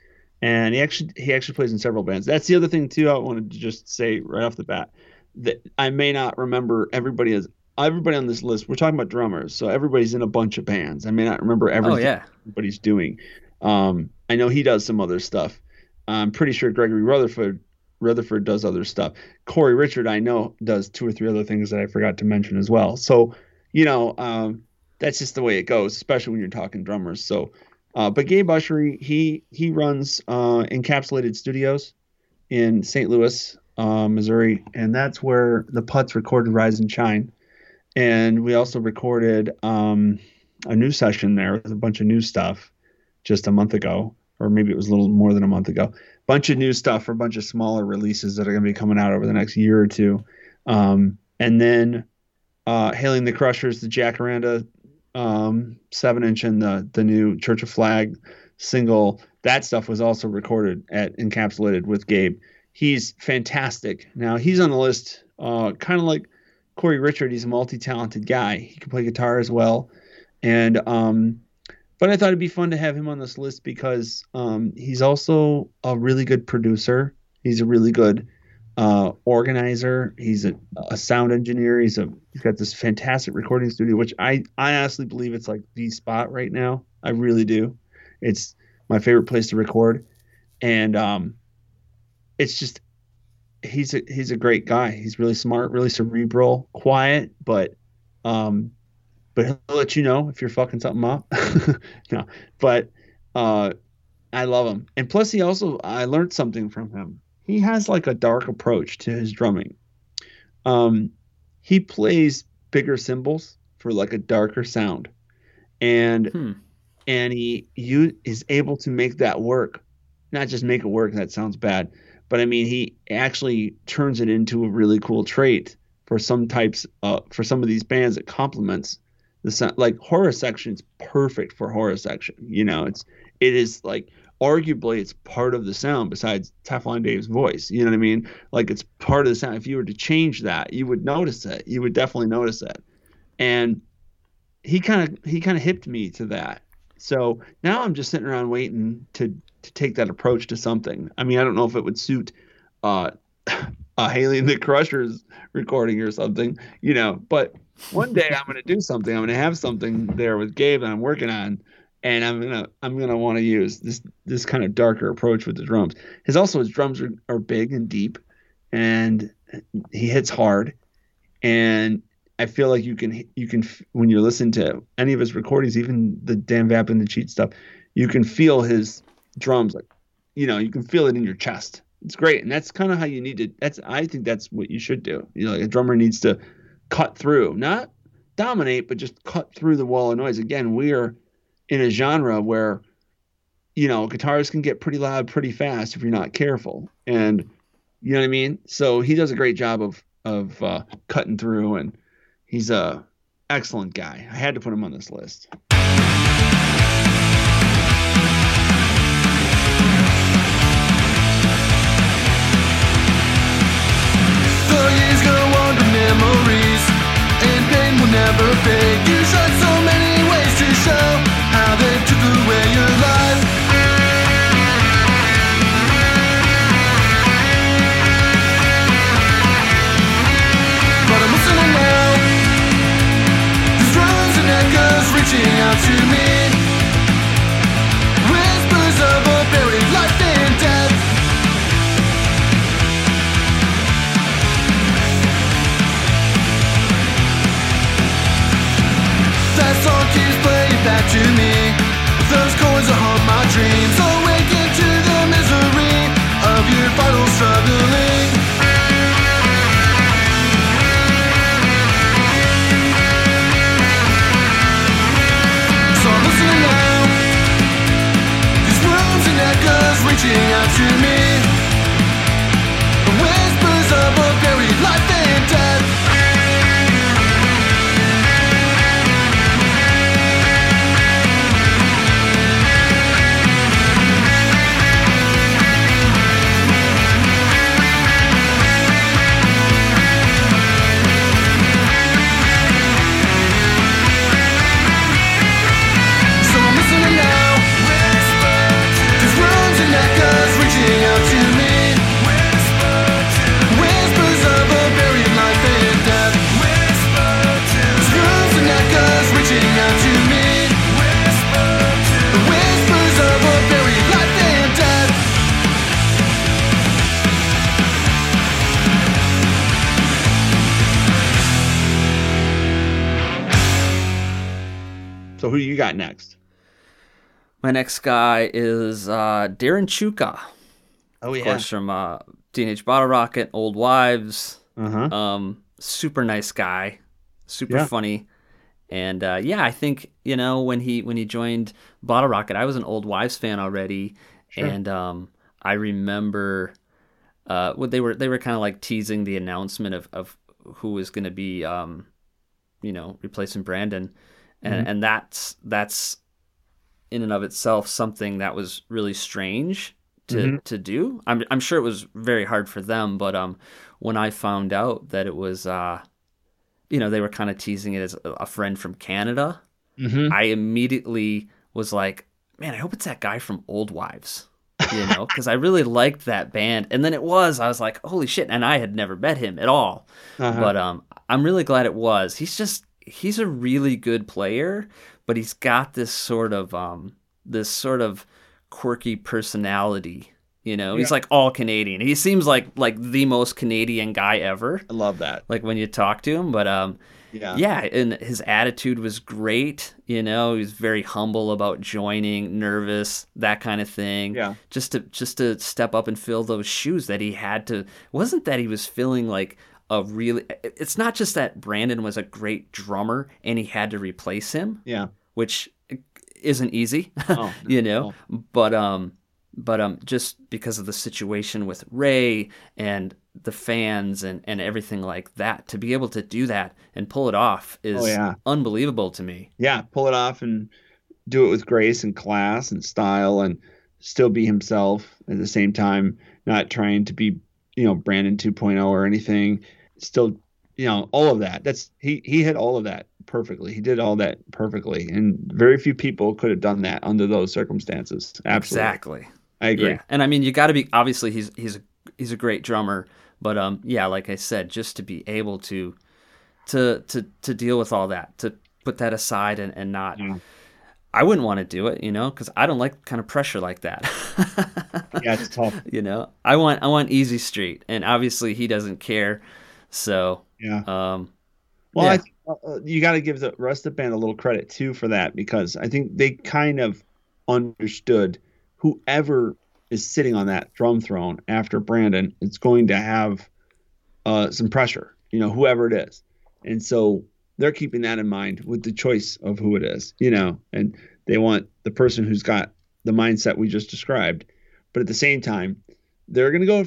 And he actually he actually plays in several bands. That's the other thing too. I wanted to just say right off the bat that I may not remember everybody as everybody on this list. We're talking about drummers, so everybody's in a bunch of bands. I may not remember everything Oh yeah, everybody's doing. Um, I know he does some other stuff. I'm pretty sure Gregory Rutherford Rutherford does other stuff. Corey Richard, I know, does two or three other things that I forgot to mention as well. So, you know, um, that's just the way it goes, especially when you're talking drummers. So, uh, but Gabe Ushery, he he runs uh, Encapsulated Studios in St. Louis, uh, Missouri, and that's where the Putz recorded Rise and Shine. And we also recorded um, a new session there with a bunch of new stuff just a month ago, or maybe it was a little more than a month ago. Bunch of new stuff for a bunch of smaller releases that are going to be coming out over the next year or two. Um, and then uh, Hayley and the Crushers, the Jacaranda um, seven inch and the the new Church of Flag single. That stuff was also recorded at Encapsulated with Gabe. He's fantastic. Now he's on the list, uh, kind of like Corey Richard. He's a multi-talented guy. He can play guitar as well, and um, but I thought it'd be fun to have him on this list because um, he's also a really good producer. He's a really good uh, organizer. He's a, a sound engineer. He's a he's got this fantastic recording studio, which I I honestly believe it's like the spot right now. I really do. It's my favorite place to record, and um, it's just he's a he's a great guy. He's really smart, really cerebral, quiet, but um, but he'll let you know if you're fucking something up. [laughs] no, but uh, I love him, and plus he also I learned something from him. He has like a dark approach to his drumming. Um, he plays bigger cymbals for like a darker sound, and Hmm. and he you is able to make that work not just make it work that sounds bad but i mean he actually turns it into a really cool trait for some types uh for some of these bands that complements the sound like horror section is perfect for horror section you know it's it is like arguably it's part of the sound besides Teflon Dave's voice. You know what I mean? Like it's part of the sound. If you were to change that, you would notice it. You would definitely notice it. And he kind of he kind of hipped me to that. So now I'm just sitting around waiting to to take that approach to something. I mean, I don't know if it would suit uh [laughs] a Hayley and the Crushers recording or something, you know, but one day I'm going to do something. I'm going to have something there with Gabe that I'm working on and I'm to I'm to want to use this this kind of darker approach with the drums. His also his drums are, are big and deep and he hits hard and I feel like you can you can when you're listening to any of his recordings, even the Dan Vap and the Cheat stuff, you can feel his drums like you know you can feel it in your chest. It's great, and that's kind of how you need to. That's I think that's what you should do. You know, like a drummer needs to cut through, not dominate, but just cut through the wall of noise. Again, we are in a genre where you know guitars can get pretty loud pretty fast if you're not careful, and you know what I mean. So he does a great job of of uh, cutting through and he's a excellent guy. I had to put him on this list. Go on to memories, and will never fade. You tried so many ways to show how they took away your life. But I'm listening now. These drones and echoes reaching out to me. Those that haunt my dreams. Awaken to the misery of your final struggling. So I'm listening now. These rooms and echoes reaching out to me. Who you got next? My next guy is uh, Darren Chewka, Oh yeah, of course, from uh, Teenage Bottlerocket, Old Wives. Uh huh. Um, super nice guy, super Yeah. funny, and uh, yeah, I think you know when he when he joined Bottlerocket, I was an Old Wives fan already, and um, I remember uh, what they were they were kind of like teasing the announcement of of who was going to be um, you know replacing Brandon, and and that's that's in and of itself something that was really strange to to do. I'm I'm sure it was very hard for them, but um when I found out that it was uh you know they were kind of teasing it as a- a friend from Canada, Mm-hmm. I immediately was like, man, I hope it's that guy from Old Wives. You know, [laughs] because I really liked that band, and then it was. I was like, "Holy shit!" And I had never met him at all, Uh-huh. but um, I'm really glad it was. He's just he's a really good player, but he's got this sort of um this sort of quirky personality. You know, he's like all Canadian. He seems like like the most Canadian guy ever I love that. like when you talk to him but um Yeah. yeah, and his attitude was great. You know, he was very humble about joining, nervous, that kind of thing. Yeah. Just to just to step up and fill those shoes that he had to. It wasn't that he was feeling like a really. It's not just that Brandon was a great drummer and he had to replace him, Yeah. which isn't easy. [laughs] Oh, you know, but um, but um, just because of the situation with Ray and the fans and and everything like that, to be able to do that and pull it off is Oh, yeah. unbelievable to me. Yeah. Pull it off and do it with grace and class and style and still be himself at the same time, not trying to be, you know, Brandon 2.0 or anything. Still, you know, all of that. That's he he hit all of that perfectly. He did all that perfectly. And very few people could have done that under those circumstances. Absolutely. Exactly. I agree. Yeah, and I mean, you got to be obviously he's he's a he's a great drummer, but um, yeah, like I said, just to be able to to to to deal with all that, to put that aside and and not. Yeah. I wouldn't want to do it, you know, because I don't like kind of pressure like that. Yeah, it's tough. [laughs] you know, I want I want easy street, and obviously he doesn't care. So, Yeah. um, Well, Yeah. I think uh, you got to give the rest of the band a little credit too for that because I think they kind of understood whoever is sitting on that drum throne after Brandon it's going to have uh, some pressure, you know, whoever it is. And so they're keeping that in mind with the choice of who it is, you know, and they want the person who's got the mindset we just described. But at the same time, they're going to go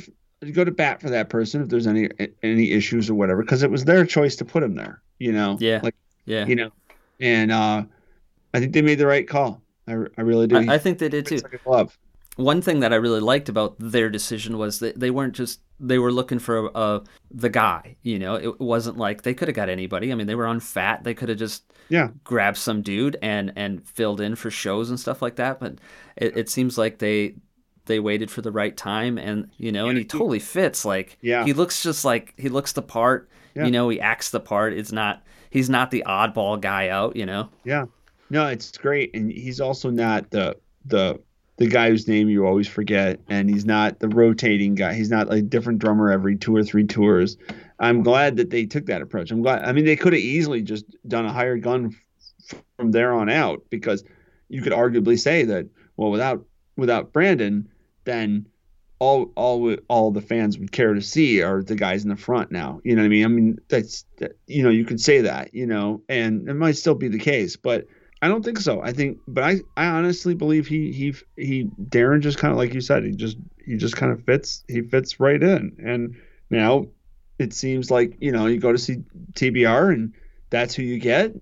go to bat for that person if there's any any issues or whatever because it was their choice to put him there, you know. Yeah. Like yeah, you know, and uh, I think they made the right call. I, I really do. I, I think they did too. Like one thing that I really liked about their decision was that they weren't just they were looking for uh, the guy. You know, it wasn't like they could have got anybody. I mean, they were on fat. They could have just Yeah. grabbed some dude and and filled in for shows and stuff like that. But it, it seems like they they waited for the right time and you know and he totally fits like Yeah. he looks just like he looks the part Yeah. you know he acts the part it's not he's not the oddball guy out you know Yeah. No, it's great, and he's also not the the the guy whose name you always forget, and he's not the rotating guy. He's not like a different drummer every two or three tours. I'm glad that they took that approach. I'm glad. I mean, they could have easily just done a higher gun f- from there on out because you could arguably say that well, without without Brandon, then all all all the fans would care to see are the guys in the front now. You know what I mean? I mean that's that, you know you could say that you know, and it might still be the case, but I don't think so. I think, but I I honestly believe he he he Darren just kind of like you said he just he just kind of fits he fits right in, and now it seems like you know you go to see TBR and that's who you get.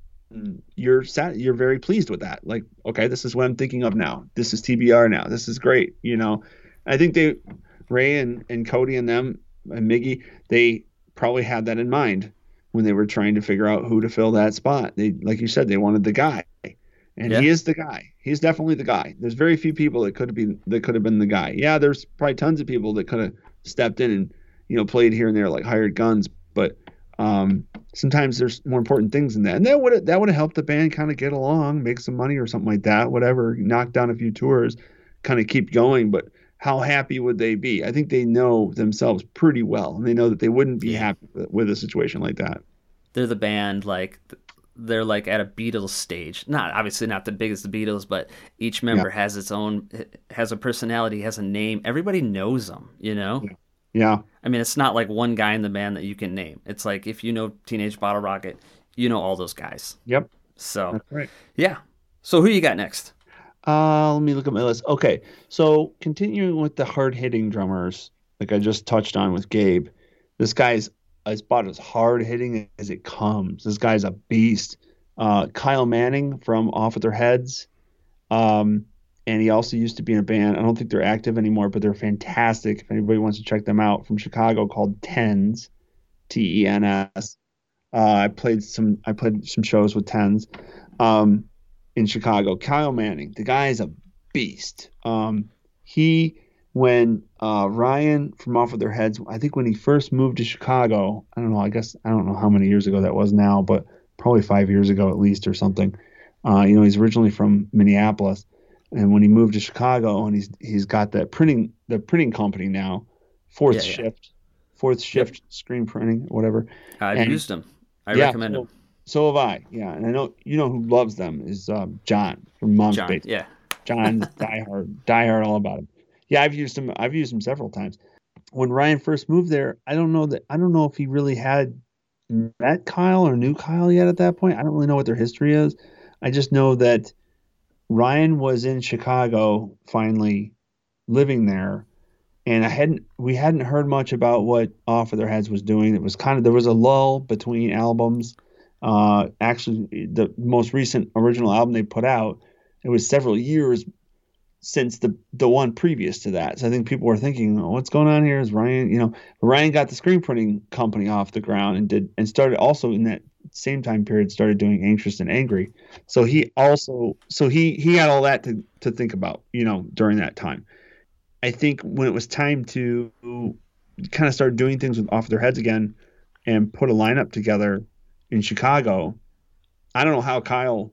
You're sat. You're very pleased with that. Like, okay, this is what I'm thinking of now. This is TBR now. This is great. You know, I think they, Ray and, and Kody and them and Miggy, they probably had that in mind when they were trying to figure out who to fill that spot. They, like you said, they wanted the guy, and Yeah. he is the guy. He's definitely the guy. There's very few people that could have been that could have been the guy. Yeah, there's probably tons of people that could have stepped in and you know played here and there like hired guns, but um, sometimes there's more important things than that. And that would that would have helped the band kind of get along, make some money or something like that. Whatever, knock down a few tours, kind of keep going. But how happy would they be? I think they know themselves pretty well, and they know that they wouldn't be happy with, a situation like that. they're the band like they're like at a Beatles stage. Not obviously not the biggest the Beatles, but each member has its own has a personality, has a name. Everybody knows them, you know. Yeah, I mean, it's not like one guy in the band that you can name. It's like if you know Teenage Bottlerocket, you know all those guys. yep, So right. yeah. So who you got next? Uh, let me look at my list. Okay, so continuing with the hard hitting drummers, like I just touched on with Gabe, this guy's is about as hard hitting as it comes. This guy's a beast. Uh, Kyle Manning from Off with Their Heads, um, and he also used to be in a band. I don't think they're active anymore, but they're fantastic. If anybody wants to check them out, from Chicago called Tens, T E N S. Uh, I played some. I played some shows with Tens. Um, in Chicago. Kyle Manning, the guy is a beast. Um, he, when uh, Ryan from Off of Their Heads, I think when he first moved to Chicago, I don't know, I guess, I don't know how many years ago that was now, but probably five years ago at least or something. Uh, you know, he's originally from Minneapolis. And when he moved to Chicago and he's he's got that printing the printing company now, fourth Yeah, yeah. shift, fourth shift screen printing, whatever. I've And- used them. I Yeah, recommend so- him. So have I. Yeah, and I know you know who loves them is um, John from Mom's John, yeah. John's [laughs] diehard, diehard all about him. Yeah, I've used him. I've used him several times. When Ryan first moved there, I don't know that I don't know if he really had met Kyle or knew Kyle yet at that point. I don't really know what their history is. I just know that Ryan was in Chicago finally living there and I hadn't we hadn't heard much about what Off of Their Heads was doing. It was kind of there was a lull between albums. Uh, actually, the most recent original album they put out, it was several years since the the one previous to that. So I think people were thinking, oh, what's going on here? Is Ryan, you know, Ryan got the screen printing company off the ground and did and started also in that same time period started doing Anxious and Angry. So he also so he he had all that to to think about, you know, during that time. I think when it was time to kind of start doing things with off their heads again and put a lineup together in Chicago, I don't know how Kyle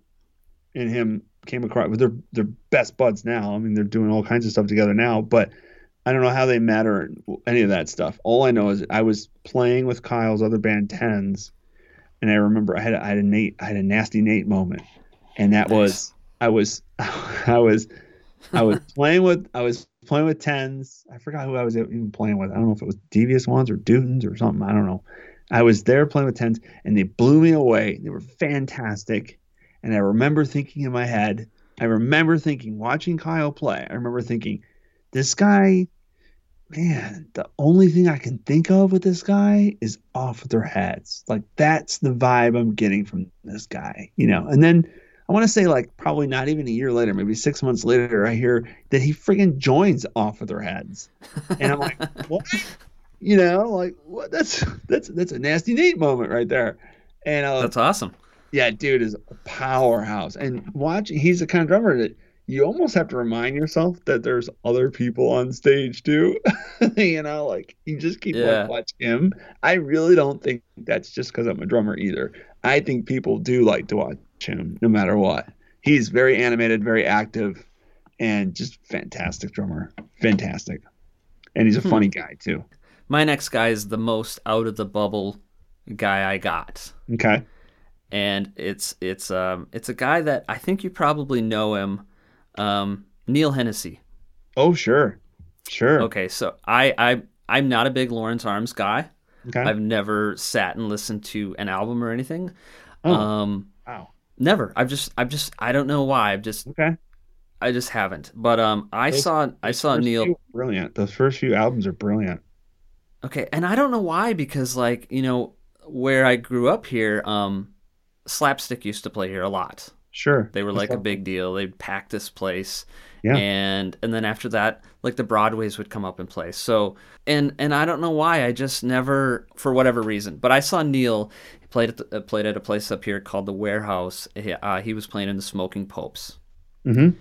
and him came across. They're they're best buds now. I mean, they're doing all kinds of stuff together now, but I don't know how they met or any of that stuff. All I know is I was playing with Kyle's other band Tens, and I remember I had I had a Nate I had a nasty Nate moment, and that was [laughs] I was I was I was [laughs] playing with I was playing with tens. I forgot who I was even playing with. I don't know if it was devious ones or Dutons or something. I don't know. I was there playing with tens, and they blew me away. They were fantastic, and I remember thinking in my head. I remember thinking, watching Kyle play. I remember thinking, this guy, man, the only thing I can think of with this guy is off of their heads. Like that's the vibe I'm getting from this guy, you know. And then I want to say like probably not even a year later, maybe six months later, I hear that he friggin' joins off of their heads, and I'm like, [laughs] what? You know, like what? That's that's that's a nasty Nate moment right there. And uh, That's awesome. yeah, dude is a powerhouse. And watch, he's the kind of drummer that you almost have to remind yourself that there's other people on stage too. [laughs] you know, like you just keep Yeah. like, watch him. I really don't think that's just because I'm a drummer either. I think people do like to watch him no matter what. He's very animated, very active, and just fantastic drummer. Fantastic. And he's a Hmm. funny guy too. My next guy is the most out of the bubble guy I got. Okay. and it's it's um it's a guy that I think you probably know him, um, Neil Hennessy. Oh, sure. Sure. Okay, so I I I'm not a big Lawrence Arms guy. Okay. I've never sat and listened to an album or anything. Oh. Um, wow. never. I've just I've just I don't know why. I've just Okay. I just haven't. But um, I Those- saw I saw Neil. brilliant. Those first few albums are brilliant. Okay, and I don't know why because like you know where I grew up here, um, Slapstick used to play here a lot. Sure. They were That's like a big deal. They'd pack this place. Yeah. And and then after that, like the Broadways would come up and play. So and and I don't know why. I just never for whatever reason. But I saw Neil he played at the, uh, played at a place up here called the Warehouse. He, uh, he was playing in the Smoking Popes. Mhm.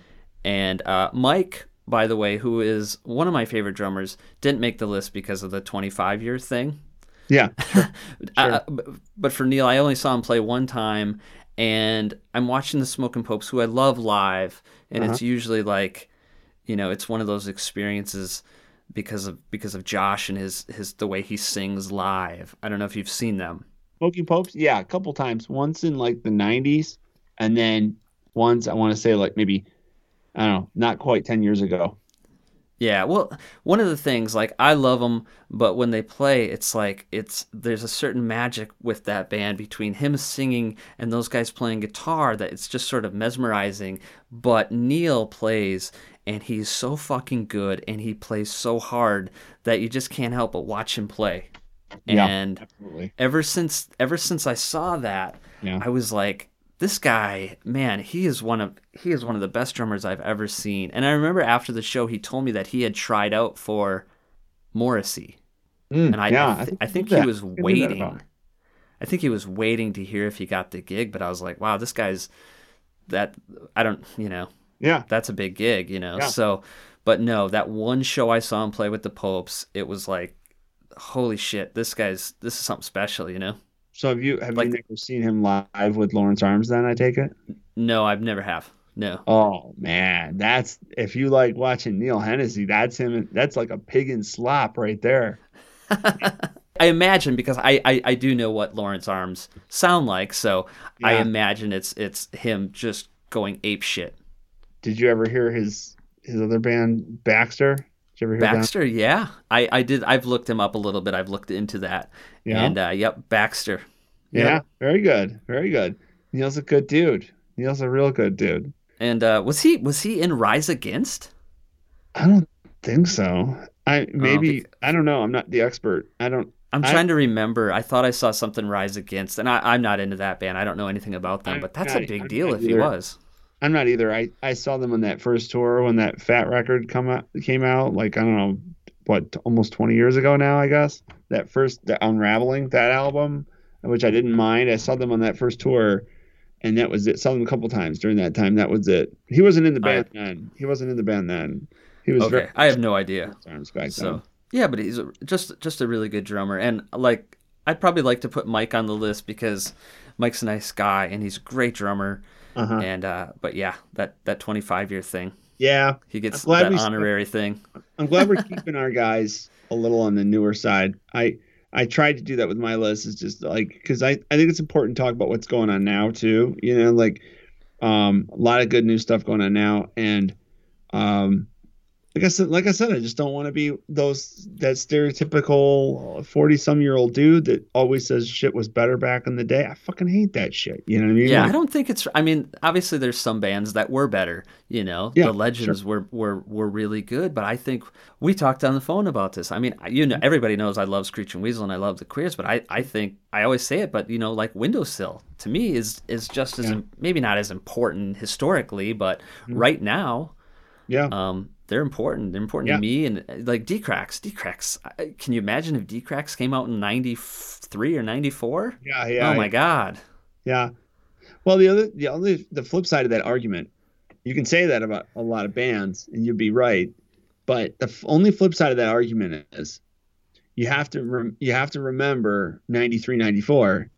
And uh, Mike, by the way, who is one of my favorite drummers, didn't make the list because of the 25 year thing. Yeah. [laughs] Uh, but for Neil, I only saw him play one time, and I'm watching the Smoking Popes, who I love live, and it's uh-huh. usually like, you know, it's one of those experiences because of because of Josh and his his the way he sings live. I don't know if you've seen them. Smoking Popes? Yeah, a couple times. Once in like the 90s, and then once I want to say like maybe, I don't know, not quite 10 years ago. Yeah, well, one of the things like I love them, but when they play, it's like it's there's a certain magic with that band between him singing and those guys playing guitar that it's just sort of mesmerizing. But Neil plays and he's so fucking good and he plays so hard that you just can't help but watch him play. Yeah. And Absolutely. ever since ever since I saw that, Yeah. I was like, this guy, man, he is one of he is one of the best drummers I've ever seen. And I remember after the show, he told me that he had tried out for Morrissey, Mm, and I yeah, I, th- I knew think he was I waiting. I think he was waiting to hear if he got the gig. But I was like, wow, this guy's that I don't, you know, Yeah. that's a big gig, you know. Yeah. So, but no, that one show I saw him play with the Popes, it was like, holy shit, this guy's this is something special, you know. So have you have Like- you never seen him live with Lawrence Arms? Then I take it. No, I've never have. No. Oh man, that's if you like watching Neil Hennessy, that's him. That's like a pig in slop right there. [laughs] I imagine because I, I I do know what Lawrence Arms sound like, so I imagine it's it's him just going ape shit. Did you ever hear his his other band Baxter? Did you ever hear that? Baxter, yeah, I I did. I've looked him up a little bit. I've looked into that, Yeah. and uh, yep, Baxter. Yeah, very good, very good. Neil's a good dude. Neil's a real good dude. And uh, was he was he in Rise Against? I don't think so. I maybe bec- I don't know. I'm not the expert. I don't. I'm I- trying to remember. I thought I saw something Rise Against, and I, I'm not into that band. I don't know anything about them, I'm but that's a big I'm deal if he was. I'm not either. I I saw them on that first tour when that Fat record come out came out. Like I don't know what almost 20 years ago now. I guess that first the Unraveling that album, which I didn't mind. I saw them on that first tour. And that was it. Saw them a couple times during that time. That was it. He wasn't in the band then. He wasn't in the band then. He was Okay, very I have no idea. So yeah, but he's a, just just a really good drummer, and like I'd probably like to put Mike on the list because Mike's a nice guy and he's a great drummer. Uh-huh. And uh, but yeah, that that 25 year thing, Yeah, he gets glad that honorary thing. I'm glad we're keeping our guys a little on the newer side. I I tried to do that with my list. Is just like because I I think it's important to talk about what's going on now too. You know, like um a lot of good new stuff going on now, and um like I said, like I said, I just don't want to be those that stereotypical forty some year old dude that always says shit was better back in the day. I fucking hate that shit. You know what I mean? Yeah, Like, I don't think it's. I mean, obviously, there's some bands that were better. You know, Yeah, the legends were, were were really good, but I think we talked on the phone about this. I mean, you know, everybody knows I love Screeching Weasel and I love the Queers, but I, I think I always say it, but you know, like Windowsill to me is is just as im- maybe not as important historically, but Mm-hmm. right now, yeah. um, they're important. They're important Yeah. to me, and uh, like Dee Cracks. D-Cracks. Can you imagine if Dee Cracks came out in '93 or '94? yeah, yeah. oh my God. Yeah. Well, the other, the only, the flip side of that argument, you can say that about a lot of bands, and you'd be right. But the f- only flip side of that argument is, you have to, rem- you have to remember 93, 94.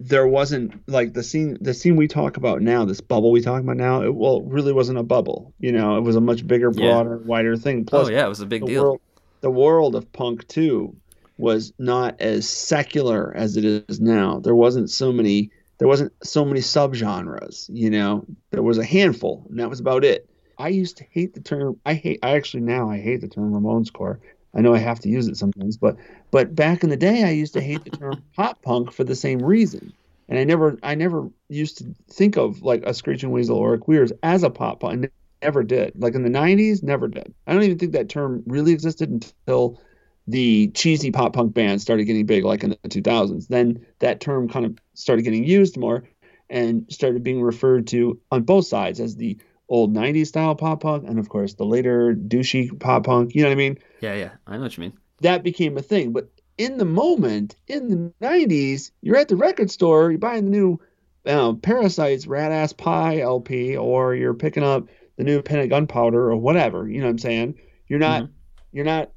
There wasn't like the scene, the scene we talk about now, this bubble we talk about now. It well, it really wasn't a bubble. You know, it was a much bigger, Yeah. broader, wider thing. Oh, Plus, oh yeah, it was a big the deal. world, the world of punk too was not as secular as it is now. There wasn't so many there wasn't so many subgenres, you know. There was a handful, and that was about it. I used to hate the term I hate I actually now I hate the term Ramones core. I know I have to use it sometimes, but but back in the day I used to hate the term [laughs] pop punk for the same reason. And I never I never used to think of like a Screeching Weasel or a Queers as a pop punk. I never did. Like in the 90s, never did. I don't even think that term really existed until the cheesy pop punk bands started getting big, like in the 2000s. Then that term kind of started getting used more and started being referred to on both sides as the old 90s style pop punk and, of course, the later douchey pop punk. You know what I mean? Yeah, yeah, I know what you mean. That became a thing. But in the moment, in the 90s, you're at the record store, you're buying the new uh, Parasites Rat Ass Pie LP, or you're picking up the new Pinhead Gunpowder or whatever. You know what I'm saying? You're not, you're not,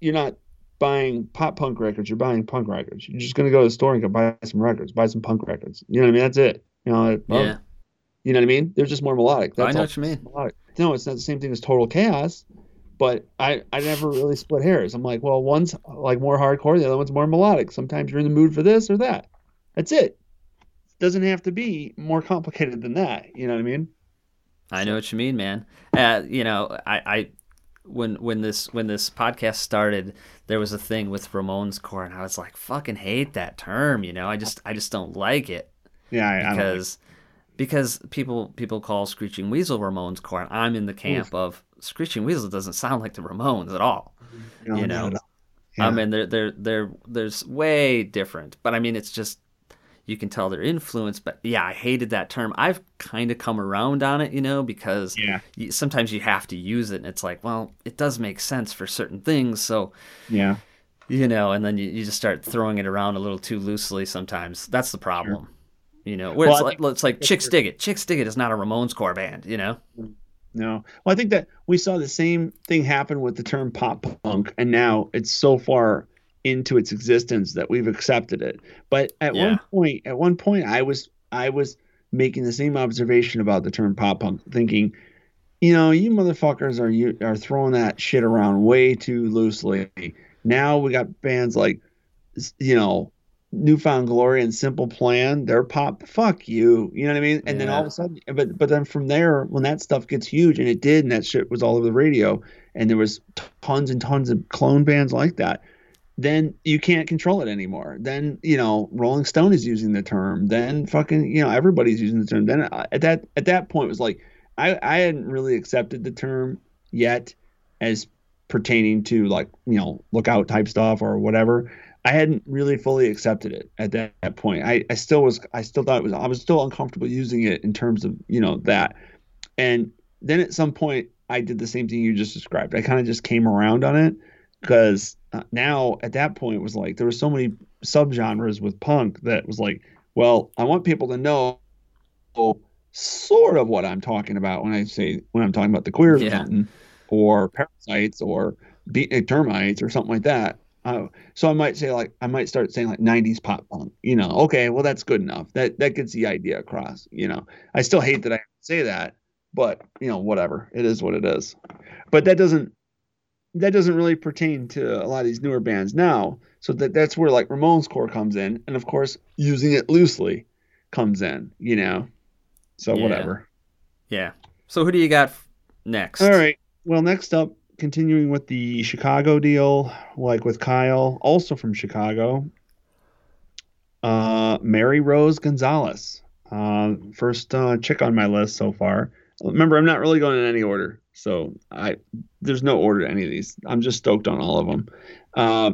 you're not buying pop punk records. You're buying punk records. You're just gonna go to the store and go buy some records, buy some punk records. You know what I mean? That's it. You know, Yeah. You know what I mean? They're just more melodic. That's I know what you mean. Melodic. No, it's not the same thing as Total Chaos. But I, I never really split hairs. I'm like, well, one's like more hardcore, the other one's more melodic. Sometimes you're in the mood for this or that. That's it. Doesn't have to be more complicated than that. You know what I mean? I know what you mean, man. Uh, you know, I, I when when this when this podcast started, there was a thing with Ramones core, and I was like, fucking hate that term. You know, I just I just don't like it Yeah, I, I don't like- because because people people call Screeching Weasel Ramones core, and I'm in the camp of Screeching Weasel doesn't sound like the Ramones at all. you know, you know. Yeah. I mean, they're they're they're there's way different, but I mean, it's just you can tell their influence. But yeah, I hated that term. I've kind of come around on it, you know, because Yeah. you, sometimes you have to use it, and it's like, well, it does make sense for certain things, so yeah. you know, and then you, you just start throwing it around a little too loosely. Sometimes that's the problem, you know. Where Well, it's like it's like Chicks Dig It. Chicks Dig It is not a Ramones core band, you know. No. Well, I think that we saw the same thing happen with the term pop punk, and now it's so far into its existence that we've accepted it. But at Yeah. one point, at one point, I was I was making the same observation about the term pop punk, thinking, you know, you motherfuckers are you are throwing that shit around way too loosely. Now we got bands like you know, newfound glory and simple plan, they're pop. Fuck you. You know what I mean? And then all of a sudden, but but then from there, when that stuff gets huge, and it did, and that shit was all over the radio, and there was tons and tons of clone bands like that. Then you can't control it anymore. Then you know, Rolling Stone is using the term. Then fucking you know, everybody's using the term. Then uh, at that at that point, it was like I I hadn't really accepted the term yet as pertaining to like you know lookout type stuff or whatever i hadn't really fully accepted it at that, that point I, I still was i still thought it was i was still uncomfortable using it in terms of you know that and then at some point i did the same thing you just described i kind of just came around on it because uh, now at that point it was like there were so many subgenres with punk that was like well i want people to know sort of what i'm talking about when i say when i'm talking about the queers or Yeah. something or parasites or be- uh, termites or something like that. Uh, so I might say like I might start saying like 90s pop punk. You know, okay, well that's good enough. That that gets the idea across. You know, I still hate that I say that, but you know, whatever. It is what it is. But that doesn't that doesn't really pertain to a lot of these newer bands now. So that that's where like Ramones core comes in, and of course using it loosely comes in. You know, so Yeah. whatever. Yeah. So who do you got f- next? All right. Well, next up, continuing with the Chicago deal, like with Kyle, also from Chicago, uh, Mary Rose Gonzalez. Uh, first uh, chick on my list so far. Remember, I'm not really going in any order, so I there's no order to any of these. I'm just stoked on all of them. Uh,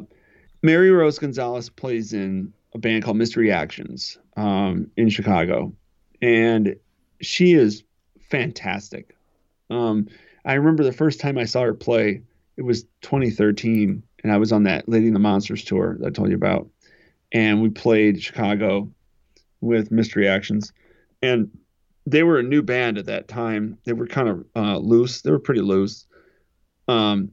Mary Rose Gonzalez plays in a band called Mystery Actions um, in Chicago, and she is fantastic. Um, I remember the first time I saw her play, it was 2013, and I was on that Lady and the Monsters tour that I told you about. And we played Chicago with Mystery Actions. And they were a new band at that time. They were kind of uh, loose. They were pretty loose. Um,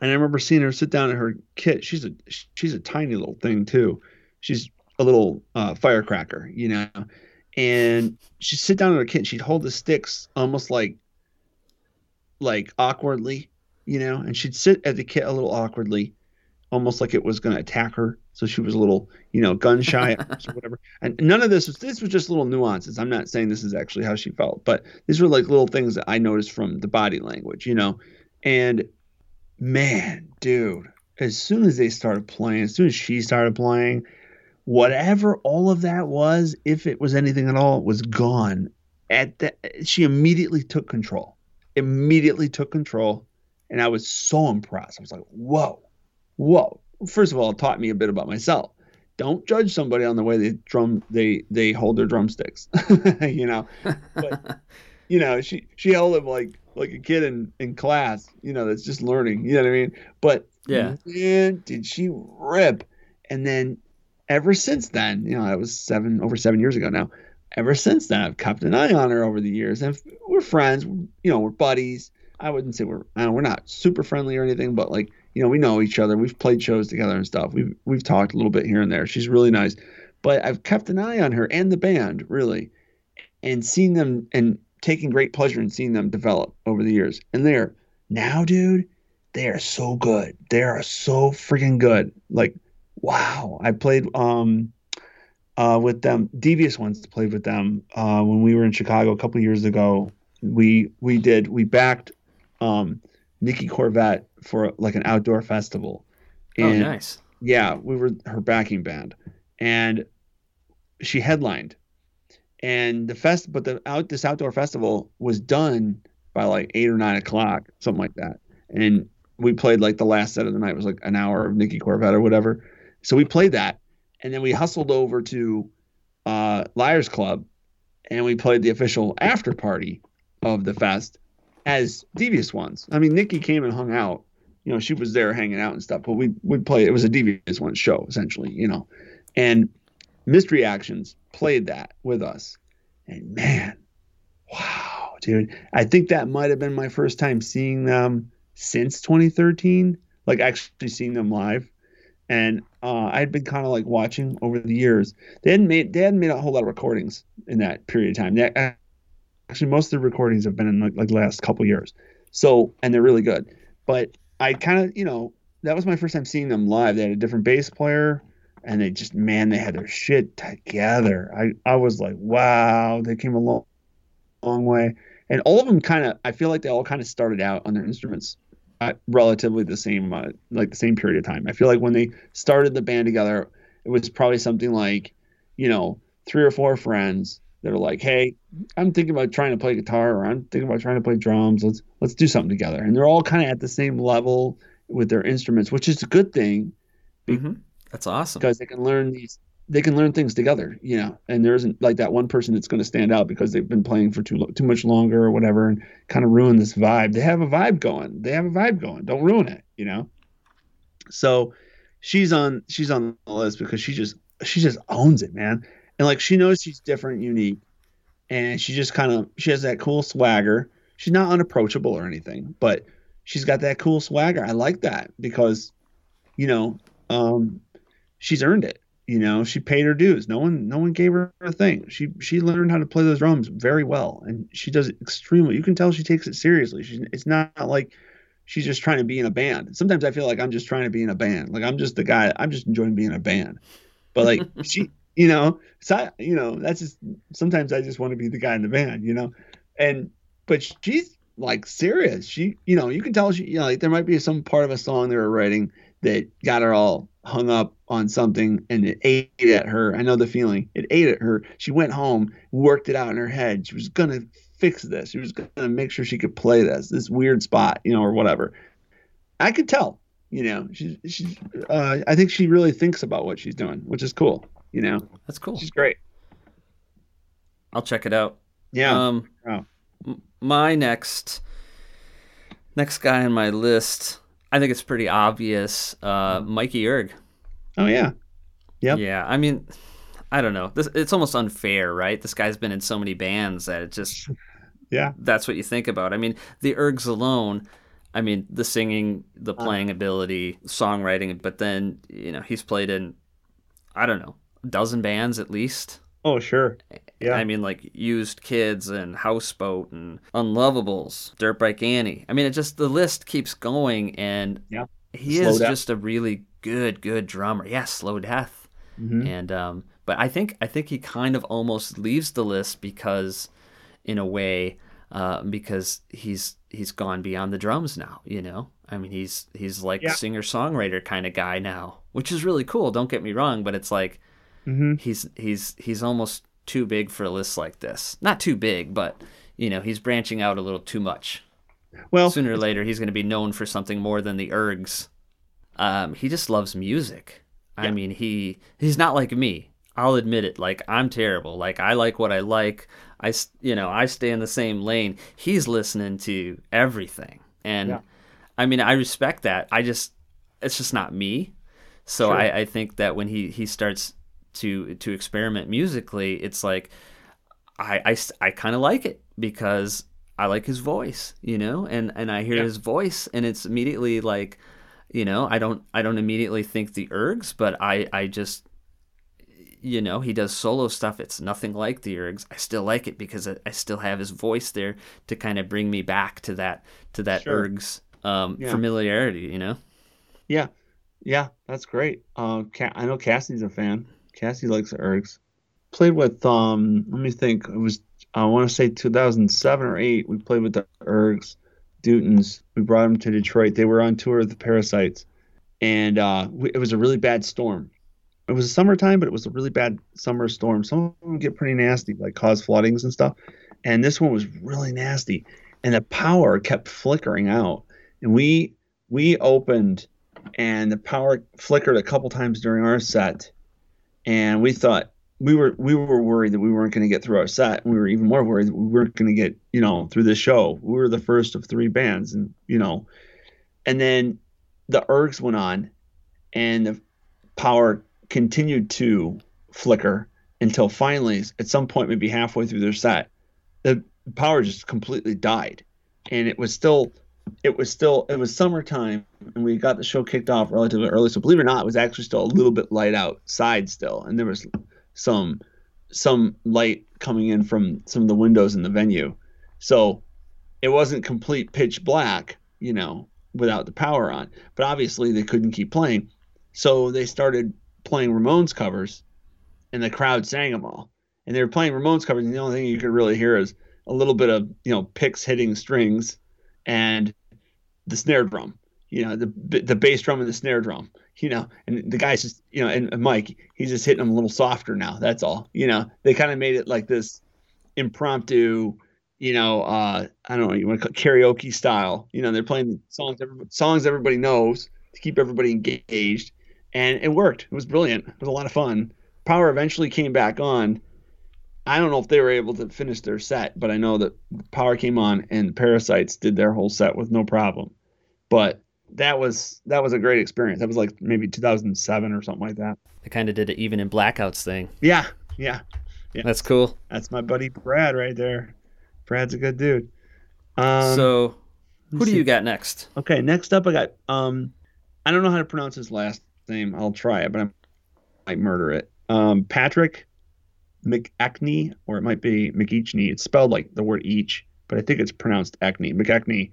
and I remember seeing her sit down in her kit. She's a she's a tiny little thing too. She's a little uh, firecracker, you know. And she'd sit down in her kit. And she'd hold the sticks almost like like awkwardly, you know, and she'd sit at the kit a little awkwardly, almost like it was going to attack her. So she was a little, you know, gun shy or [laughs] whatever. And none of this was this was just little nuances. I'm not saying this is actually how she felt, but these were like little things that I noticed from the body language, you know. And man, dude, as soon as they started playing, as soon as she started playing, whatever all of that was, if it was anything at all, was gone. At that, she immediately took control. Immediately took control, and I was so impressed. I was like, "Whoa, whoa!" First of all, it taught me a bit about myself. Don't judge somebody on the way they drum they they hold their drumsticks. [laughs] you know, but [laughs] you know she she held it like like a kid in in class. You know, that's just learning. You know what I mean? But Yeah. man, did she rip! And then ever since then, you know, that was seven over seven years ago now. Ever since then, I've kept an eye on her over the years, and we're friends. You know, we're buddies. I wouldn't say we're don't, we're not super friendly or anything, but like you know, we know each other. We've played shows together and stuff. We've we've talked a little bit here and there. She's really nice, but I've kept an eye on her and the band really, and seen them and taking great pleasure in seeing them develop over the years. And they're now, dude, they are so good. They are so freaking good. Like, wow. I played um uh with them. Devious ones played with them uh when we were in Chicago a couple years ago. We we did we backed um Nikki Corvette for like an outdoor festival. Oh, And nice. yeah, we were her backing band, and she headlined, and the fest, but the out this outdoor festival was done by like eight or nine o'clock, something like that, and we played like the last set of the night was like an hour of Nikki Corvette or whatever, so we played that, and then we hustled over to uh, Liars Club, and we played the official after party of the fest as Devious Ones. I mean, Nikki came and hung out you know, she was there hanging out and stuff. But we we played. It was a Devious One show essentially, you know, and Mystery Actions played that with us, and man, wow, dude, I think that might have been my first time seeing them since 2013, like actually seeing them live. And uh, I'd been kind of like watching over the years. They hadn't made they hadn't made a whole lot of recordings in that period of time. They, actually, most of the recordings have been in like, like the last couple years. So and they're really good. But I kind of, you know, that was my first time seeing them live. They had a different bass player, and they just man, they had their shit together. I I was like, wow, they came a long, long way, and all of them kind of. I feel like they all kind of started out on their instruments. Relatively the same, uh, like the same period of time. I feel like when they started the band together, it was probably something like, you know, three or four friends that are like, "Hey, I'm thinking about trying to play guitar, or I'm thinking about trying to play drums. Let's let's do something together." And they're all kind of at the same level with their instruments, which is a good thing Mhm. That's awesome. because they can learn these. They can learn things together, you know. And there isn't like that one person that's going to stand out because they've been playing for too lo- too much longer or whatever, and kind of ruin this vibe. They have a vibe going. They have a vibe going. Don't ruin it, you know. So she's on she's on the list because she just she just owns it, man. And like she knows she's different, unique, and she just kind of she has that cool swagger. She's not unapproachable or anything, but she's got that cool swagger. I like that because, you know, um, she's earned it. You know, she paid her dues. No one, no one gave her a thing. She she learned how to play those drums very well, and she does it extremely. You can tell she takes it seriously. She's it's not like she's just trying to be in a band. Sometimes I feel like I'm just trying to be in a band. Like I'm just the guy. I'm just enjoying being in a band. But like [laughs] she, you know, so you know, that's just sometimes I just want to be the guy in the band. You know, and but she's like serious. She, you know, you can tell she, you know, like there might be some part of a song they were writing that got her all hung up on something and it ate at her. I know the feeling. It ate at her. She went home, worked it out in her head. She was gonna fix this. She was gonna make sure she could play this, this weird spot, you know, or whatever. I could tell, you know, she's she's uh I think she really thinks about what she's doing, which is cool, you know. That's cool. She's great. I'll check it out. Yeah. Um, Oh. my next next guy on my list, I think it's pretty obvious. Uh, Mikey Erg. oh yeah. Yep. Yeah, I mean, I don't know. This it's almost unfair, right? This guy's been in so many bands that it just [laughs] Yeah. that's what you think about. I mean, the Ergs alone. I mean, the singing, the Uh. playing ability, songwriting, but then you know he's played in, I don't know, a dozen bands at least. Oh sure. Yeah. I mean, like Used Kids and Houseboat and Unlovables, Dirt Bike Annie. I mean, it just the list keeps going, and Yeah. he Slow is Death. just a really good, good drummer. Yeah, Slow Death, Mhm. and um, but I think I think he kind of almost leaves the list because, in a way, uh, because he's he's gone beyond the drums now. You know, I mean, he's he's like Yeah. singer songwriter kind of guy now, which is really cool. Don't get me wrong, but it's like Mhm. he's he's he's almost too big for a list like this. Not too big, but you know, he's branching out a little too much. Well, Sooner or later, he's going to be known for something more than the Ergs. Um, he just loves music. I mean, he he's not like me. I'll admit it. Like I'm terrible. Like I like what I like. I you know I stay in the same lane. He's listening to everything, and Yeah. I mean I respect that. I just it's just not me. So Sure. I, I think that when he he starts to to experiment musically, it's like I I, I kind of like it because I like his voice, you know, and and I hear Yeah. his voice, and it's immediately like, you know, I don't I don't immediately think the Ergs, but I I just you know he does solo stuff it's nothing like the ergs i still like it because i, still have his voice there to kind of bring me back to that to that Sure. ergs um, Yeah. familiarity you know Yeah, yeah, that's great. Uh, Ca- I know Cassie's a fan. Cassie likes Ergs. Played with um, let me think. It was I want to say 2007 or eight. We played with the Ergs, Dutons. We brought them to Detroit. They were on tour with the Parasites, and uh, we, it was a really bad storm. It was summertime, but it was a really bad summer storm. Some of them get pretty nasty, like cause floodings and stuff. And this one was really nasty, and the power kept flickering out. And we we opened and the power flickered a couple times during our set and we thought we were we were worried that we weren't going to get through our set. And we were even more worried that we weren't going to get you know through the show. We were the first of three bands and you know. And then the ergs went on and the power continued to flicker until finally at some point maybe halfway through their set the power just completely died. And it was still it was still it was summertime and we got the show kicked off relatively early so believe it or not it was actually still a little bit light outside still and there was some some light coming in from some of the windows in the venue so it wasn't complete pitch black you know without the power on. But obviously they couldn't keep playing, so they started playing Ramones covers, and the crowd sang them all. And they were playing Ramones covers, and the only thing you could really hear is a little bit of you know picks hitting strings, and the snare drum. You know the the bass drum and the snare drum. You know, and the guy's just you know, and, Mike, he's just hitting them a little softer now. That's all. You know, they kind of made it like this impromptu you know, uh, I don't know, you want to call karaoke style. You know, they're playing songs songs everybody knows to keep everybody engaged, and it worked. It was brilliant. It was a lot of fun. Power eventually came back on. I don't know if they were able to finish their set, but I know that Power came on and Parasites did their whole set with no problem. But that was that was a great experience. That was like maybe 2007 or something like that. They kind of did it even in blackouts thing. Yeah, yeah. yeah. That's cool. That's my buddy Brad right there. Brad's a good dude. Um, so, who do see. you got next? Okay, next up I got um I don't know how to pronounce his last name. I'll try it, but I might murder it. Um Patrick McAckney, or it might be McEachny. It's spelled like the word each, but I think it's pronounced Acne. McAckney.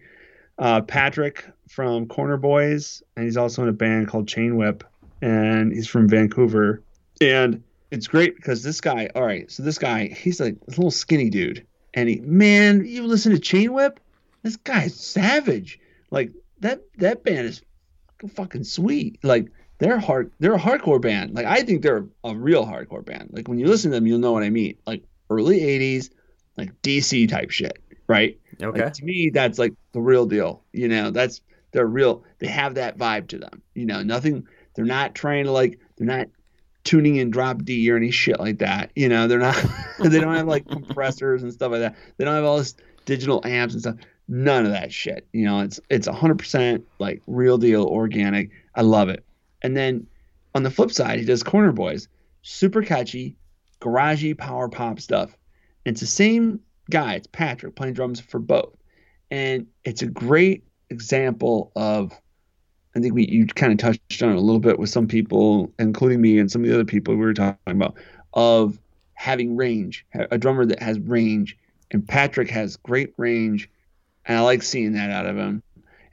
Uh, Patrick from Corner Boys, and he's also in a band called Chain Whip, and he's from Vancouver. And it's great because this guy, all right, so this guy, he's like this little skinny dude, and he, man, you listen to Chain Whip, this guy's savage. Like that, that band is fucking sweet. Like they're hard, they're a hardcore band. Like I think they're a real hardcore band. Like when you listen to them, you'll know what I mean. Like early '80s, like DC type shit, right? Okay. Like, to me, that's like the real deal. You know, that's they're real. They have that vibe to them. You know, nothing. They're not trying to like. They're not tuning in drop D or any shit like that. You know, they're not. [laughs] they don't have like compressors and stuff like that. They don't have all this digital amps and stuff. None of that shit. You know, it's it's 100% like real deal, organic. I love it. And then on the flip side, he does Corner Boys, super catchy, garagey power pop stuff. And it's the same guy. It's Patrick playing drums for both, and it's a great example of. I think we you kind of touched on it a little bit with some people, including me and some of the other people we were talking about, of having range, a drummer that has range, and Patrick has great range, and I like seeing that out of him.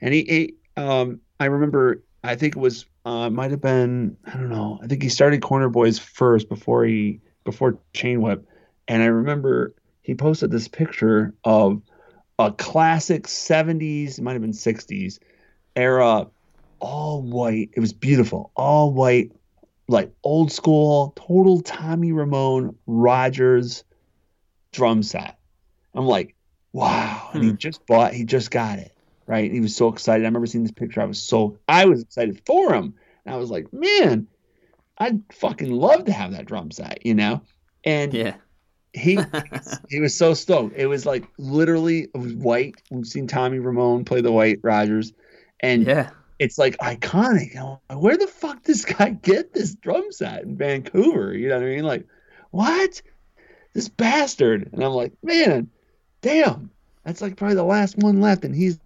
And he, he um, I remember, I think it was, uh, might have been, I don't know, I think he started Corner Boys first before he before Chain Whip, and I remember he posted this picture of a classic 70s, it might have been 60s era, all white. It was beautiful, all white, like old school, total Tommy Ramone Rogers drum set. I'm like, wow. And he just bought, he just got it, right? he was so excited. I remember seeing this picture. I was so, I was excited for him. And I was like, man, I'd fucking love to have that drum set, you know? And Yeah. he [laughs] he was so stoked. It was like literally it was white. We've seen Tommy Ramone play the white Rogers, and Yeah. it's like iconic. I'm like, Where the fuck does [laughs] this guy get this drum set in Vancouver? You know what I mean? Like, what? This bastard. And I'm like, man, damn. That's like probably the last one left, and he's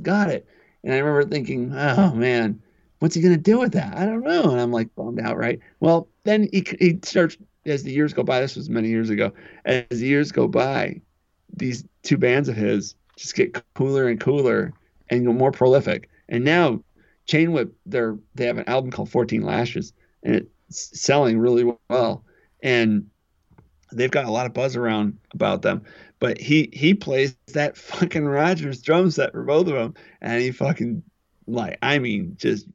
got it. And I remember thinking, oh man, what's he gonna do with that? I don't know. And I'm like bummed out, right? Well, then he he starts as the years go by. This was many years ago. As the years go by, these two bands of his just get cooler and cooler and more prolific. And now, Chain Whip, they're they have an album called 14 Lashes, and it's selling really well. And they've got a lot of buzz around about them. But he he plays that fucking Rogers drum set for both of them, and he fucking like I mean just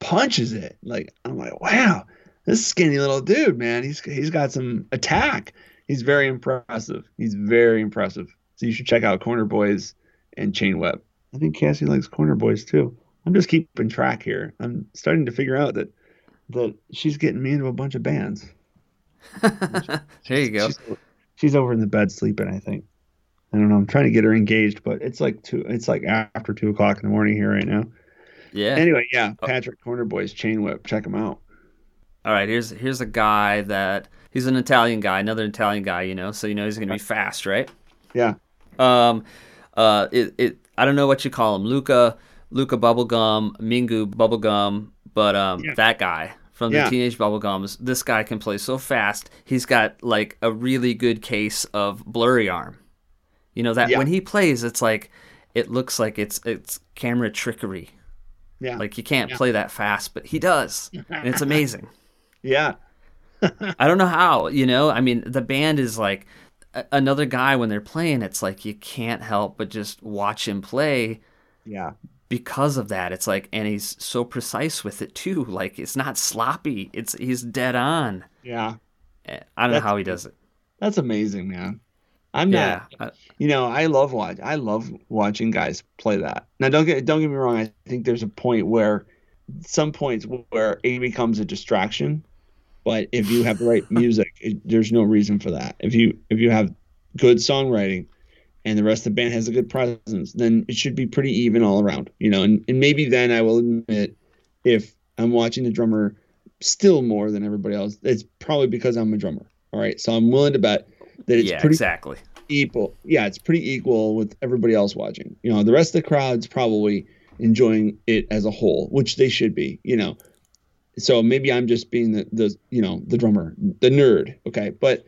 punches it. Like I'm like wow, this skinny little dude, man, he's he's got some attack. He's very impressive. He's very impressive. So you should check out Corner Boys and Chain Whip. I think Cassie likes Corner Boys too. I'm just keeping track here. I'm starting to figure out that that she's getting me into a bunch of bands. [laughs] there you go. She's, she's over in the bed sleeping. I think. I don't know. I'm trying to get her engaged, but it's like two. It's like after two o'clock in the morning here right now. Yeah. Anyway, yeah, Patrick Corner Boys Chain Whip. Check him out. All right, here's here's a guy that he's an Italian guy, another Italian guy, you know, so you know he's gonna be fast, right? Yeah. Um, uh, it, it I don't know what you call him, Luca, Luca Bubblegum, Mingu Bubblegum, but um, Yeah. that guy from Yeah. the Teenage Bubblegums, this guy can play so fast. He's got like a really good case of blurry arm. You know that Yeah. when he plays, it's like it looks like it's it's camera trickery. Yeah. Like you can't play that fast, but he does, and it's amazing. [laughs] yeah. [laughs] I don't know how, you know. I mean, the band is like a- another guy when they're playing. It's like you can't help but just watch him play Yeah. Because of that. It's like, and he's so precise with it too. [laughs] Like it's not sloppy. It's he's dead on. Yeah. Eh, I don't know how he does it. That's amazing, man. I'm Yeah, not. You know, I love watch. I love watching guys play that. Now, don't get don't get me wrong. I think there's a point where, some points where it becomes a distraction. But if you have the right [laughs] music, it, there's no reason for that. If you if you have good songwriting, and the rest of the band has a good presence, then it should be pretty even all around. You know, and, and maybe then I will admit if I'm watching the drummer still more than everybody else, it's probably because I'm a drummer. All right, so I'm willing to bet that it's yeah, pretty exactly. equal. Yeah, it's pretty equal with everybody else watching. You know, the rest of the crowd's probably enjoying it as a whole, which they should be. You know, so maybe I'm just being the the you know the drummer, the nerd. Okay, but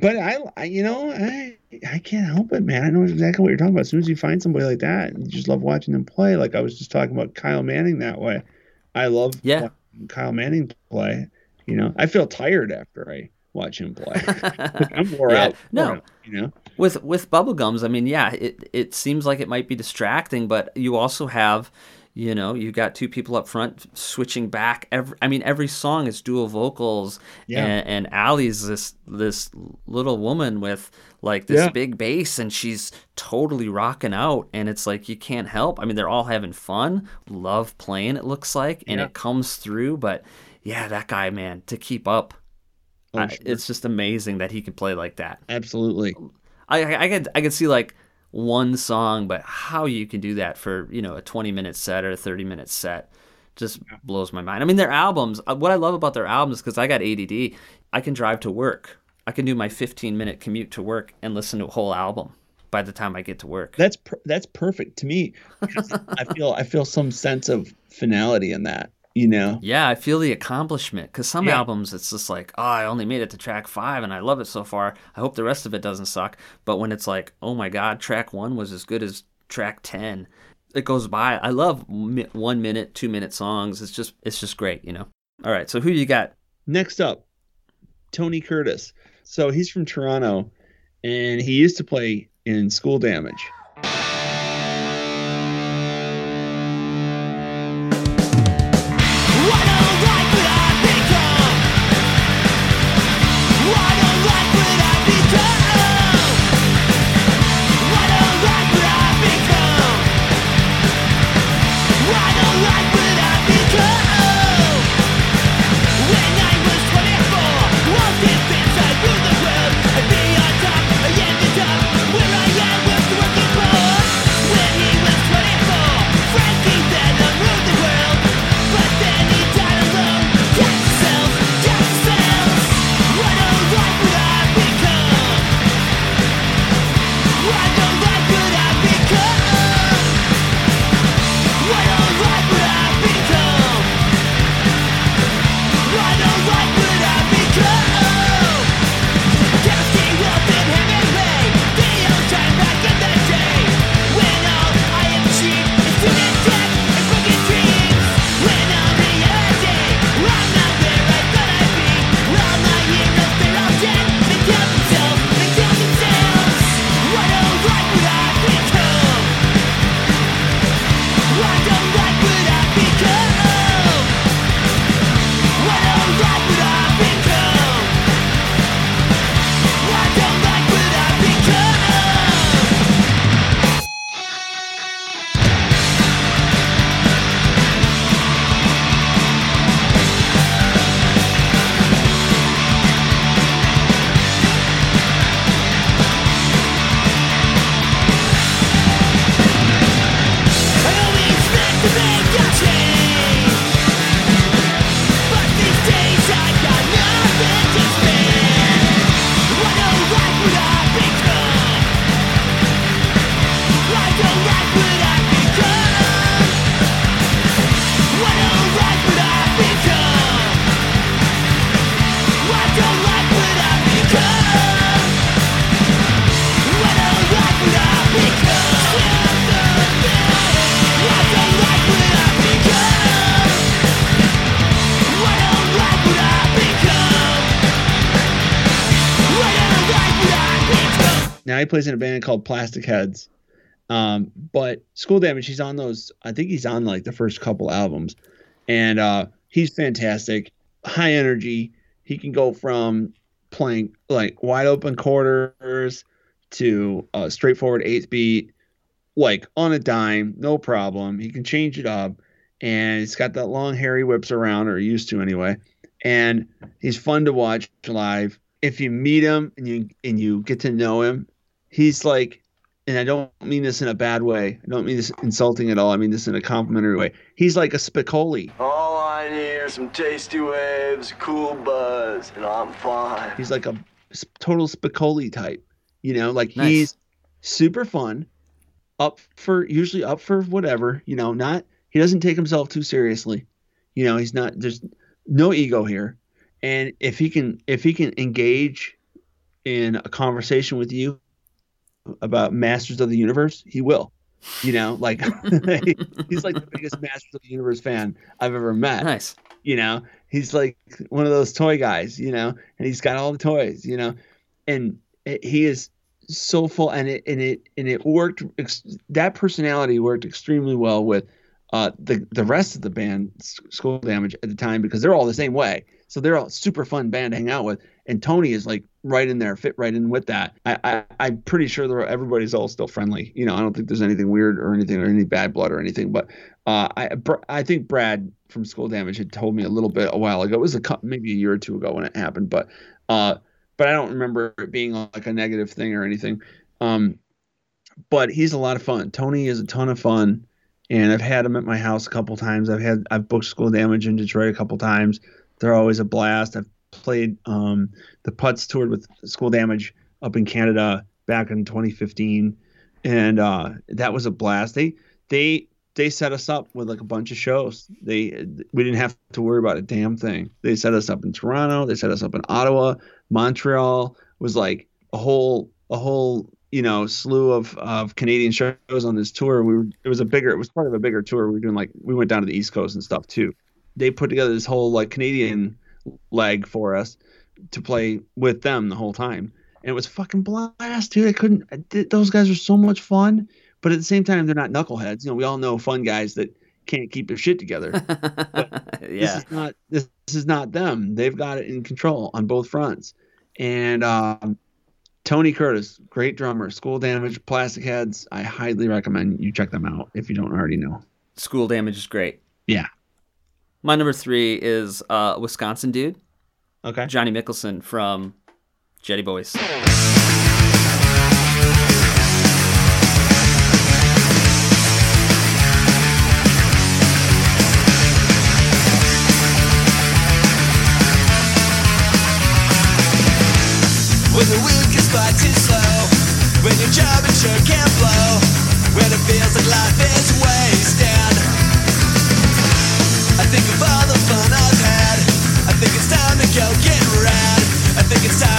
but I, I you know I I can't help it, man. I know exactly what you're talking about. As soon as you find somebody like that, you just love watching them play. Like I was just talking about Kyle Manning that way. I love Yeah. watching Kyle Manning play. You know, I feel tired after I watch him play. [laughs] I'm wore Yeah, out. no. wore out, you know. with with bubblegums i mean yeah it it seems like it might be distracting but you also have you know you got two people up front switching back every i mean every song is dual vocals Yeah. and, and Allie's this this little woman with like this Yeah. big bass and she's totally rocking out and it's like you can't help i mean they're all having fun love playing it looks like and Yeah. it comes through but yeah that guy man to keep up Oh, I- sure. it's just amazing that he can play like that Absolutely. I, I I could I could see like one song, but how you can do that for you know a twenty minute set or a thirty minute set just blows my mind. I mean, their albums. uh, What I love about their albums because I got ADD, I can drive to work. I can do my fifteen minute commute to work and listen to a whole album by the time I get to work. That's per- that's perfect to me. I feel I feel some sense of finality in that. You know. Yeah, I feel the accomplishment because some Yeah. albums it's just like, oh, I only made it to track five and I love it so far. I hope the rest of it doesn't suck. But when it's like, oh my god, track one was as good as track ten, it goes by. I love mi- one minute, two minute songs. It's just, it's just great, you know. All right, so who you got? Next up, Tony Curtis. So he's from Toronto, and he used to play in School Damage. Plays in a band called Plastic Heads. Um, but School Damage, he's on those. I think he's on like the first couple albums, and uh, he's fantastic. High energy. He can go from playing like wide open quarters to a straightforward eighth beat, like on a dime, no problem. He can change it up, and he's got that long hair he whips around, or used to anyway. And he's fun to watch live. If you meet him and you and you get to know him, he's like, and I don't mean this in a bad way. I don't mean this insulting at all. I mean this in a complimentary way. He's like a Spicoli. All I need are some tasty waves, cool buzz, and I'm fine. He's like a total Spicoli type. You know, like Nice. he's super fun, up for usually up for whatever. You know, not he doesn't take himself too seriously. You know, he's not. There's no ego here, and if he can if he can engage in a conversation with you about Masters of the Universe, he will. You know, like [laughs] [laughs] he's like the biggest Masters of the Universe fan I've ever met Nice. you know he's like one of those toy guys you know and he's got all the toys you know and it, he is so full and it and it and it worked ex- that personality worked extremely well with uh the the rest of the band school damage at the time because they're all the same way so they're all super fun band to hang out with and tony is like right in there fit right in with that i, I i'm pretty sure everybody's all still friendly you know i don't think there's anything weird or anything or any bad blood or anything but uh, I I think Brad from School Damage had told me a little bit a while ago. It was a maybe a year or two ago when it happened, but uh, but I don't remember it being like a negative thing or anything. Um, but he's a lot of fun. Tony is a ton of fun, and I've had him at my house a couple times. I've had I've booked School Damage in Detroit a couple times. They're always a blast. I've played um, the Putz toured with School Damage up in Canada back in 2015, and uh, that was a blast. They they they set us up with like a bunch of shows. They we didn't have to worry about a damn thing. They set us up in Toronto. They set us up in Ottawa. Montreal was like a whole a whole you know slew of of Canadian shows on this tour. We were it was a bigger it was part of a bigger tour. We were doing like we went down to the East Coast and stuff too. They put together this whole like Canadian leg for us to play with them the whole time. And it was fucking blast, dude. I couldn't. I did, those guys are so much fun, but at the same time, they're not knuckleheads. You know, we all know fun guys that can't keep their shit together. [laughs] This yeah. is not this, this is not them. They've got it in control on both fronts. And um, Tony Curtis, great drummer, School Damage, Plastic Heads. I highly recommend you check them out if you don't already know. School damage is great. Yeah. My number three is uh, Wisconsin dude, Okay. Johnny Mickelson from Jetty Boys. When the wheel gets by too slow When your job and sure can't blow When it feels like life is wasted I think of all the fun I've had. I think it's time to go get rad. I think it's time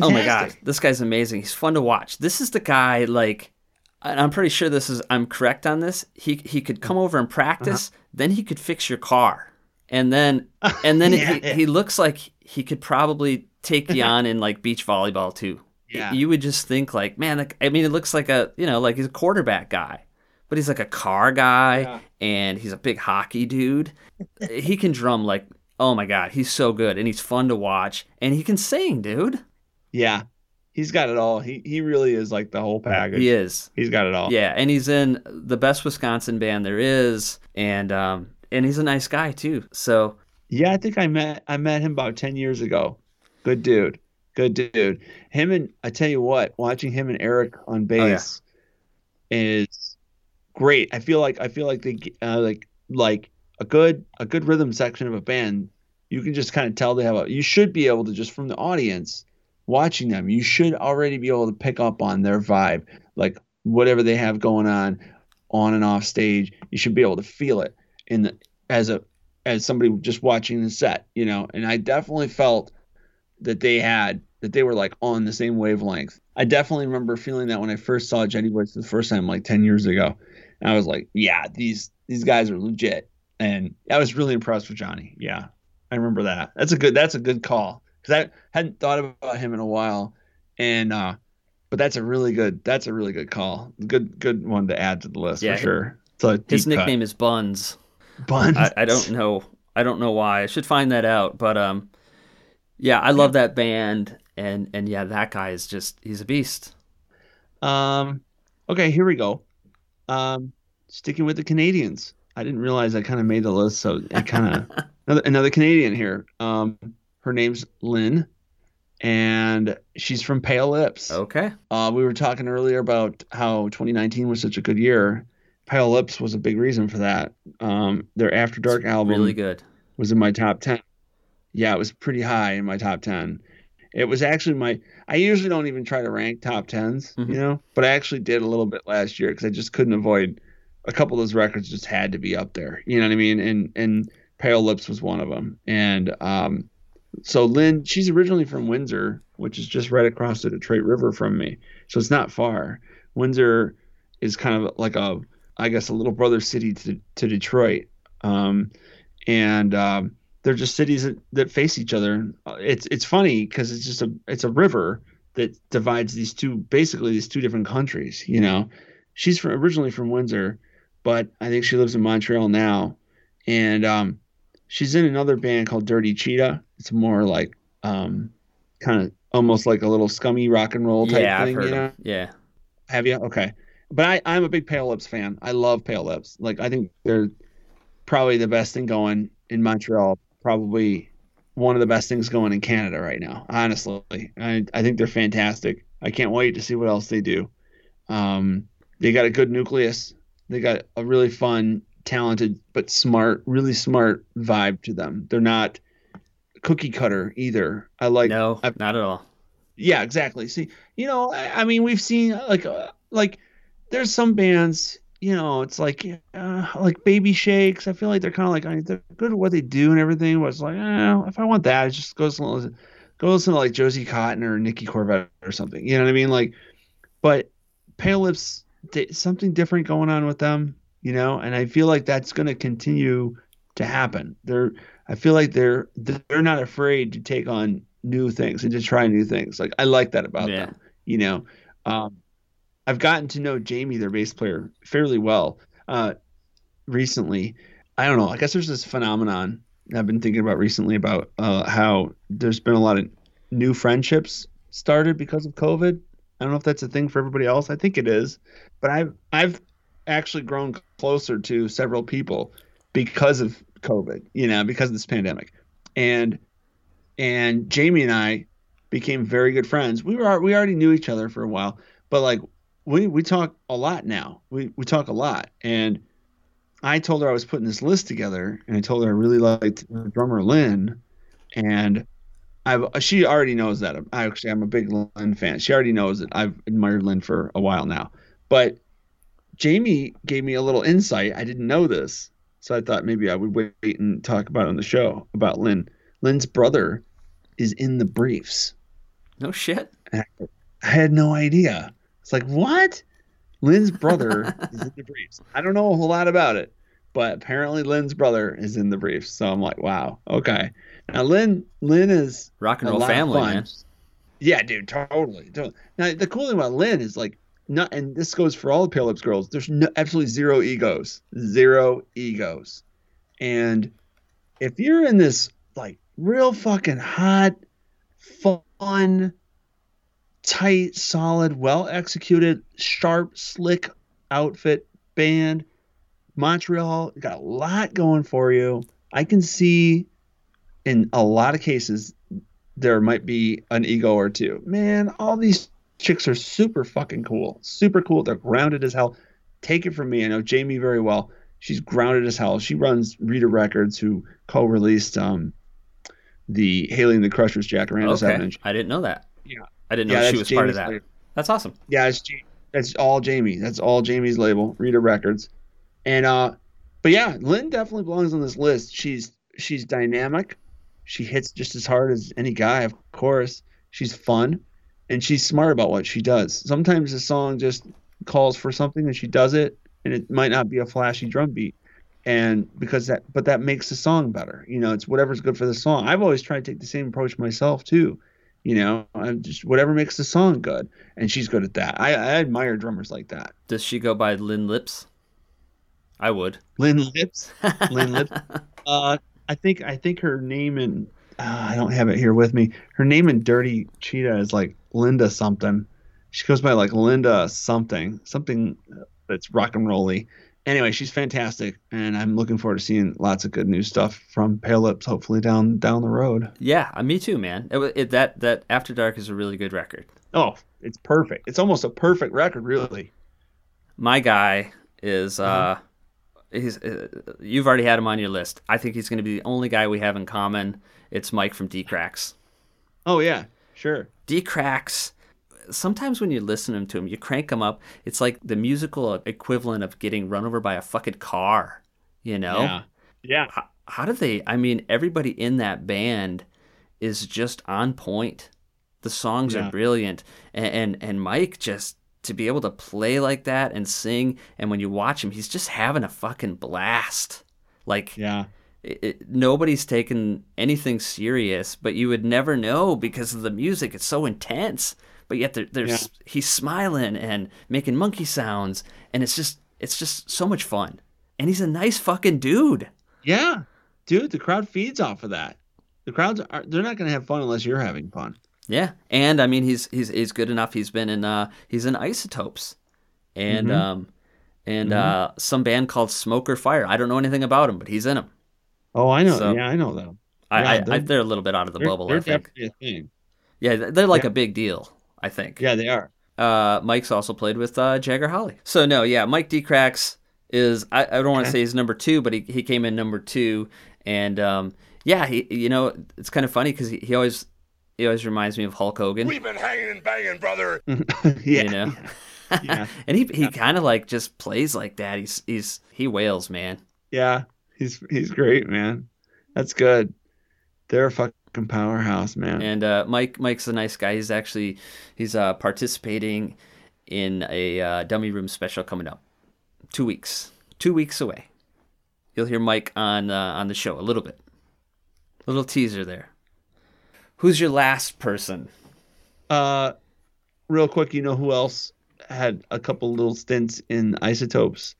fantastic. Oh my god, this guy's amazing. He's fun to watch. This is the guy like and I'm pretty sure this is I'm correct on this. He he could come over and practice, Uh-huh. then he could fix your car. And then and then [laughs] Yeah, he, yeah. he looks like he could probably take you [laughs] on in like beach volleyball too. Yeah. You would just think like, man, like, I mean it looks like a, you know, like he's a quarterback guy. But he's like a car guy Yeah. and he's a big hockey dude. he can drum like oh my god, he's so good and he's fun to watch and he can sing, dude. Yeah, he's got it all. He he really is like the whole package. He is. He's got it all. Yeah, and he's in the best Wisconsin band there is, and um, and he's a nice guy too. So Yeah, I think I met I met him about ten years ago. Good dude. Good dude. Him and I tell you what, watching him and Eric on Oh, yeah. bass is great. I feel like I feel like they uh, like like a good a good rhythm section of a band. You can just kind of tell they have a. You should be able to just from the audience watching them. You should already be able to pick up on their vibe, like whatever they have going on, on and off stage. You should be able to feel it in the as a as somebody just watching the set, you know. And I definitely felt that they had that they were like on the same wavelength. I definitely remember feeling that when I first saw Jetty Boys the first time, like ten years ago. And I was like, yeah, these these guys are legit. And I was really impressed with Johnny. Yeah, I remember that. That's a good that's a good call because I hadn't thought about him in a while, and uh, but that's a really good that's a really good call. Good good one to add to the list Yeah, for sure. It's his deep cut. nickname is Buns. Buns. I, I don't know. I don't know why. I should find that out. But um, yeah, I love that band, and and yeah, that guy is just he's a beast. Um, okay, here we go. Um, sticking with the Canadians. I didn't realize I kind of made the list, so I kind of another another Canadian here. Um, her name's Lynn, and she's from Pale Lips. Okay. Uh, we were talking earlier about how 2019 was such a good year. Pale Lips was a big reason for that. Um, their After Dark album Really good. was in my top 10. Yeah, it was pretty high in my top 10. It was actually my I usually don't even try to rank top 10s, Mhm. you know, but I actually did a little bit last year cuz I just couldn't avoid a couple of those records just had to be up there. You know what I mean? And and Pale Lips was one of them. And um so Lynn, she's originally from Windsor, which is just right across the Detroit River from me. So it's not far. Windsor is kind of like a I guess a little brother city to to Detroit. Um and um they're just cities that, that face each other. It's it's funny because it's just a it's a river that divides these two basically these two different countries. You know, she's from originally from Windsor, but I think she lives in Montreal now, and um, she's in another band called Dirty Cheetah. It's more like um, kind of almost like a little scummy rock and roll type yeah, thing. I've heard you know? Yeah. Have you? Okay. But I, I'm a big Pale Lips fan. I love Pale Lips. Like I think they're probably the best thing going in Montreal. Probably one of the best things going in Canada right now. Honestly, I, I think they're fantastic. I can't wait to see what else they do. Um, they got a good nucleus. They got a really fun, talented, but smart, really smart vibe to them. They're not cookie cutter either. I like no, I- not at all. yeah, exactly. See, you know, I, I mean, we've seen like uh, like there's some bands, you know, it's like uh, like Baby Shakes. I feel like they're kind of like I mean, they're good at what they do and everything, but it's like, eh, if I want that, I just go listen, to- go listen to like Josie Cotton or Nikki Corvette or something. You know what I mean? Like, but Pale Lips, something different going on with them, you know, and I feel like that's going to continue to happen. They're, I feel like they're they're not afraid to take on new things and to try new things. Like I like that about Yeah. them. You know, um, I've gotten to know Jamie, their bass player, fairly well uh, recently. I don't know. I guess there's this phenomenon I've been thinking about recently about uh, how there's been a lot of new friendships started because of COVID. I don't know if that's a thing for everybody else. I think it is, but I've I've actually grown closer to several people because of COVID. You know, because of this pandemic, and and Jamie and I became very good friends. We were we already knew each other for a while, but like we we talk a lot now. We we talk a lot, and I told her I was putting this list together, and I told her I really liked drummer Lynn, and I've she already knows that. I actually I'm a big Lynn fan. She already knows that I've admired Lynn for a while now, but Jamie gave me a little insight. I didn't know this, so I thought maybe I would wait and talk about it on the show about Lynn. Lynn's brother is in the Briefs. No shit. I, had no idea. It's like what? Lynn's brother [laughs] is in the Briefs. I don't know a whole lot about it, but apparently Lynn's brother is in the Briefs. So I'm like, wow, okay. Now Lynn, Lynn is Rock and roll family, man. Yeah, dude, totally. totally. Now the cool thing about Lynn is like not, and this goes for all the Pale Lips girls. There's no absolutely zero egos, zero egos, and if you're in this like real fucking hot, fun, tight, solid, well executed, sharp, slick outfit band, Montreal got a lot going for you. I can see in a lot of cases there might be an ego or two. Man, all these chicks are super fucking cool. Super cool. They're grounded as hell. Take it from me. I know Jamie very well. She's grounded as hell. She runs Rita Records, who co-released um, the Hayley and the Crushers Jack seven Okay, inch. I didn't know that. Yeah. I didn't know Yeah, she was part of that. label. That's awesome. Yeah, that's all Jamie. That's all Jamie's label, Rita Records. And uh but yeah, Lynn definitely belongs on this list. She's she's dynamic. She hits just as hard as any guy, of course. She's fun and she's smart about what she does. Sometimes the song just calls for something and she does it and it might not be a flashy drum beat. And because that but that makes the song better. You know, it's whatever's good for the song. I've always tried to take the same approach myself too. You know, I'm just whatever makes the song good and she's good at that. I, I admire drummers like that. Does she go by Lynn Lips? I would. Lynn Lips, [laughs] Lynn Lips. Uh, I think I think her name in uh, I don't have it here with me. Her name in Dirty Cheetah is like Linda something. She goes by like Linda something, something that's rock and rolly. Anyway, she's fantastic, and I'm looking forward to seeing lots of good new stuff from Pale Lips. Hopefully down down the road. Yeah, uh, me too, man. It, it, that that After Dark is a really good record. Oh, it's perfect. It's almost a perfect record, really. My guy is uh Mm-hmm. he's uh, you've already had him on your list. I think he's going to be the only guy we have in common. It's Mike from Dee Cracks. Oh yeah, sure. Dee Cracks. Sometimes when you listen to him, you crank him up. It's like the musical equivalent of getting run over by a fucking car. You know? Yeah, yeah. how, how do they i mean everybody in that band is just on point the songs Yeah. are brilliant and, and and mike just to be able to play like that and sing and when you watch him he's just having a fucking blast like Yeah. It, it, nobody's taking anything serious but you would never know because of the music it's so intense but yet there, there's Yeah. he's smiling and making monkey sounds and it's just it's just so much fun and he's a nice fucking dude Yeah, dude, the crowd feeds off of that. The crowds are they're not gonna have fun unless you're having fun. Yeah, and I mean he's he's he's good enough. He's been in uh he's in Isotopes, and Mhm. um and uh some band called Smoker Fire. I don't know anything about him, but he's in them. Oh, I know. So- yeah, I know them. I, Yeah, I, I they're- they're a little bit out of the They're, bubble. they're I think. definitely a thing. Yeah, they're they're like Yeah. a big deal. I think. Yeah, they are. Uh, Mike's also played with uh, Jagger Holly. So no, yeah, Mike Dee Cracks is I, I don't want to say he's number two, but he, he came in number two, and um, yeah, he you know it's kind of funny because he, he always he always reminds me of Hulk Hogan. We've been hanging and banging, brother. [laughs] yeah. you know. [laughs] Yeah. [laughs] and he he kind of like just plays like that. He's he's he wails, man. Yeah. He's he's great, man. That's good. They're a fucking powerhouse, man. And uh, Mike Mike's a nice guy. He's actually he's uh, participating in a uh, dummy room special coming up. Two weeks, two weeks away. You'll hear Mike on uh, on the show a little bit. little teaser there. Who's your last person? Uh, real quick, you know who else had a couple little stints in Isotopes?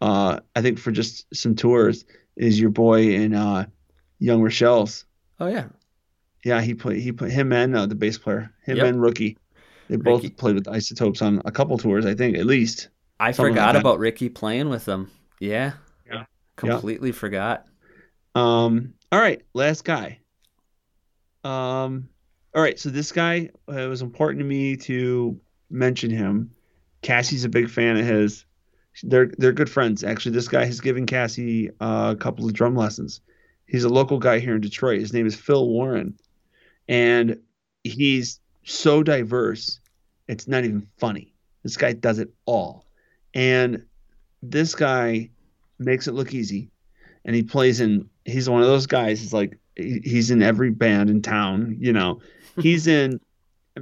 Uh, I think for just some tours is your boy in uh, Young Rochelle's. Oh yeah, Yeah, he played. He put him and uh, the bass player, him Yep. and Rookie. They both Ricky. played with Isotopes on a couple tours, I think, at least. I forgot like about Ricky playing with them. Yeah, Yeah. completely forgot. Um. All right, last guy. Um. All right, so this guy uh, it was important to me to mention him. Cassie's a big fan of his. They're they're good friends actually. This guy has given Cassie uh, a couple of drum lessons. He's a local guy here in Detroit. His name is Phil Warren, and he's so diverse. It's not even funny. This guy does it all, and this guy makes it look easy and he plays in he's one of those guys he's like he's in every band in town you know he's in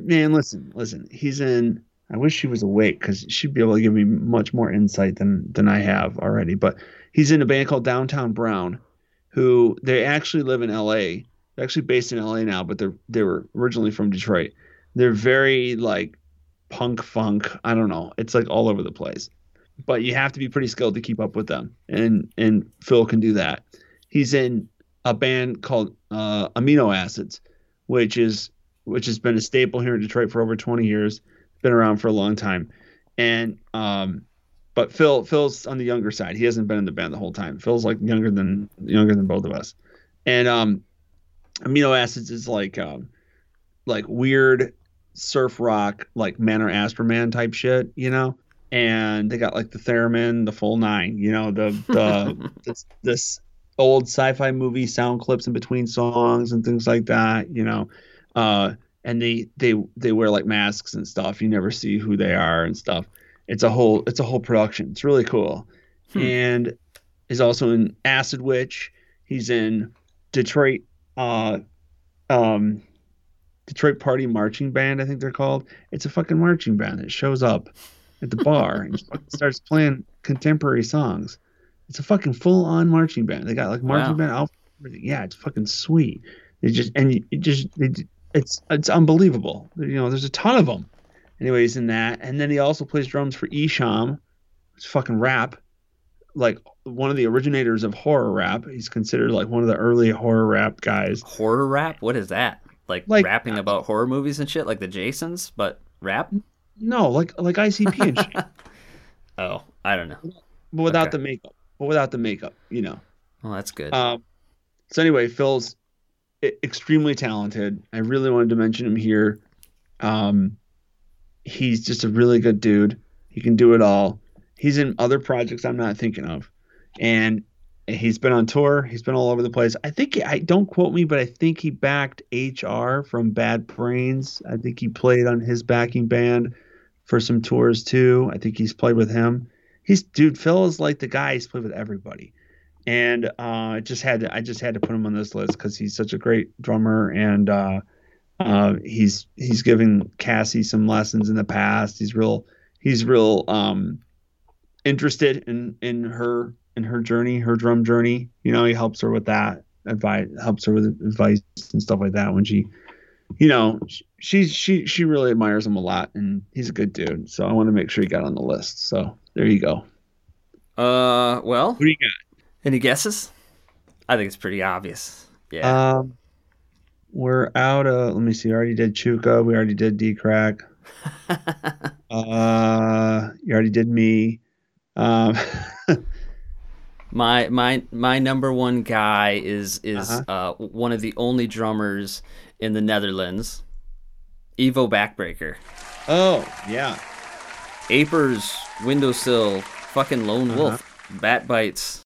man, listen, listen. He's in. I wish she was awake because she'd be able to give me much more insight than than I have already. But he's in a band called Downtown Brown, who they actually live in L.A. They're actually based in L.A. now, but they're they were originally from Detroit. They're very like punk funk. I don't know. It's like all over the place. But you have to be pretty skilled to keep up with them, and and Phil can do that. He's in a band called uh, Amino Acids, which is which has been a staple here in Detroit for over 20 years. Been around for a long time, and um, but Phil Phil's on the younger side. He hasn't been in the band the whole time. Phil's like younger than younger than both of us, and um, Amino Acids is like um, like weird surf rock, like Man or Astro-man type shit, you know. And they got like the theremin, the full nine, you know, the the [laughs] this, this old sci-fi movie sound clips in between songs and things like that, you know. Uh, and they they they wear like masks and stuff. You never see who they are and stuff. It's a whole it's a whole production. It's really cool. And is also in Acid Witch. He's in Detroit uh um Detroit Party Marching Band, I think they're called. It's a fucking marching band that shows up at the bar and [laughs] starts playing contemporary songs. It's a fucking full on marching band. They got like marching Wow. band outfit. Yeah, it's fucking sweet. They just and you- it just they, it's it's unbelievable. You know, there's a ton of them. Anyways, in that, and then he also plays drums for Esham. It's fucking rap, like one of the originators of horror rap. He's considered like one of the early horror rap guys. Horror rap? What is that? Like, Like- rapping about horror movies and shit, like the Jasons, but rap? No, like like ICP and shit, [laughs] Oh, I don't know. but without Okay. the makeup. But without the makeup, you know. Well, that's good. Um, so anyway, Phil's extremely talented. I really wanted to mention him here. Um, he's just a really good dude. He can do it all. He's in other projects I'm not thinking of, and he's been on tour. He's been all over the place. I think I don't quote me, but I think he backed HR from Bad Brains. I think he played on his backing band for some tours too. I think he's played with him. He's dude. Phil is like the guy. He's played with everybody and uh, I just had to I just had to put him on this list because he's such a great drummer and uh, uh, he's he's given Cassie some lessons in the past. He's real he's real um, interested in in her in her journey, her drum journey. You know, he helps her with that advice, helps her with advice and stuff like that when she. You know, she she she really admires him a lot, and he's a good dude. So I want to make sure he got on the list. So there you go. uh, well, Who do you got? Any guesses? I think it's pretty obvious. Yeah. Um, we're out of. Let me see. I already did Chewka. We already did Dee Crack. [laughs] uh, you already did me. Um, [laughs] My my my number one guy is is Uh-huh. uh, one of the only drummers in the Netherlands, Evo Backbreaker. oh yeah. Apers, windowsill, fucking lone Uh-huh. wolf, bat bites.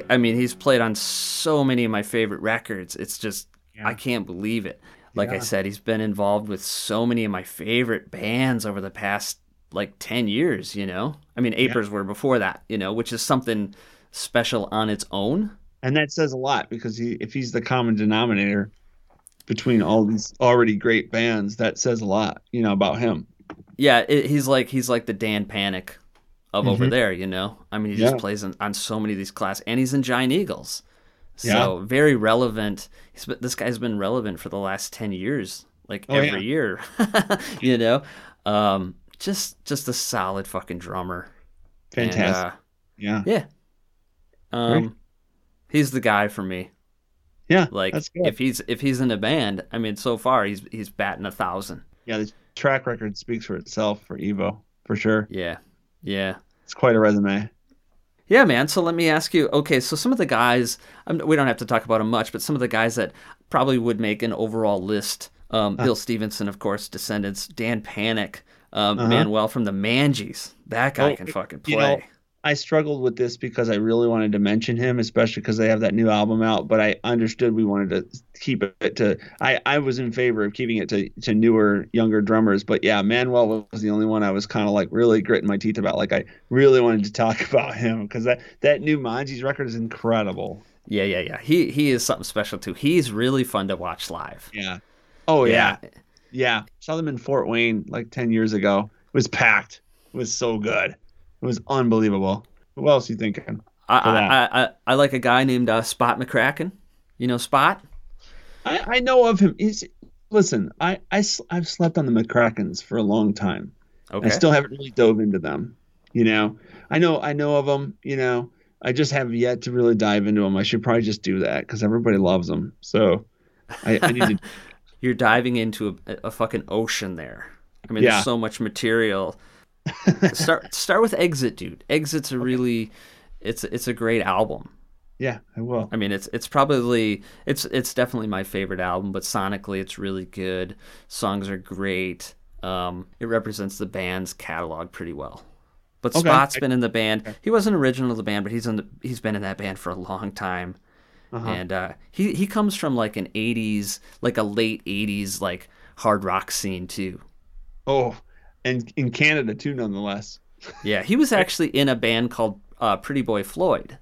Guy, I mean, he's played on so many of my favorite records. It's just, Yeah. I can't believe it. Like I said, he's been involved with so many of my favorite bands over the past like 10 years, you know? I mean, Apers were before that, you know, which is something special on its own. And that says a lot because he, if he's the common denominator between all these already great bands, that says a lot, you know, about him. Yeah, it, he's like he's like the Dan Panic of over Mhm. there, you know. I mean, he just Yeah. plays on, on so many of these class, and he's in Giant Eagles, so Yeah. very relevant. He's, been- this guy's been relevant for the last ten years, like Oh, every year, [laughs] you know. Um, just just a solid fucking drummer. And, Fantastic. uh, yeah. yeah. Um, he's the guy for me. Yeah. Like if he's if he's in a band, I mean, so far he's he's batting a thousand. yeah. The track record speaks for itself for Evo, for sure. Yeah, yeah. It's quite a resume. Yeah, man. So let me ask you. Okay, so some of the guys, um, we don't have to talk about them much, but some of the guys that probably would make an overall list. Um, Uh. Bill Stevenson, of course, Descendents. Dan Panic, um, Uh-huh. Manuel from the Manges. That guy Oh, can fucking you play. know, I struggled with this because I really wanted to mention him, especially because they have that new album out. But I understood we wanted to keep it to. I, I was in favor of keeping it to, to newer, younger drummers. But yeah, Manuel was the only one I was kind of like really gritting my teeth about. Like I really wanted to talk [laughs] about him because that that new Manges record is incredible. yeah, yeah, yeah. He he is something special too. He's really fun to watch live. Yeah. Oh yeah. Yeah. Saw them in Fort Wayne like ten years ago. It was packed. It was so good. It was unbelievable. Who else you thinking? I. I, I, I like a guy named uh, Spot McRackin. You know Spot? I, I know of him. He's listen. I, I I've slept on the McRackins for a long time. Okay. I still haven't really dove into them. You know, I know I know of them. You know, I just have yet to really dive into them. I should probably just do that because everybody loves them. So I, I need to. [laughs] You're diving into a, a fucking ocean there. I mean, Yeah. there's so much material. Start start with Exit, dude. Exit's a really, it's it's a great album. Yeah, I will. I mean, it's it's probably it's it's definitely my favorite album, but sonically it's really good. Songs are great. Um, it represents the band's catalog pretty well. But Okay. Spot's been in the band. He wasn't original to the band, but he's in the he's been in that band for a long time. Uh-huh. And uh, he he comes from like an '80s, like a late '80s like hard rock scene too. Oh, and in Canada too, nonetheless. Yeah, he was [laughs] actually in a band called uh, Pretty Boy Floyd,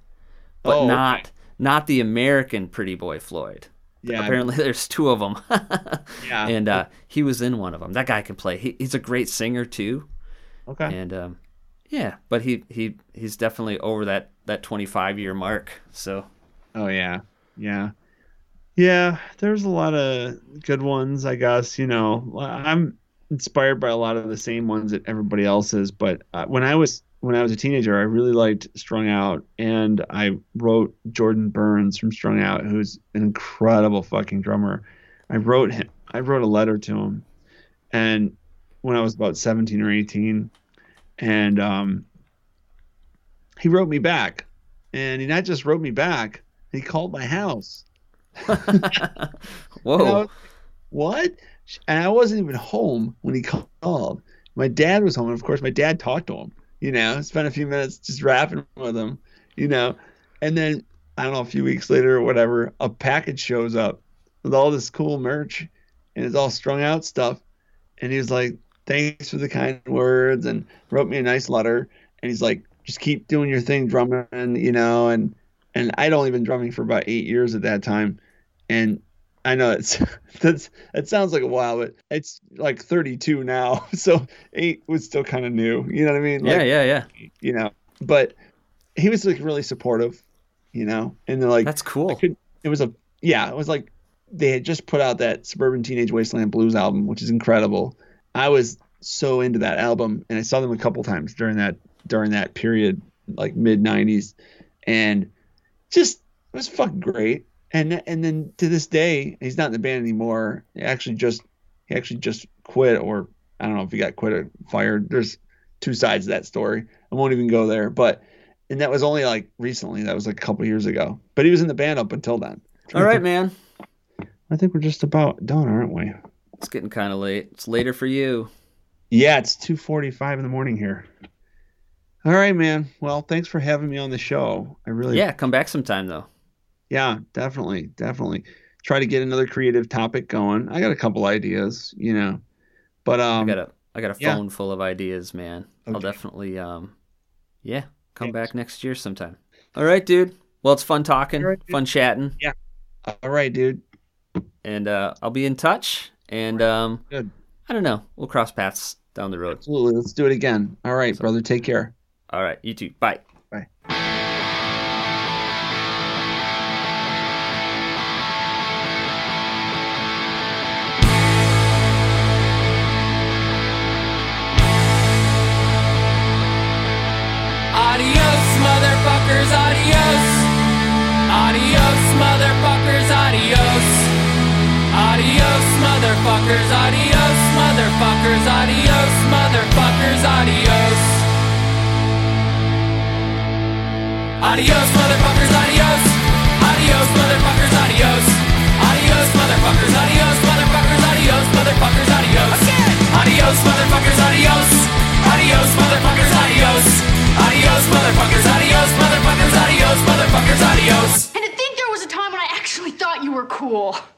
but Oh, okay. not not the American Pretty Boy Floyd. Yeah, Apparently, [laughs] there's two of them, [laughs] Yeah. and uh, he was in one of them. That guy can play. He, he's a great singer too, Okay. and um, yeah, but he he he's definitely over that that 25 year mark. So Oh yeah, yeah, yeah. There's a lot of good ones, I guess. You know, I'm inspired by a lot of the same ones that everybody else is. But uh, when I was when I was a teenager, I really liked Strung Out, and I wrote Jordan Burns from Strung Out, who's an incredible fucking drummer. I wrote him. I wrote a letter to him, and when I was about 17 or 18, and um, he wrote me back, and he not just wrote me back, he called my house. [laughs] [laughs] whoa, like, what? And I wasn't even home when he called. My dad was home, and of course, my dad talked to him. You know, spent a few minutes just rapping with him. You know, and then I don't know, a few weeks later or whatever, a package shows up with all this cool merch, and it's all strung out stuff. And he was like, "Thanks for the kind words," and wrote me a nice letter. And he's like, "Just keep doing your thing, drumming," you know. And and I'd only been drumming for about eight years at that time, and I know it's [laughs] that's it sounds like a while, but it's like 32 now, [laughs] so eight was still kind of new. You know what I mean? yeah, Like, yeah, yeah. You know, but he was like really supportive, you know, and they're like That's cool. could- it was a yeah, it was like they had just put out that Suburban Teenage Wasteland Blues album, which is incredible. I was so into that album, and I saw them a couple times during that during that period, like mid '90s, and just it was fucking great. And and then to this day, he's not in the band anymore. He actually just he actually just quit, or I don't know if he got quit or fired. There's two sides to that story. I won't even go there, but and that was only like recently. That was like a couple years ago. But he was in the band up until then. All right, man. I think we're just about done, aren't we? It's getting kind of late. It's later for you. Yeah, it's two forty-five in the morning here. All right, man. Well, thanks for having me on the show. I really Yeah, come back sometime though. Yeah, definitely, definitely. Try to get another creative topic going. I got a couple ideas, you know, but um, I got a I got a yeah. phone full of ideas, man. I'll definitely um, yeah, come Thanks. back next year sometime. All right, dude. Well, it's fun talking, right, fun chatting, Yeah. all right, dude. and uh, I'll be in touch. And um, Good. I don't know, we'll cross paths down the road. Absolutely. Let's do it again. All right, brother. Take care. All right, you too. Bye. motherfuckers, adios, motherfuckers, adios, motherfuckers, adios. Adios, motherfuckers, adios. Adios, motherfuckers, adios. Adios, motherfuckers, adios, motherfuckers, adios, motherfuckers, adios. Adios, motherfuckers, adios. Adios, motherfuckers, adios. Adios, motherfuckers, adios, motherfuckers, adios, motherfuckers, adios. And to think there was a time when I actually thought you were cool.